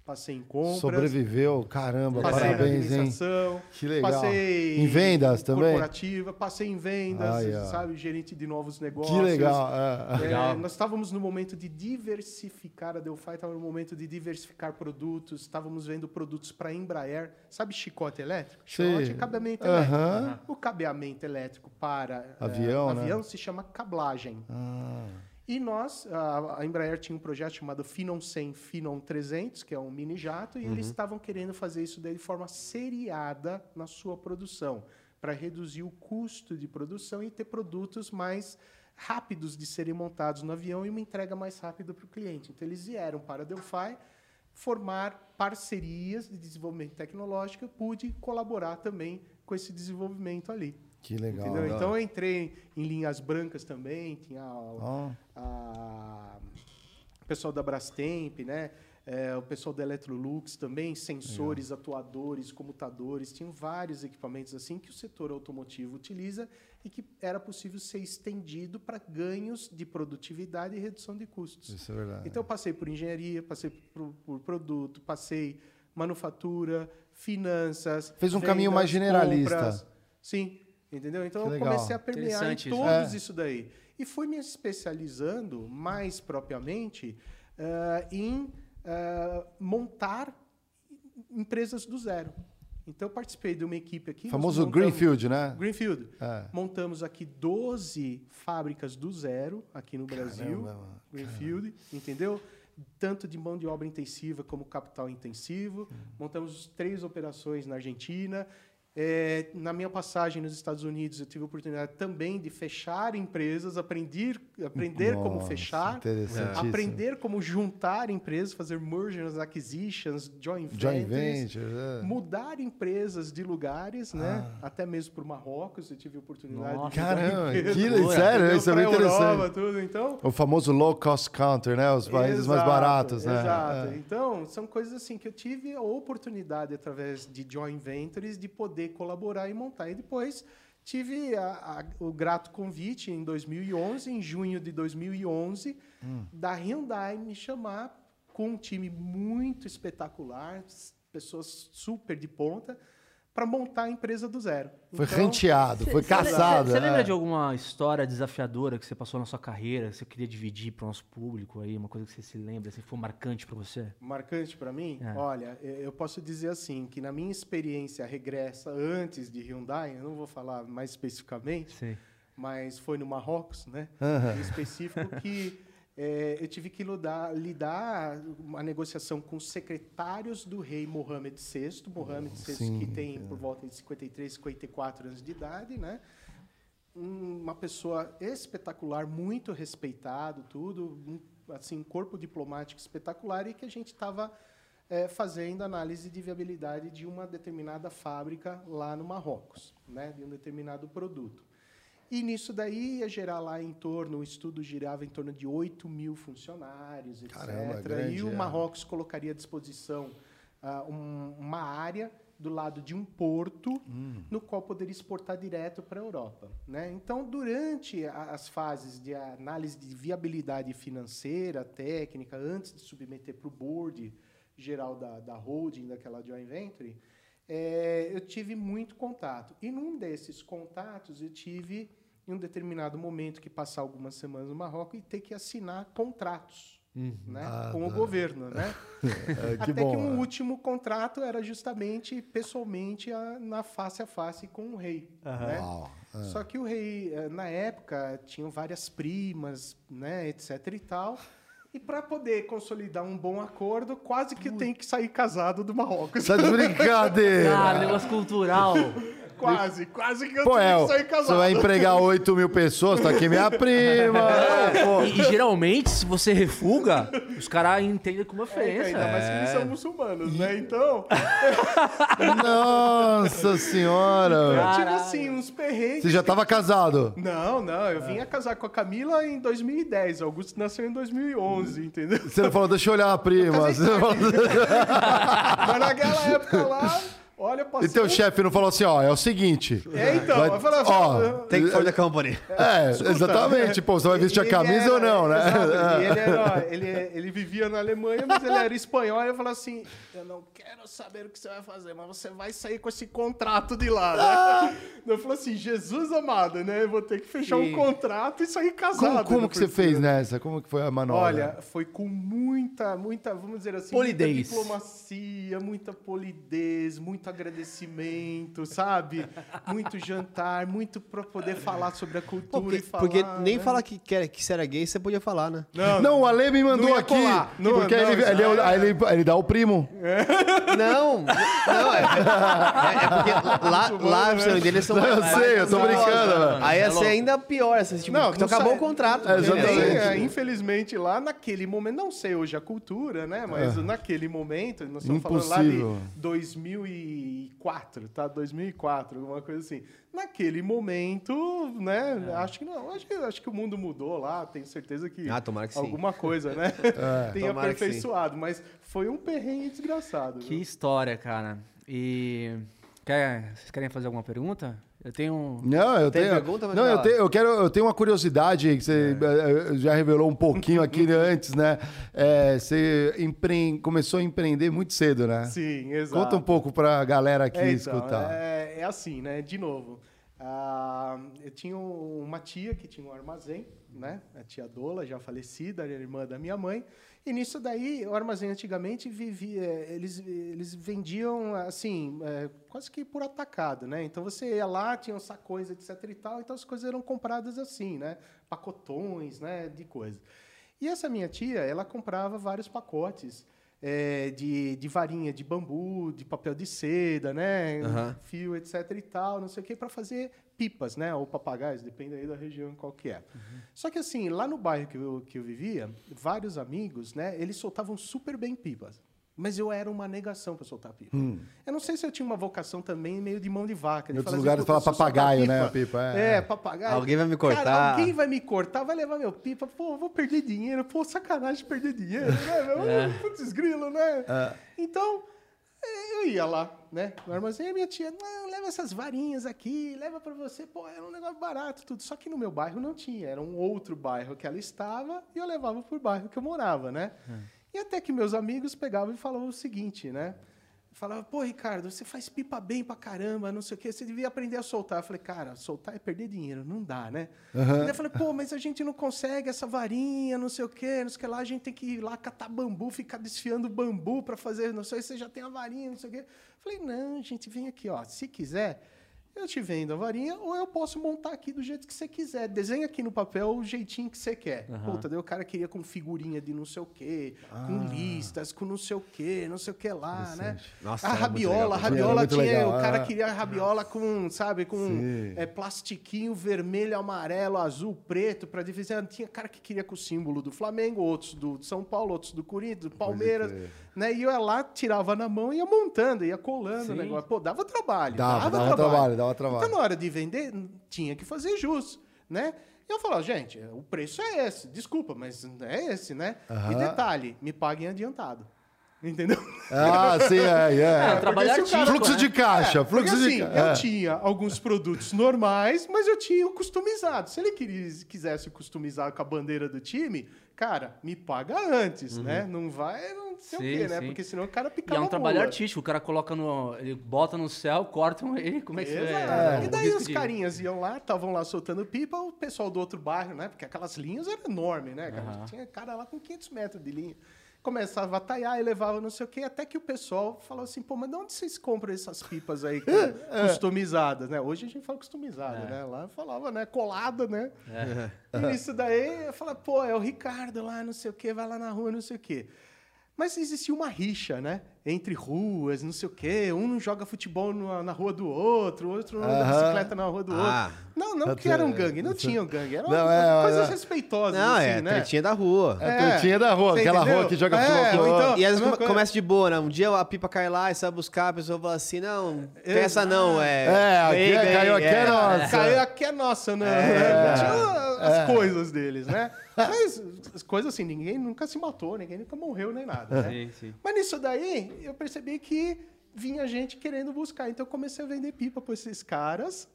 Passei em compras. Sobreviveu, caramba, Passei em parabéns, hein? Que legal. Passei Em vendas também? corporativa, passei em vendas, Ai, ó. sabe, gerente de novos negócios. Que legal. é. É, Legal. nós estávamos no momento de diversificar, a Delphi estava no momento de diversificar produtos, estávamos vendo produtos para Embraer, sabe chicote elétrico? Sim. Chicote é cabeamento elétrico. Aham. O cabeamento elétrico para eh, Avião, né? avião se chama cablagem. Ah, E nós, a, a Embraer tinha um projeto chamado Finon 100, Finon 300, que é um mini jato, e eles estavam querendo fazer isso de forma seriada na sua produção, para reduzir o custo de produção e ter produtos mais rápidos de serem montados no avião e uma entrega mais rápida para o cliente. Então, eles vieram para a Delphi formar parcerias de desenvolvimento tecnológico pude colaborar também com esse desenvolvimento ali. Que legal. Entendeu? Então eu entrei em linhas brancas também, tinha a- a- o pessoal da Brastemp, né? É, o pessoal da Electrolux também, sensores, atuadores, comutadores, tinham vários equipamentos assim que o setor automotivo utiliza e que era possível ser estendido para ganhos de produtividade e redução de custos. isso é verdade. Então eu passei por engenharia, passei por, por produto, passei manufatura, finanças. Fez um caminho mais generalista. compras. Sim, entendeu? Então Que eu legal. comecei a permear em todos É. isso daí. E fui me especializando mais propriamente eh, em eh, montar empresas do zero. Então eu participei de uma equipe aqui. Famoso montamos- Greenfield, né? Greenfield. É. Montamos aqui 12 fábricas do zero aqui no Brasil. Caramba, mano. Greenfield, entendeu? Tanto de mão de obra intensiva como capital intensivo. Hum. Montamos três operações na Argentina. É, na minha passagem nos Estados Unidos, eu tive a oportunidade também de fechar empresas, aprender, aprender como Nossa, fechar, interessantíssimo. aprender como juntar empresas, fazer mergers, acquisitions, joint Joint ventures, Ventures. é. mudar empresas de lugares, né? Até mesmo para o Marrocos, eu tive a oportunidade Nossa, de mudar Caramba, empresa, que sério, isso é muito interessante. Europa, tudo. Então, O famoso low cost counter, né? Os países mais Exato, baratos, né? Exato. É. Então, são coisas assim que eu tive a oportunidade, através de joint ventures, de poder colaborar e montar. E depois tive a- a- o grato convite em 2011, em junho de 2011, Hum. da Hyundai me chamar com um time muito espetacular, pessoas super de ponta, para montar a empresa do zero. Foi Então, renteado, foi caçado. Você é. lembra de alguma história desafiadora que você passou na sua carreira, que você queria dividir para o nosso público aí, uma coisa que você se lembra, assim, que foi marcante para você? Marcante para mim? É. Olha, eu posso dizer assim, que na minha experiência regressa antes de Hyundai, eu não vou falar mais especificamente, Sei. mas foi no Marrocos, né? Em específico que eh, eu tive que lidar, lidar uma negociação com os secretários do rei Mohammed VI, Mohammed VI Sim, que tem por volta de 53, 54 anos de idade, né? Um- uma pessoa espetacular, muito respeitado, tudo, um, assim, corpo diplomático espetacular e que a gente estava fazendo análise de viabilidade de uma determinada fábrica lá no Marrocos, né, de um determinado produto. E nisso daí ia gerar lá em torno, o estudo girava em torno de 8 mil funcionários, etc. Caramba, grande, e o é. Marrocos colocaria à disposição ah, um- uma área do lado de um porto Hum. no qual poderia exportar direto para a Europa. Né? Então, durante a- as fases de análise de viabilidade financeira, técnica, antes de submeter para o board geral da, da holding, daquela joint venture, é, eu tive muito contato. E num desses contatos, eu tive, em um determinado momento, que passar algumas semanas no Marrocos e ter que assinar contratos né, com o governo, né? [LAUGHS] É, que Até bom. que um né? último contrato era justamente pessoalmente a- na face a face com o rei. né? Uau. Só que o rei, eh, na época, tinham várias primas, né, etc e tal. E para poder consolidar um bom acordo, quase que tem que sair casado do Marrocos. Tá de [LAUGHS] brincadeira. Cara, negócio cultural. Quase, quase que eu Pô, é, que sair você casado. vai empregar 8 mil pessoas, tá aqui minha [LAUGHS] prima. Pô. E, e geralmente, se você refuga, os caras entendem como É, ofensa. ainda mais que eles são muçulmanos, né? Então, [LAUGHS] Nossa senhora. eu tive assim, uns perrengues. Você já tava casado? Não, não, eu vim a casar com a Camila em 2010. Augusto nasceu em 2011, entendeu? Você não falou, deixa eu olhar a prima. casei Você não falou- [LAUGHS] Mas naquela época lá, olha, E passei. teu chefe não falou assim, ó, é o seguinte. É, então, Vai- eu falei, ó, Take for the company. É, exatamente. Pô, você vai vestir a E camisa era- ou não, né? exato, e [LAUGHS] ele, era, ele, ele vivia na Alemanha, mas ele era espanhol. E eu falei assim: Eu não quero saber o que você vai fazer, mas você vai sair com esse contrato de lá, né? Eu falei assim: Jesus amado, né? Eu vou ter que fechar Sim. um contrato e sair casado. Como, como que você fez nessa? Como que foi a manobra? Olha, foi com muita, muita, vamos dizer assim, Polidez. muita diplomacia, muita polidez, muito agradecimento, sabe? Muito jantar, muito pra poder falar sobre a cultura Porque, e falar. porque nem né? falar que, que, era, que você era gay, você podia falar, né? Não, o Ale me mandou não aqui. Não, porque não, ele, ele, é- aí ele, ele dá o primo. [LAUGHS] Não, não, é, é, é porque lá, lá os sonhos deles são Eu mais- sei, eu tô brincando, velho. Aí ia ser ainda pior, assim, tipo, Não, não acabou sai- o contrato. É, exatamente. É, infelizmente lá naquele momento, não sei hoje a cultura, né? Mas naquele momento, nós estamos falando lá Impossível. de 2004, tá? 2004, alguma coisa assim. Naquele momento, né? Acho que não, acho que, acho que o mundo mudou lá, tenho certeza que, Ah, que sim. alguma coisa, né? [LAUGHS] [LAUGHS] Tem Tomara sim. aperfeiçoado, mas foi um perrengue desgraçado. Que viu? história, cara. E. Quer, vocês querem fazer alguma pergunta? Eu tenho. um- Não, eu Tem tenho. pergunta, mas não, eu tenho, eu quero, eu tenho uma curiosidade que você eh, eh, já revelou um pouquinho aqui antes, né? É, você empre... começou a empreender muito cedo, né? Sim, exato. Conta um pouco pra galera aqui É, então, escutar. É, é assim, né? De novo. ah, eu tinha uma tia que tinha um armazém, né? A tia Dola, já falecida, irmã da minha mãe. E nisso daí, o armazém antigamente vivia, eles, eles vendiam assim, é, quase que por atacado, né? Então você ia lá, tinha os sacões, etc e tal, então as coisas eram compradas assim, né? Pacotões, né? De coisa. E essa minha tia, ela comprava vários pacotes é, de, de varinha de bambu, de papel de seda, né? Aham. Fio, etc e tal, não sei o quê, para fazer pipas, né? Ou papagaios, depende aí da região qual que é. Só que assim, lá no bairro que eu, que eu vivia, vários amigos, né? Eles soltavam super bem pipas. Mas eu era uma negação para soltar pipa. Eu não sei se eu tinha uma vocação também meio de mão de vaca. Em de outros falar assim, lugares "Puta, fala papagaio, né, a pipa, é. É, papagaio. Alguém vai me Cara, cortar. alguém vai me cortar, vai levar meu pipa. Pô, eu vou perder dinheiro. Pô, sacanagem perder dinheiro, né? meu? [LAUGHS] Putz, grilo, né? Então, eh, eu ia lá, né? No armazém, e a minha tia, não, leva essas varinhas aqui, leva pra você. Pô, era um negócio barato, tudo. Só que no meu bairro não tinha. Era um outro bairro que ela estava e eu levava pro bairro que eu morava, né? E até que meus amigos pegavam e falavam o seguinte, né? Falava, pô, Ricardo, você faz pipa bem pra caramba, não sei o quê, você devia aprender a soltar. Eu falei, cara, soltar é perder dinheiro, não dá, né? Daí eu falei, pô, mas a gente não consegue essa varinha, não sei o quê, não sei o que lá, a gente tem que ir lá catar bambu, ficar desfiando bambu pra fazer, não sei se você já tem a varinha, não sei o quê. Eu falei, não, gente, vem aqui, ó, se quiser, eu te vendo a varinha ou eu posso montar aqui do jeito que você quiser. Desenha aqui no papel o jeitinho que você quer. Puta, daí o cara queria com figurinha de não sei o quê, com listas, com não sei o quê, não sei o que lá, né? Nossa, a legal. rabiola, a rabiola tinha, legal, o cara é. queria a rabiola com, sabe, com é, plastiquinho vermelho, amarelo, azul, preto, para divisão. Tinha cara que queria com o símbolo do Flamengo, outros do São Paulo, outros do Corinthians, do Palmeiras, né? E eu ia lá, tirava na mão e ia montando, ia colando Sim. o negócio. Pô, dava trabalho. Dava, dava trabalho, dava trabalho. Então, na hora de vender, tinha que fazer jus, né? E eu falava, gente, o preço é esse. Desculpa, mas é esse, né? E Aham. detalhe, me paguem adiantado. Entendeu? Ah, sim, é, É, é. um trabalho Porque se o cara- artístico, Fluxo né? de caixa, Porque fluxo assim, de eu caixa. tinha alguns produtos normais, mas eu tinha o customizado. Se ele quis- quisesse customizar com a bandeira do time, cara, me paga antes, né? Não vai, não sei o Sim, quê, né? sim. Porque senão o cara E picava é um trabalho mula. artístico. O cara coloca no. Ele bota no céu, cortam ele. Como é que Exato. é? E o daí os de- carinhas iam lá, estavam lá soltando pipa, o pessoal do outro bairro, né? Porque aquelas linhas eram enormes, né? cara? Tinha cara lá com 500 metros de linha. Começava a taiar e levava não sei o quê, até que o pessoal falou assim, pô, mas de onde vocês compram essas pipas aí cara, [LAUGHS] customizadas, né? Hoje a gente fala customizada, né? Lá falava, né? Colada, né? [LAUGHS] E isso daí, eu falava, pô, é o Ricardo lá, não sei o quê, vai lá na rua, não sei o quê. Mas existia uma rixa, né? Entre ruas, não sei o quê. Um não joga futebol na, na rua do outro, o outro não anda Aham. bicicleta na rua do Ah. outro. Não, não que era um gangue, não tinha um gangue. Era Não, uma, é, coisas é. respeitosas, Não, assim, é, né? tretinha da rua. É a tretinha da rua, aquela entendeu? rua que joga É, futebol. então- E às vezes começa de boa, né? Um dia a pipa cai lá e vai buscar, a pessoa fala assim, não, essa não, é... É, aqui ganhei, é- ganhei, caiu aqui é nossa. Caiu aqui é nossa, né? É. Tinha as coisas deles, né? [LAUGHS] Mas as coisas assim, ninguém nunca se matou, ninguém nunca morreu nem nada, né? Sim, sim. Mas nisso daí, eu percebi que vinha gente querendo buscar. Então eu comecei a vender pipa para esses caras,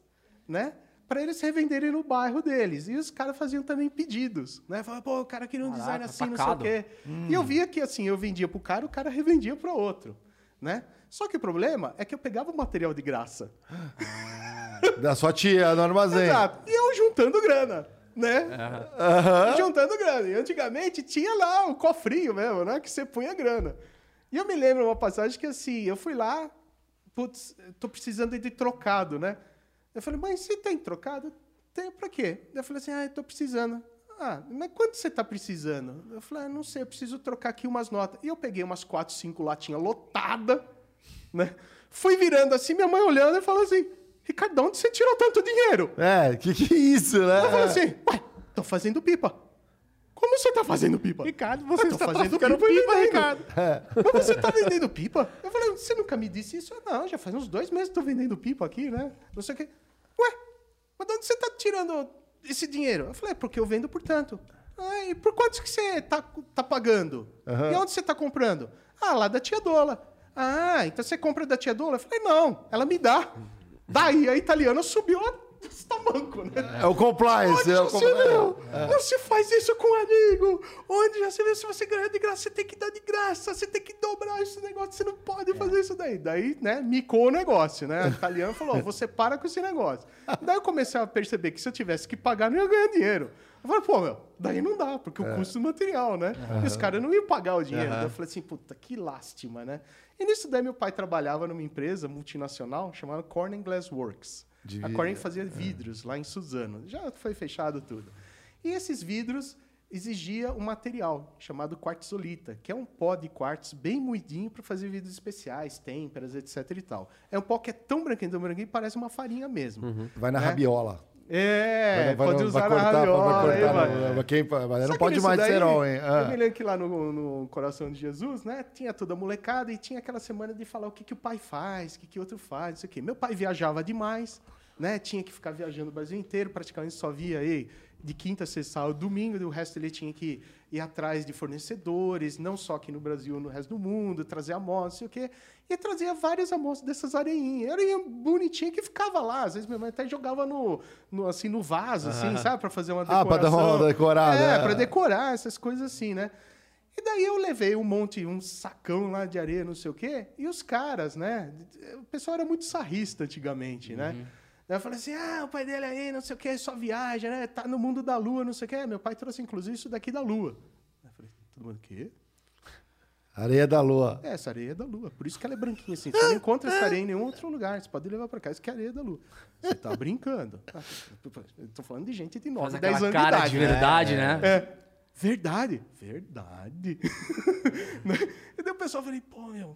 né? Para eles revenderem no bairro deles. E os caras faziam também pedidos, né? Falavam, pô, o cara queria um Caraca, design assim, não sei o quê. E eu via que assim, eu vendia pro cara, o cara revendia para outro, né? Só que o problema é que eu pegava o material de graça. Da sua tia no armazém. Exato. E eu juntando grana, né? Juntando grana. E antigamente tinha lá o cofrinho mesmo, né? Que você punha grana. E eu me lembro uma passagem que assim, eu fui lá, putz, tô precisando de trocado, né? Eu falei, mas você tem trocado? Tem pra quê? Eu falei assim, ah, eu tô precisando. Ah, mas quanto você tá precisando? Eu falei, ah, não sei, eu preciso trocar aqui umas notas. E eu peguei umas quatro, cinco latinhas lotadas, né? Fui virando assim, minha mãe olhando e falou assim, Ricardo, de onde você tirou tanto dinheiro? É, que que é isso, né? Eu falei assim, ué, tô fazendo pipa. Como você tá fazendo pipa? Ricardo, você está fazendo pipa, pipa. Ricardo. [LAUGHS] Mas você tá vendendo pipa? Eu falei, você nunca me disse isso? Não, já faz uns dois meses que tô vendendo pipa aqui, né? Não sei o quê. Ué, mas de onde você tá tirando esse dinheiro? Eu falei, é porque eu vendo por tanto. Ah, e por quanto que você tá, tá pagando? E onde você tá comprando? Ah, lá da tia Dola. Ah, então você compra da tia Dola? Eu falei, não, ela me dá. Daí a italiana subiu lá desse tamanco, né? É o compliance. Onde é o já se viu? compli- Não se faz isso com um amigo. Onde já se viu? Se você ganhar de graça, você tem que dar de graça. Você tem que dobrar esse negócio. Você não pode fazer isso daí. Daí, né, micou o negócio, né? O italiano falou, você para com esse negócio. Daí eu comecei a perceber que se eu tivesse que pagar, não ia ganhar dinheiro. Eu falei, pô, meu, daí não dá, porque o custo do material, né? E os caras não iam pagar o dinheiro. Daí eu falei assim, puta, que lástima, né? E nisso daí meu pai trabalhava numa empresa multinacional chamada Corning Glass Works. De A. Corning fazia vidros lá em Suzano. Já foi fechado tudo. E esses vidros exigia um material chamado quartzolita, que é um pó de quartzo bem moidinho para fazer vidros especiais, têmperas, etc e tal. É um pó que é tão branquinho, tão branquinho, parece uma farinha mesmo. Vai na Né? rabiola. É, Vai- vai- pode vai usar cortar, vai aí, cortar vai. no- quem- mas não pode mais daí, cerol, hein? Ah. Eu me lembro que lá no, no Coração de Jesus, né, tinha toda a molecada e tinha aquela semana de falar o que, que o pai faz, o que, que o outro faz, não sei o quê. Meu pai viajava demais, né, tinha que ficar viajando o Brasil inteiro, praticamente só via aí de quinta, sexta, sábado, domingo, e o resto ele tinha que ir atrás de fornecedores, não só aqui no Brasil, no resto do mundo, trazer amostras, não sei o quê. E trazia várias amostras dessas areinhas. Areinha bonitinha que ficava lá. Às vezes minha mãe até jogava no, no, assim, no vaso, assim, sabe? Para fazer uma Ah, decoração. pra dar uma decorada, É, é. pra decorar, essas coisas assim, né? E daí eu levei um monte, um sacão lá de areia, não sei o quê, e os caras, né? O pessoal era muito sarrista antigamente, né? Daí eu falei assim: ah, o pai dele aí, não sei o quê, só viaja, né? Tá no mundo da lua, não sei o quê. Meu pai trouxe, inclusive, isso daqui da lua. Eu falei: todo mundo, o quê? Areia da lua. É, essa areia é da lua. Por isso que ela é branquinha assim. Você não encontra essa areia em nenhum outro lugar. Você pode levar pra cá. Isso que é areia da lua. Você tá brincando. Eu tô falando de gente de 9, Faz 10 aquela anos cara de de idade. verdade, né? É. Verdade. Verdade. [LAUGHS] Né? e daí o pessoal falei, pô, meu,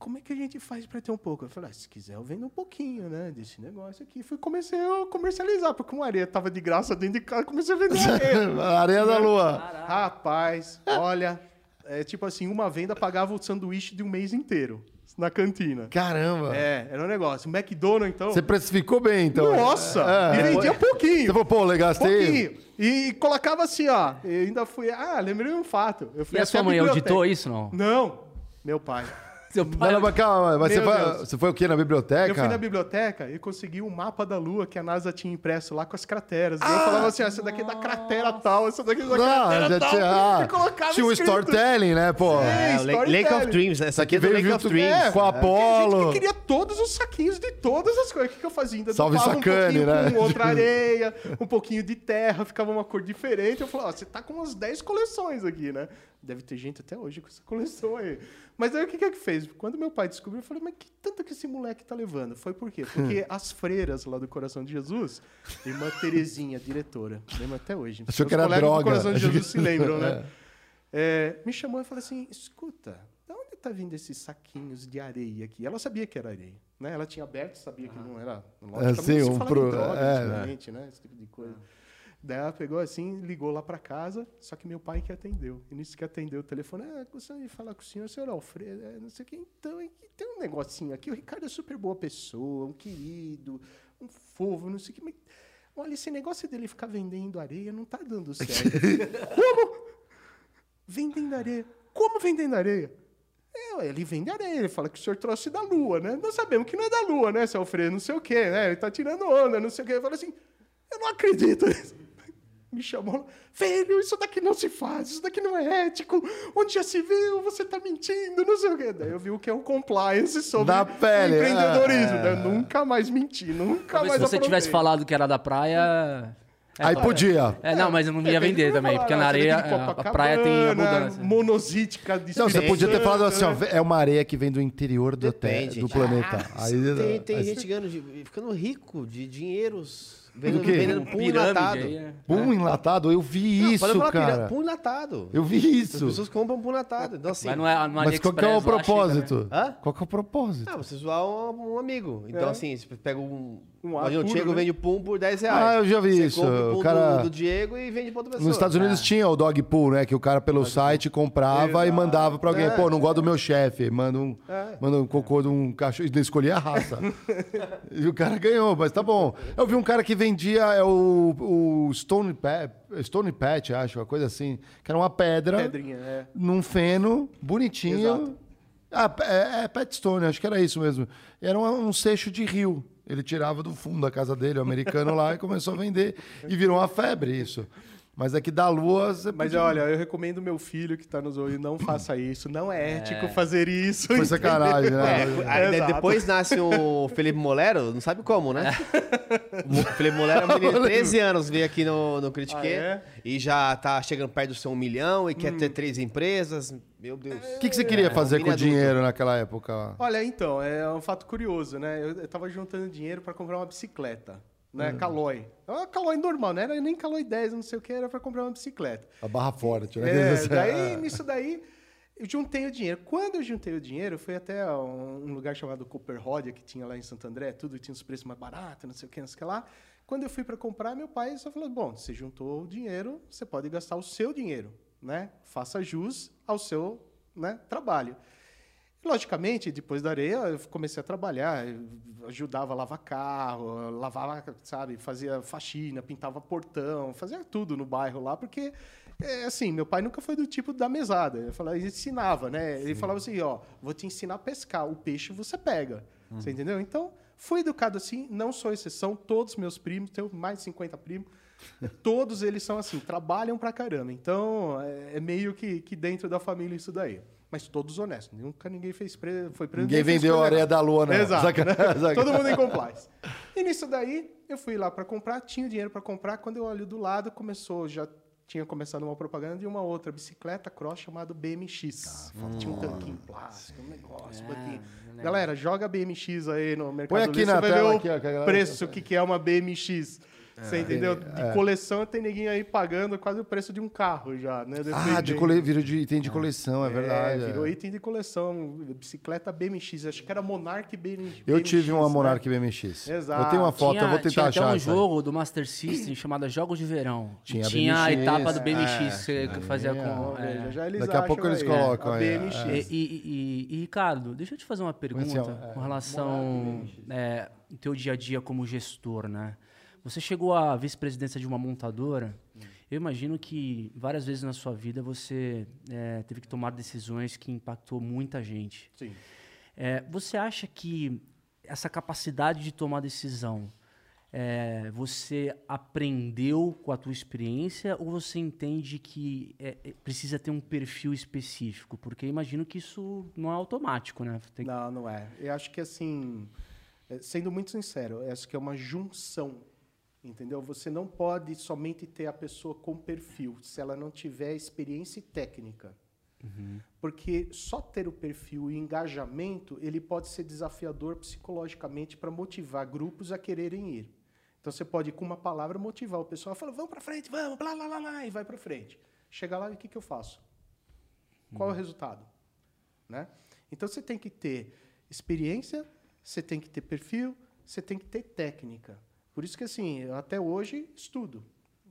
como é que a gente faz pra ter um pouco? Eu falei, ah, se quiser eu vendo um pouquinho, né, desse negócio aqui. Fui comecei a comercializar, porque uma areia tava de graça dentro de casa, comecei a vender [LAUGHS] areia. Areia da lua. Rapaz, olha, é tipo assim, uma venda pagava o sanduíche de um mês inteiro na cantina. Caramba. É, era um negócio. O McDonald's, então... Você precificou bem, então. Nossa! É. e vendia pouquinho. Você falou, pô, gastei. Pouquinho. E colocava assim, ó. Eu ainda fui. Ah, lembrei um fato. Eu fui E a sua mãe biblioteca. auditou isso, não? Não. Meu pai. Seu Não, pai. não, mas calma, mas você foi, você foi o quê? Na biblioteca? Eu fui na biblioteca e consegui um mapa da Lua que a NASA tinha impresso lá com as crateras. E eu falava assim, ó, essa daqui é da cratera tal, essa daqui é da Não, cratera já tal. tinha, [LAUGHS] E colocava tinha um storytelling, né, pô? É, É, o Lake- of Dreams. Essa aqui é do Lake of Dreams. com a Porque a gente Apollo. que queria todos os saquinhos de todas as coisas. O que, que eu fazia? Ainda Salve sacane, um né? com outra [LAUGHS] areia, um pouquinho de terra, ficava uma cor diferente. Eu falava, ó, você tá com umas 10 coleções aqui, né? Deve ter gente até hoje com essa coleção aí. Mas aí o que que é que fez? Quando meu pai descobriu, eu falei, mas que tanto que esse moleque tá levando? Foi por quê? Porque as freiras lá do Coração de Jesus, irmã Terezinha, diretora, lembro até hoje. Achou que era droga. do Coração de Jesus se [LAUGHS] lembram, É. né? É, me chamou e falou assim: escuta, de onde tá vindo esses saquinhos de areia aqui? Ela sabia que era areia, né? Ela tinha aberto, sabia que não era. Logicamente, sim, não se um pro- droga é, antigamente, né? Esse tipo de coisa. Daí ela pegou assim, ligou lá pra casa, só que meu pai que atendeu. E nisso que atendeu o telefone, ah, gostaria de falar com o senhor, senhor Alfredo, é, não sei o que. Então, é que tem um negocinho aqui, o Ricardo é super boa pessoa, um querido, um fofo, não sei o que. Mas, olha, esse negócio dele ficar vendendo areia não tá dando certo. [LAUGHS] Como? Vendendo areia. Como vendendo areia? É, ele vende areia, ele fala que o senhor trouxe da lua, né? Nós sabemos que não é da lua, né, seu Alfredo? Não sei o quê, né? Ele tá tirando onda, não sei o quê. Eu falei assim, eu não acredito nisso. Me chamou, filho, isso daqui não se faz, isso daqui não é ético. Onde já se viu, você tá mentindo, não sei o quê. Daí eu vi o que é o compliance sobre o pele, empreendedorismo. é. né? Nunca mais menti, nunca Talvez mais se você aprontei. tivesse falado que era da praia. é Aí podia. É, não, mas eu não ia É, vender também, vai porque falar, na "Ah, areia a, a praia tem abundância. Monozítica de Não, você podia ter falado assim, ó, né? é uma areia que vem do interior do, te- Depende, do planeta. Aí, Tem, tem gente ganhando, ficando rico de dinheiros. Do Vendendo, quê? vendendo Um pum enlatado. aí, é. Pum enlatado, eu vi Não, isso, pode falar cara. Pum enlatado. Eu vi As isso. pessoas compram pum enlatado. Então, assim, Mas não é, no Mas qual que é o chega, né? propósito? Hã? Qual que é o propósito? ah, você zoar um, um amigo. Então, É. assim, você pega um. Um ar puro, Diego né? vende o pum por 10 reais. Ah, eu já vi Você isso. compra o O pum cara- do, do Diego e vende pra outra pessoa. Nos Estados Unidos tinha o dog pool, né? Que o cara pelo site comprava e mandava pra alguém. É. Pô, não gosto do meu chefe. Manda um, É. manda um cocô de um cachorro. Ele escolhia a raça. e o cara ganhou, mas tá bom. Eu vi um cara que vendia é o, o Stone, Pat, Stone Patch, acho, uma coisa assim. Que era uma pedra Pedrinha, é. num feno, bonitinho. Exato. Ah, é, é Pet Stone, acho que era isso mesmo. Era um, um seixo de rio. Ele tirava do fundo da casa dele, o americano lá, e começou a vender. E virou uma febre isso. Mas aqui da lua. Você Mas podia- olha, eu recomendo meu filho que tá nos ouvindo, não faça isso. Não é ético fazer isso. Foi sacanagem, né? É, [LAUGHS] Exato. depois nasce o Felipe Molero, não sabe como, né? [LAUGHS] O Felipe Molero é um [LAUGHS] menino de 13 anos, veio aqui no, no Critique Ah, é? e já tá chegando perto do seu um milhão e quer ter três empresas. Meu Deus. O que, que você queria fazer com o dinheiro naquela época? Olha, então, é um fato curioso, né? Eu, eu tava juntando dinheiro para comprar uma bicicleta, né? Caloi. É uma Caloi normal, não era nem Caloi 10, não sei o que, era para comprar uma bicicleta. A barra forte, né? É, [LAUGHS] daí, nisso daí, eu juntei o dinheiro. Quando eu juntei o dinheiro, eu fui até um um lugar chamado Cooper Rodia, que tinha lá em Santo André, tudo tinha os preços mais baratos, não sei o que, não sei o que lá. Quando eu fui para comprar, meu pai só falou: bom, você juntou o dinheiro, você pode gastar o seu dinheiro, né? Faça jus ao seu né, trabalho. Logicamente, depois da areia, eu comecei a trabalhar, ajudava a lavar carro, lavava, sabe, fazia faxina, pintava portão, fazia tudo no bairro lá, porque, é, assim, meu pai nunca foi do tipo da mesada. Ele, falava, ele ensinava, né? Ele falava assim, ó, vou te ensinar a pescar, o peixe você pega. Você entendeu? Então, fui educado assim, não sou exceção, todos meus primos, tenho mais de 50 primos, todos eles são assim, trabalham pra caramba. Então, é, é meio que, que dentro da família isso daí. Mas todos honestos. Nunca ninguém fez pre... foi preso. Ninguém vendeu a areia da lua, não. Exato. Sacanagem, [LAUGHS] né? sacanagem. Todo mundo em compliance. E nisso daí, eu fui lá para comprar, tinha dinheiro para comprar. Quando eu olho do lado, começou, já tinha começado uma propaganda de uma outra bicicleta cross chamada BMX. Ah, tinha um tanquinho plástico, um negócio, aqui. eu lembro. Galera, joga BMX aí no mercado Põe aqui Livre, na você vai tela ver aqui, ó, preço, o que, que é uma BMX. Você entendeu? De é. coleção tem neguinho aí pagando quase o preço de um carro já, né? Ah, de cole... virou de item de coleção, é verdade. É, virou é. item de coleção. Bicicleta BMX. Acho que era Monarch BMX. Eu tive uma né? Monarch BMX. Exato. Eu tenho uma foto, Tinha- eu vou tentar tinha achar. até um jogo do Master System chamado Jogos de Verão. Tinha Tinha, a BMX, etapa do é, BMX que, que fazia com. É. já eles Daqui a pouco eles aí, colocam aí, BMX. é. E, e- e- e, Ricardo, deixa eu te fazer uma pergunta Assim, é, com relação é, no teu dia a dia como gestor, né? Você chegou à vice-presidência de uma montadora. Eu imagino que várias vezes na sua vida você é, teve que tomar decisões que impactou muita gente. Sim. É, você acha que essa capacidade de tomar decisão é, você aprendeu com a tua experiência ou você entende que é, é, precisa ter um perfil específico? Porque imagino que isso não é automático, né? Tem... Não, não é. Eu acho que assim, é, sendo muito sincero, acho que é uma junção, entendeu? Você não pode somente ter a pessoa com perfil se ela não tiver experiência e técnica. Uhum. Porque só ter o perfil e engajamento, ele pode ser desafiador psicologicamente para motivar grupos a quererem ir. Então você pode, com uma palavra, motivar o pessoal, falar, vamos para frente, vamos, blá, blá, blá, blá, e vai para frente. Chega lá e o que, que eu faço? Qual uhum. é o resultado? Né? Então você tem que ter experiência, você tem que ter perfil, você tem que ter técnica. Por isso que assim, eu até hoje estudo,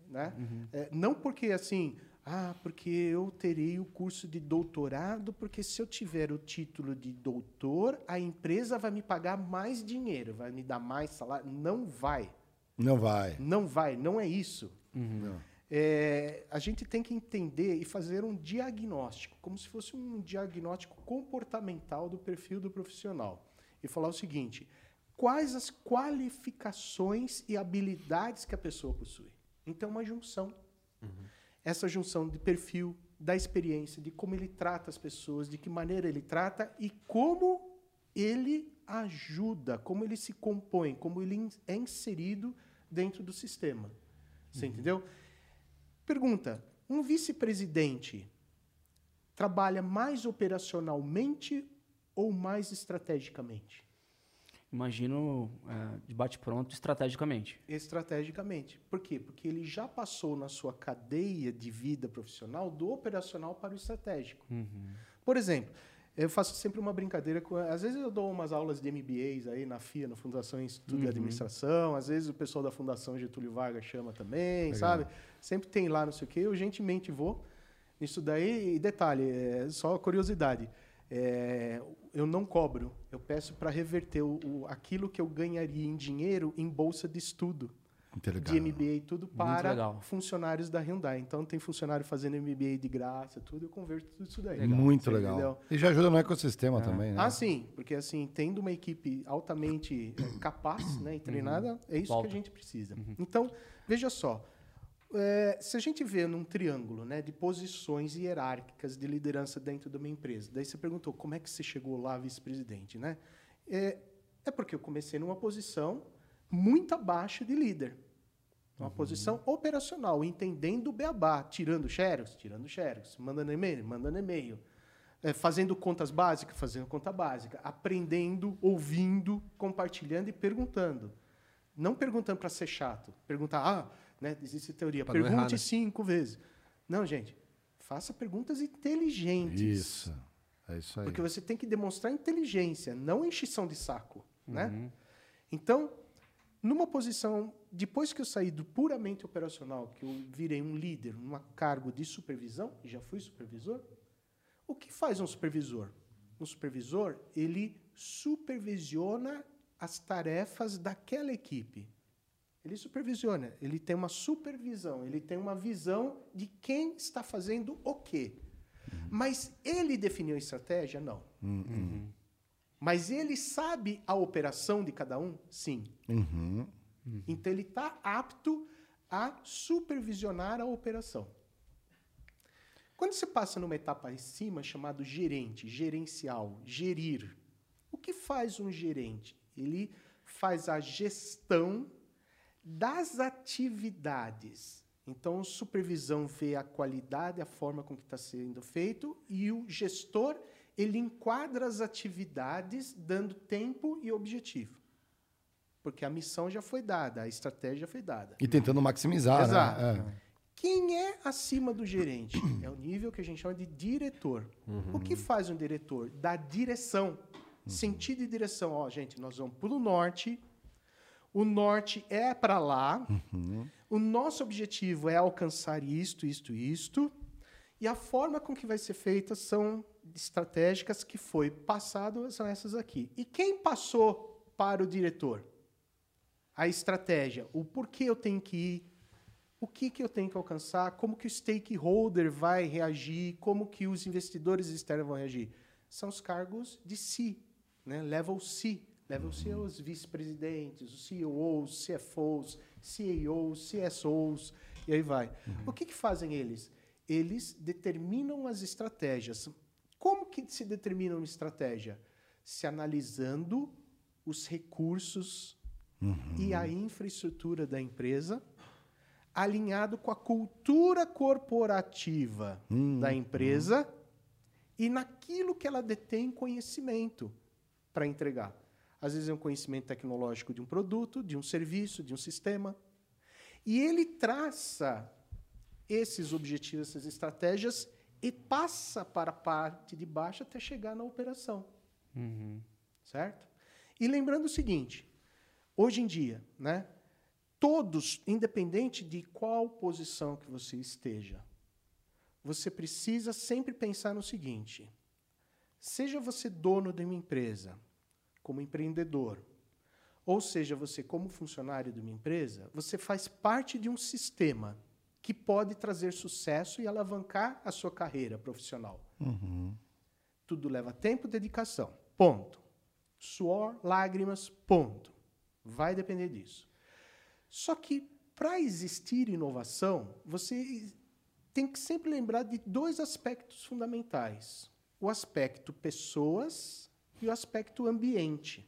né? Uhum. É, não porque assim, ah, porque eu terei o curso de doutorado, porque se eu tiver o título de doutor, a empresa vai me pagar mais dinheiro, vai me dar mais salário. Não vai. Não vai. Não vai, não é isso. Uhum. É, a gente tem que entender e fazer um diagnóstico, como se fosse um diagnóstico comportamental do perfil do profissional. E falar o seguinte: quais as qualificações e habilidades que a pessoa possui? Então, uma junção. Uhum. Essa junção de perfil, da experiência, de como ele trata as pessoas, de que maneira ele trata e como ele ajuda, como ele se compõe, como ele é inserido dentro do sistema. Você uhum. entendeu? Pergunta: um vice-presidente trabalha mais operacionalmente ou mais estrategicamente? Imagino é, de bate-pronto estrategicamente. Estrategicamente. Por quê? Porque ele já passou na sua cadeia de vida profissional do operacional para o estratégico. Uhum. Por exemplo, eu faço sempre uma brincadeira com. Às vezes eu dou umas aulas de MBAs aí na FIA, na Fundação Instituto uhum. de Administração. Às vezes o pessoal da Fundação Getúlio Vargas chama também, Legal. sabe? Sempre tem lá, não sei o quê. Eu gentilmente vou nisso daí. E detalhe, é só curiosidade. É, eu não cobro. Eu peço para reverter o, o, aquilo que eu ganharia em dinheiro em bolsa de estudo de MBA e tudo para funcionários da Hyundai. Então tem funcionário fazendo MBA de graça, tudo, eu converto tudo isso daí. Legal. Muito legal. Entendeu? E já ajuda no ecossistema é. também, né? Ah, sim, porque assim, tendo uma equipe altamente é, capaz né, e treinada, uhum. é isso Volta. que a gente precisa. Uhum. Então, veja só. É, se a gente vê num triângulo né, de posições hierárquicas de liderança dentro de uma empresa, daí você perguntou como é que você chegou lá vice-presidente, né? É, é porque eu comecei numa posição muito abaixo de líder. Uma uhum. posição operacional, entendendo o beabá, tirando xerox, tirando xerox, mandando e-mail, mandando e-mail, é, fazendo contas básicas, fazendo conta básica, aprendendo, ouvindo, compartilhando e perguntando. Não perguntando para ser chato, perguntar, ah, né, existe teoria, pra pergunte errar, né? cinco vezes. Não, gente, faça perguntas inteligentes. Isso, é isso aí. Porque você tem que demonstrar inteligência, não enchição de saco, uhum. né? Então, numa posição, depois que eu saí do puramente operacional, que eu virei um líder, um cargo de supervisão, já fui supervisor, o que faz um supervisor? Um supervisor, ele supervisiona as tarefas daquela equipe. Ele supervisiona, ele tem uma supervisão, ele tem uma visão de quem está fazendo o quê. Mas ele definiu a estratégia? Não. Uhum. Mas ele sabe a operação de cada um? Sim. Uhum. Uhum. Então ele está apto a supervisionar a operação. Quando você passa numa etapa acima chamado gerente, gerencial, gerir, o que faz um gerente? Ele faz a gestão das atividades. Então, supervisão vê a qualidade, a forma com que está sendo feito, e o gestor ele enquadra as atividades dando tempo e objetivo. Porque a missão já foi dada, a estratégia já foi dada. E tentando maximizar, né? Exato. né? É. Quem é acima do gerente? É o nível que a gente chama de diretor. Uhum. O que faz um diretor? Dá direção. Uhum. Sentido e direção. Ó, gente, nós vamos para o norte. O norte é para lá. Uhum. O nosso objetivo é alcançar isto, isto, isto. E a forma com que vai ser feita são estratégicas que foi passado são essas aqui. E quem passou para o diretor? A estratégia, o porquê eu tenho que ir, o que, que eu tenho que alcançar, como que o stakeholder vai reagir, como que os investidores externos vão reagir. São os cargos de C, né? level C. C é os vice-presidentes, os CEOs, CFOs, CAOs, CSOs, e aí vai. Uhum. O que, que fazem eles? Eles determinam as estratégias. Como que se determina uma estratégia? Se analisando os recursos uhum. e a infraestrutura da empresa, alinhado com a cultura corporativa uhum. da empresa e naquilo que ela detém conhecimento para entregar. Às vezes é um conhecimento tecnológico de um produto, de um serviço, de um sistema. E ele traça esses objetivos, essas estratégias e passa para a parte de baixo até chegar na operação. Uhum. Certo? E lembrando o seguinte: hoje em dia, né, todos, independente de qual posição que você esteja, você precisa sempre pensar no seguinte: seja você dono de uma empresa, como empreendedor, ou seja, você como funcionário de uma empresa, você faz parte de um sistema que pode trazer sucesso e alavancar a sua carreira profissional. Uhum. Tudo leva tempo e dedicação. Ponto. Suor, lágrimas, ponto. Vai depender disso. Só que para existir inovação, você tem que sempre lembrar de dois aspectos fundamentais: o aspecto pessoas e o aspecto ambiente.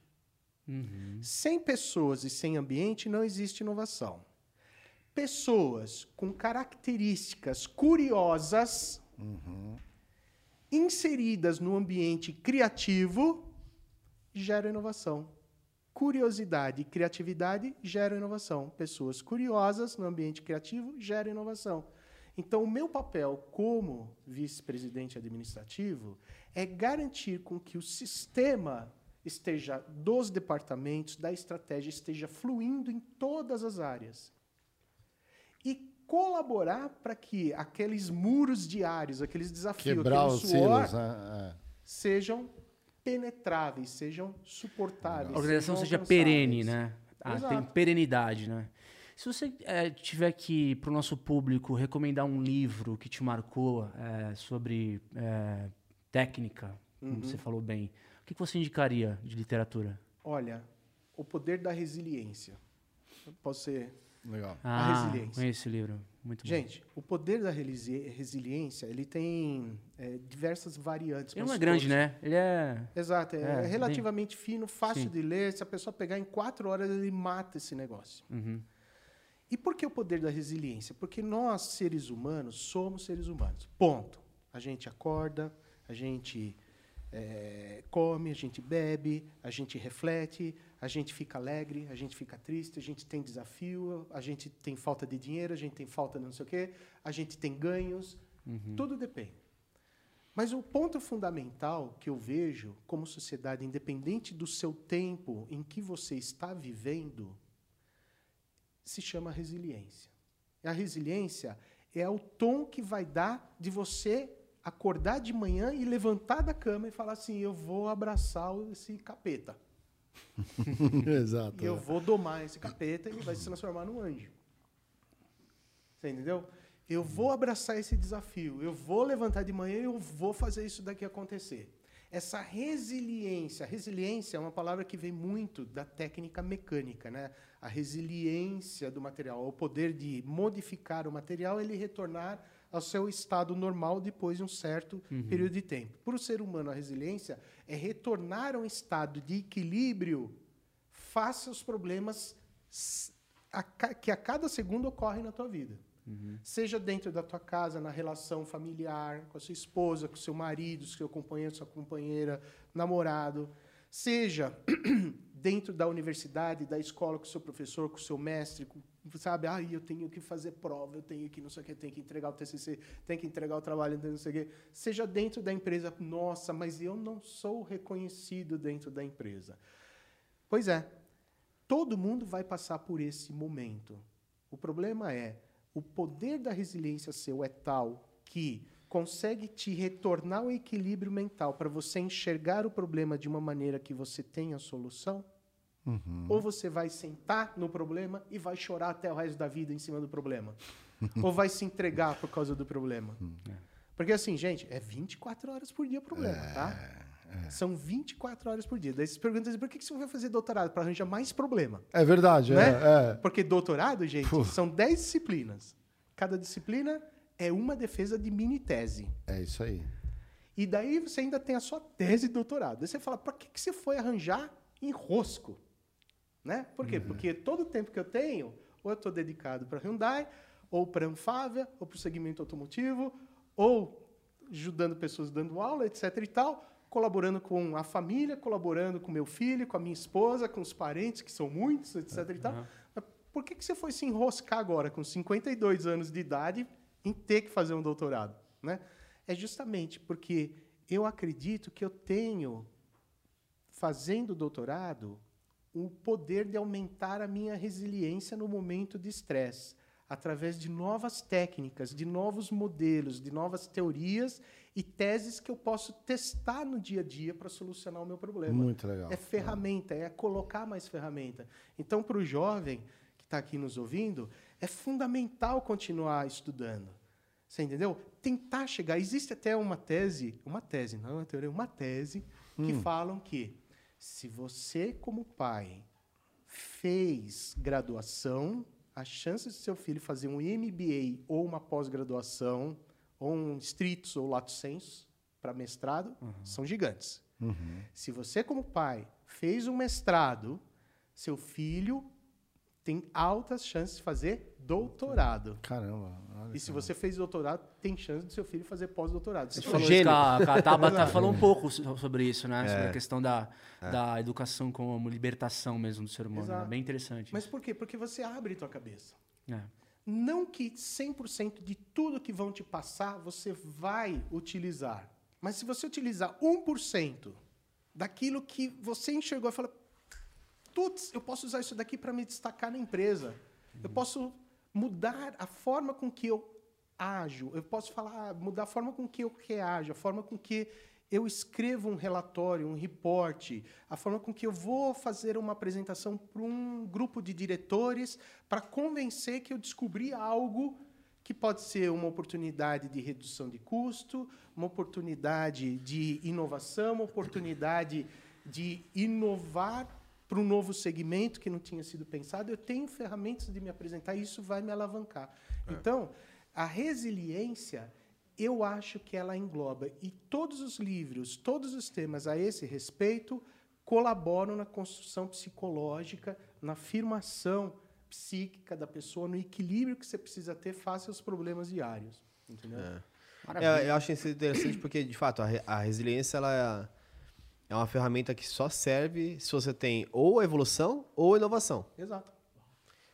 Uhum. Sem pessoas e sem ambiente não existe inovação. Pessoas com características curiosas uhum. inseridas no ambiente criativo geram inovação. Curiosidade e criatividade geram inovação. Pessoas curiosas no ambiente criativo geram inovação. Então, o meu papel como vice-presidente administrativo é garantir com que o sistema esteja dos departamentos, da estratégia, esteja fluindo em todas as áreas. E colaborar para que aqueles muros diários, aqueles desafios, Quebrar aquele suor, silos, né? é. sejam penetráveis, sejam suportáveis. A organização seja perene, né? Ah, tem perenidade, né? Se você é, tiver que, para o nosso público, recomendar um livro que te marcou é, sobre é, técnica, como uhum. você falou bem, o que você indicaria de literatura? Olha, O Poder da Resiliência. Posso ser Legal. Ah, a resiliência. Conheço esse livro. Muito Gente, bom. o poder da resiliência, ele tem é, diversas variantes. Ele não é grande, né? Ele é... Exato. É, é relativamente bem... fino, fácil Sim. de ler. Se a pessoa pegar em quatro horas, ele mata esse negócio. Uhum. E por que o poder da resiliência? Porque nós, seres humanos, somos seres humanos. Ponto. A gente acorda, a gente é, come, a gente bebe, a gente reflete, a gente fica alegre, a gente fica triste, a gente tem desafio, a gente tem falta de dinheiro, a gente tem falta de não sei o quê, a gente tem ganhos, uhum. tudo depende. Mas o ponto fundamental que eu vejo como sociedade, independente do seu tempo em que você está vivendo, se chama resiliência. E a resiliência é o tom que vai dar de você acordar de manhã e levantar da cama e falar assim: eu vou abraçar esse capeta. [LAUGHS] Exato. E eu é. vou domar esse capeta e ele vai se transformar num anjo. Você entendeu? Eu vou abraçar esse desafio. Eu vou levantar de manhã e eu vou fazer isso daqui acontecer. Essa resiliência, resiliência é uma palavra que vem muito da técnica mecânica, né? A resiliência do material, o poder de modificar o material, ele retornar ao seu estado normal depois de um certo uhum. período de tempo. Para o ser humano, a resiliência é retornar a um estado de equilíbrio face aos problemas que a cada segundo ocorrem na tua vida. Uhum. Seja dentro da tua casa, na relação familiar, com a sua esposa, com o seu marido, seu companheiro, sua companheira, namorado. Seja [CLEARS THROAT] dentro da universidade, da escola, com o seu professor, com o seu mestre, com sabe? Ah, eu tenho que fazer prova, eu tenho que não sei o que, tenho que entregar o TCC, tenho que entregar o trabalho, não sei o que. Seja dentro da empresa, nossa, mas eu não sou reconhecido dentro da empresa. Pois é, todo mundo vai passar por esse momento. O problema é, o poder da resiliência seu é tal que consegue te retornar ao equilíbrio mental para você enxergar o problema de uma maneira que você tenha a solução? Ou você vai sentar no problema e vai chorar até o resto da vida em cima do problema? [LAUGHS] Ou vai se entregar por causa do problema? Porque assim, gente, é 24 horas por dia o problema, tá? São 24 horas por dia. Daí você pergunta assim, por que você vai fazer doutorado? Para arranjar mais problema. É verdade, Né? é, é. Porque doutorado, gente, Pô. são 10 disciplinas. Cada disciplina é uma defesa de mini tese. É isso aí. E daí você ainda tem a sua tese de doutorado. Daí você fala, para que, que você foi arranjar enrosco? Né? Por quê? Porque todo o tempo que eu tenho, ou eu estou dedicado para Hyundai, ou para Anfávia, ou para o segmento automotivo, ou ajudando pessoas dando aula, etc. e tal, colaborando com a família, colaborando com meu filho, com a minha esposa, com os parentes, que são muitos, etc. e tal. Mas por que, que você foi se enroscar agora, com 52 anos de idade, em ter que fazer um doutorado? Né? É justamente porque eu acredito que eu tenho, fazendo doutorado, o poder de aumentar a minha resiliência no momento de estresse, através de novas técnicas, de novos modelos, de novas teorias e teses que eu posso testar no dia a dia para solucionar o meu problema. Muito legal. É ferramenta, é colocar mais ferramenta. Então, para o jovem que está aqui nos ouvindo, é fundamental continuar estudando. Você entendeu? Tentar chegar. Existe até uma tese, uma tese, não é uma teoria, uma tese, que falam que se você, como pai, fez graduação, a chance de seu filho fazer um MBA ou uma pós-graduação, ou um Stritos ou Lato Sensu para mestrado, são gigantes. Se você, como pai, fez um mestrado, seu filho tem altas chances de fazer doutorado. Caramba. E se você fez doutorado, tem chance do seu filho fazer pós-doutorado. Você falou isso, a, a Tabata [LAUGHS] falou um pouco so- sobre isso, né? É. Sobre a questão da, da educação como libertação mesmo do ser humano. Exato. É bem interessante. Mas por quê? Porque você abre tua cabeça. É. Não que 100% de tudo que vão te passar você vai utilizar. Mas se você utilizar 1% daquilo que você enxergou e fala, putz, eu posso usar isso daqui para me destacar na empresa. Eu posso mudar a forma com que eu ajo. Eu posso falar, mudar a forma com que eu reajo, a forma com que eu escrevo um relatório, um reporte, a forma com que eu vou fazer uma apresentação para um grupo de diretores para convencer que eu descobri algo que pode ser uma oportunidade de redução de custo, uma oportunidade de inovação, uma oportunidade de inovar para um novo segmento que não tinha sido pensado. Eu tenho ferramentas de me apresentar e isso vai me alavancar. Então, a resiliência, eu acho que ela engloba e todos os livros, todos os temas a esse respeito colaboram na construção psicológica, na afirmação psíquica da pessoa, no equilíbrio que você precisa ter face aos problemas diários. Entendeu? É, eu acho isso interessante porque, de fato, a, a resiliência ela é, é uma ferramenta que só serve se você tem ou evolução ou inovação. Exato.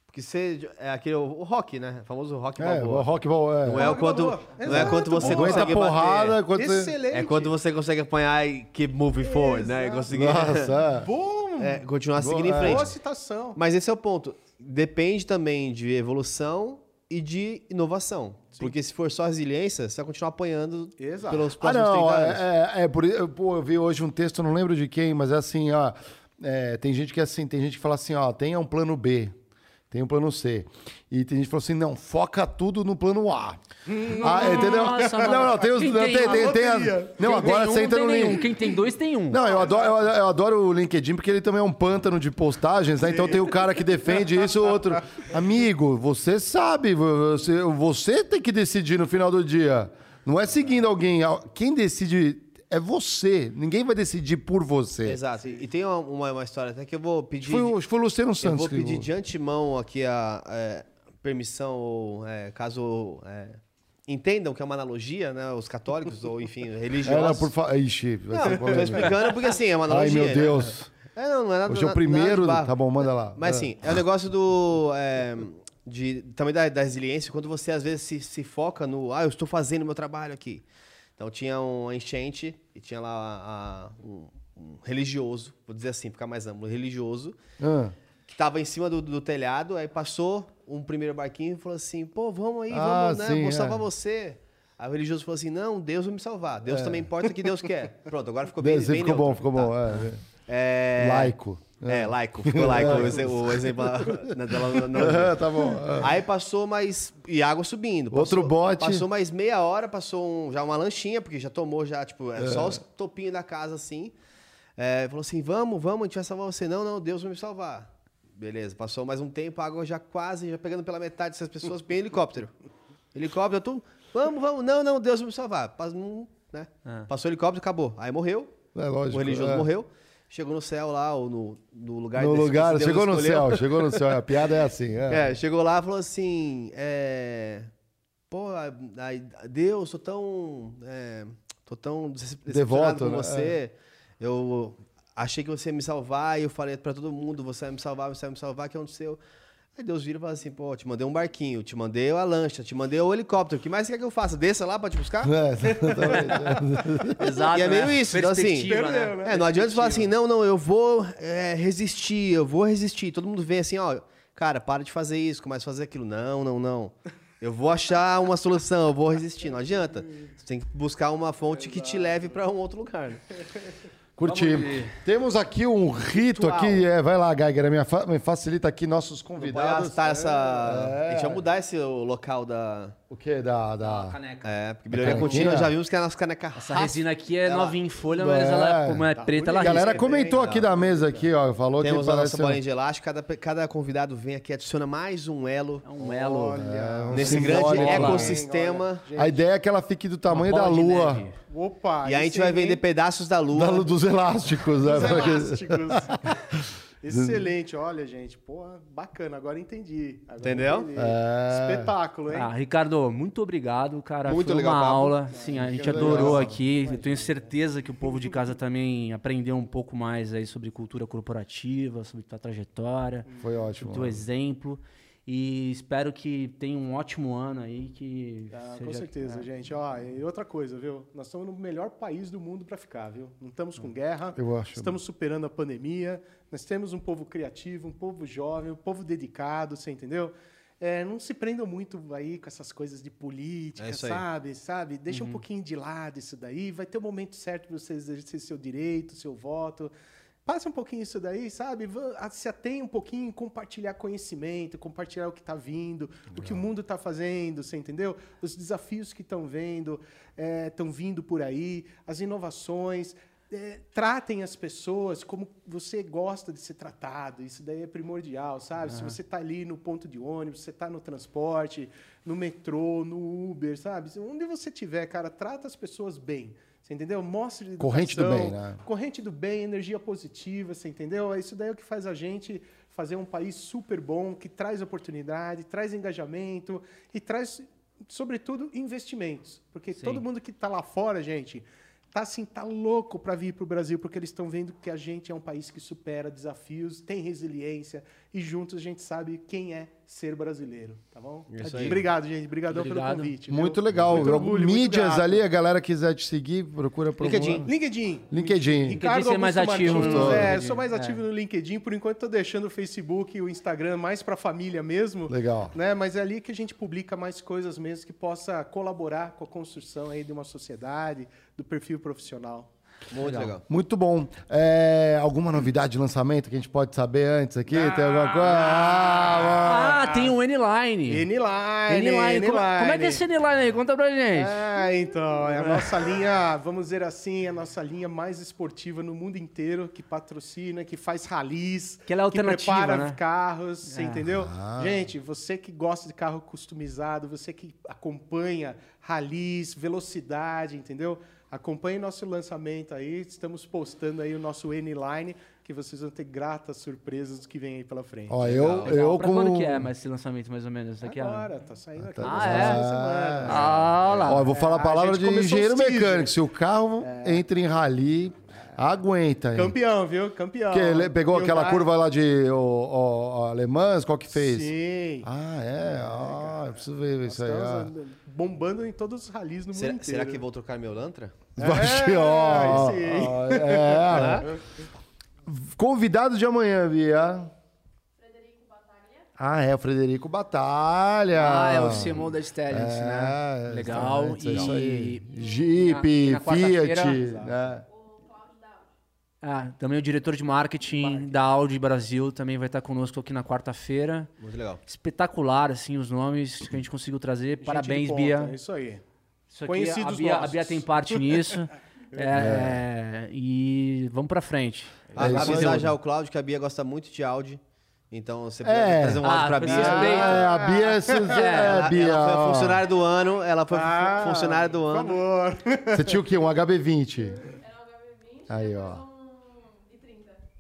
Porque você é aquele o rock, né? O famoso rock É, balboa. o rock ball. É. Não é o quanto, balboa. não é quanto Exato, você boa. Aguenta consegue porrada. bater. Quanto você... Excelente. É quando você consegue apanhar e keep moving forward, né? E Exato. conseguir Nossa. Bom! é, continuar Boa, seguindo em é. frente. Boa citação. Mas esse é o ponto. Depende também de evolução e de inovação. Porque se for só resiliência, você vai continuar apanhando Exato. pelos Ah, próximos não, 30 anos. é, é, é por isso, pô, eu vi hoje um texto, eu não lembro de quem, mas é assim, ó, é, tem gente que é assim, tem gente que fala assim, ó, tenha um plano B, tem um plano C. E tem gente que fala assim, não, foca tudo no plano A. ah, entendeu? Nossa, [LAUGHS] não, mano. não, tem os. Quem Tem, tem tem, tem, a- não, Quem agora tem um, você entra no nenhum. link. Quem tem dois, tem um. Não, eu adoro, eu, eu adoro o LinkedIn porque ele também é um pântano de postagens, né? Então tem o cara que defende isso, o outro. Amigo, você sabe, você, você tem que decidir no final do dia. Não é seguindo alguém. Quem decide é você. Ninguém vai decidir por você. Exato. E, tem uma, uma, uma história até que eu vou pedir. Foi, o- foi o Luciano eu Santos. vou que- pedir de antemão aqui a é, permissão, ou, é, caso é, entendam que é uma analogia, né? Os católicos, ou enfim, [LAUGHS] religiosos. por fa... Ixi, vai Não, tô explicando porque assim, é uma Ai, analogia. meu né? Deus. É, não, não é nada. Hoje é o primeiro. Tá bom, manda lá. Mas assim, é o negócio do. é, de, também da, da resiliência, quando você às vezes se, se foca no. Ah, eu estou fazendo meu trabalho aqui. Então tinha uma enchente e tinha lá a- um, um religioso, vou dizer assim, ficar mais amplo, um religioso, Ah. que estava em cima do, do telhado, aí passou um primeiro barquinho e falou assim: pô, vamos aí, Ah, vamos, né? sim, vou é. salvar você. Aí o religioso falou assim: não, Deus vai me salvar. Deus também importa o que Deus quer. Pronto, agora ficou [LAUGHS] bem, Esse bem ficou bom, neutro. ficou Tá. bom. É. É, Laico. É, laico. Ficou laico o [LAUGHS] o exemplo na dela. na- [LAUGHS] tá bom. Aí passou mais. E água subindo. Outro Passou- bote. Passou mais meia hora, passou um- já uma lanchinha, porque já tomou, já, tipo, é só os topinhos da casa assim. É, falou assim: vamos, vamos, a gente vai salvar você. Não, não, Deus vai me salvar. Beleza, passou mais um tempo, a água já quase, já pegando pela metade dessas pessoas, bem helicóptero. Helicóptero, tu, vamos, vamos, não, não, Deus vai me salvar. Pas- hum, né? Ah. Passou o helicóptero, acabou. Aí morreu, É lógico. o religioso é. morreu, chegou no céu lá, ou no, no lugar No lugar, chegou no escolheu. céu, chegou no céu. A [LAUGHS] piada é assim. É. É, chegou lá e falou assim: é, Pô, ai, Deus, tô tão. É, tô tão Devoto, com né? você. Eu achei que você ia me salvar e eu falei pra todo mundo: você vai me salvar, você vai me salvar, o que aconteceu? Aí Deus vira e fala assim: pô, te mandei um barquinho, te mandei a lancha, te mandei o helicóptero, o que mais você quer que eu faça? Desça lá pra te buscar? É, exatamente. [LAUGHS] Exato. E é né? meio isso, então, assim, né? perdeu, né? É, não adianta você falar assim, não, não, eu vou é, resistir, eu vou resistir. Todo mundo vem assim, ó, cara, para de fazer isso, começa a fazer aquilo. Não, não, não. Eu vou achar uma solução, eu vou resistir. Não adianta. Você tem que buscar uma fonte que te leve para um outro lugar. né? Curti. Temos aqui um rito Ritual. aqui. É, vai lá, Geiger, me, fa- me facilita aqui nossos convidados. arrastar essa. É. A gente vai mudar esse local da. O que? Da. da... Caneca. É, porque melhoria contínua já vimos que a nossa caneca Essa raspa. resina aqui é Ela- novinha em folha, É. mas ela, como é Tá preta, ela A galera risca. comentou aqui tá. da mesa aqui, ó. Falou Temos que a parece nossa bolinha de elástico, cada, cada convidado vem aqui, adiciona mais um elo É um elo. Olha, um nesse grande ecossistema. A ideia é que ela fique do tamanho da lua. Opa, E a gente vai aí, vender pedaços da lua. Da lua dos elásticos, né? Os Porque- elásticos. [LAUGHS] Excelente, olha, gente. Pô, bacana, agora entendi. Agora Entendeu? entendi. É. Espetáculo, hein? Ah, Ricardo, muito obrigado, cara. Muito Foi legal uma o papo. aula. Sim, a gente adorou legal. aqui. Eu tenho certeza que o povo de casa também aprendeu um pouco mais aí sobre cultura corporativa, sobre tua trajetória, Foi ótimo. sobre teu exemplo. E espero que tenha um ótimo ano aí, que Ah, com certeza, é. gente. Ó, e outra coisa, viu? Nós estamos no melhor país do mundo para ficar, viu? Não estamos com guerra. Eu acho. Estamos superando a pandemia. Nós temos um povo criativo, um povo jovem, um povo dedicado, você entendeu? É, não se prendam muito aí com essas coisas de política, É sabe? Sabe? Deixa um pouquinho de lado isso daí. Vai ter o momento certo para você exercer seu direito, seu voto. Passa um pouquinho isso daí, sabe? Se atenha um pouquinho em compartilhar conhecimento, compartilhar o que está vindo, o que o mundo está fazendo, você entendeu? Os desafios que estão vendo, estão vindo por aí, as inovações. É, tratem as pessoas como você gosta de ser tratado. Isso daí é primordial, sabe? Se você está ali no ponto de ônibus, você está no transporte, no metrô, no Uber, sabe? Onde você estiver, cara, trata as pessoas bem. Você entendeu? Mostre Corrente do bem, né? Corrente do bem, energia positiva, você entendeu? Isso daí é o que faz a gente fazer um país super bom, que traz oportunidade, traz engajamento e traz, sobretudo, investimentos. Porque Sim. todo mundo que está lá fora, gente, tá assim, tá louco para vir para o Brasil, porque eles estão vendo que a gente é um país que supera desafios, tem resiliência e juntos a gente sabe quem é ser brasileiro, tá bom? Isso aí. Obrigado, gente. Obrigadão pelo Obrigado. convite. viu? Muito legal. Muito orgulho, muito Mídias grato. ali, a galera quiser te seguir, procura por LinkedIn. LinkedIn. LinkedIn. Você é mais Augusto ativo Martins. no É, LinkedIn. sou mais É. ativo no LinkedIn. Por enquanto, estou deixando o Facebook e o Instagram mais para a família mesmo. Legal. Né? Mas é ali que a gente publica mais coisas mesmo que possa colaborar com a construção aí de uma sociedade, do perfil profissional. Muito Legal. legal. Muito bom. É, alguma novidade de lançamento que a gente pode saber antes aqui? Tem alguma coisa? Ah, Ah, tem o N-Line. N-Line, N-Line. Como, como é que é esse N-Line aí? Conta pra gente. É, então, é a nossa linha, vamos dizer assim, a nossa linha mais esportiva no mundo inteiro, que patrocina, que faz ralis, Que ela é alternativa, que prepara né? carros, você É. entendeu? Ah. Gente, você que gosta de carro customizado, você que acompanha ralis, velocidade, entendeu? Acompanhe nosso lançamento aí, estamos postando aí o nosso N-Line, que vocês vão ter gratas surpresas do que vem aí pela frente. Ó, eu, Legal. eu pra como... quando que é mais esse lançamento, mais ou menos? Daqui a... Agora, tá saindo aqui. Ah, essa é? semana. Ah, lá. Ó, eu vou falar a É, a palavra gente de engenheiro teasers. mecânico. Se o carro entra em rally, aguenta. hein? Campeão, viu? Campeão. Que ele pegou aquela curva lá de o, o, alemãs, qual que fez? Sim. Ah, é? Ah, eu preciso ver isso aí. Ah. Bombando em todos os ralis no Será, mundo será inteiro. que vou trocar meu Lantra? Vai, [LAUGHS] ó, aí sim. ó, é. [LAUGHS] Convidado de amanhã, Bia. Ah, é o Frederico Batalha. Ah, é o Simão da Stellions, É, né? Legal. exatamente, é isso aí. E- Jeep, e na- e na Fiat. né? Ah, também o diretor de marketing, da Audi Brasil também vai estar conosco aqui na quarta-feira. Muito legal. Espetacular, assim, os nomes que a gente conseguiu trazer. Gente Parabéns, ponta, Bia. é Isso aí. Isso aqui, Conhecidos a, Bia a. Bia tem parte [LAUGHS] nisso. É, E vamos pra frente. A, É isso avisar já o Cláudio que a Bia gosta muito de Audi. Então você É. pode trazer um áudio Ah, pra Bia. É, a Bia, é, Ela, [LAUGHS] Bia. ela foi funcionária do ano. Ela foi Ah, fu- funcionária do Por ano. favor. Você tinha o quê? Um HB20? Era o HB20, Aí, ó.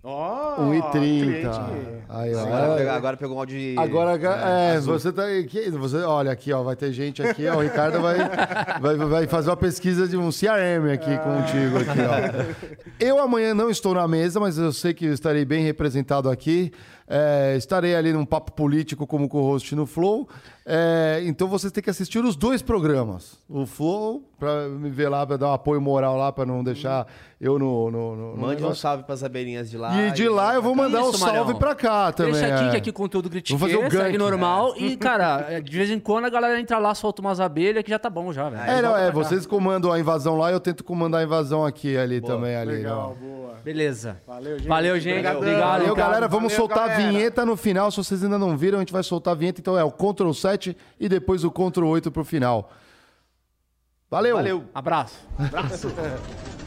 Um i30. Ó, 1,30. cliente. Aí, ó. Agora, pegou, agora pegou um áudio de. Agora, é, azul. você tá aqui, você, olha aqui, ó, vai ter gente aqui, ó, o Ricardo vai, [LAUGHS] vai, vai fazer uma pesquisa de um CRM aqui contigo aqui, ó. Eu amanhã não estou na mesa, mas eu sei que estarei bem representado aqui. É, estarei ali num papo político como co-host no Flow. É, então vocês têm que assistir os dois programas. O Flow, pra me ver lá, pra dar um apoio moral lá, pra não deixar eu no. no, no- no Mande um negócio. salve pras abelhinhas de lá. E de lá eu vou mandar um Isso, salve Marião. pra cá também. Deixa aqui, é. que aqui conteúdo Vou critique, fazer o segue gank. normal. [LAUGHS] E, cara, é, de vez em quando a galera entra lá, solta umas abelhas que já tá bom já, velho. É, não, é, vocês comandam a invasão lá, eu tento comandar a invasão aqui, ali também, ali. Legal, ó. boa. Beleza. Valeu, gente. Valeu, gente. Obrigado, Valeu, galera, vamos Valeu, soltar galera. Vinheta no final, se vocês ainda não viram, a gente vai soltar a vinheta, então é o Ctrl 7 e depois o Ctrl 8 pro final. Valeu! Valeu. Abraço. Abraço. [LAUGHS]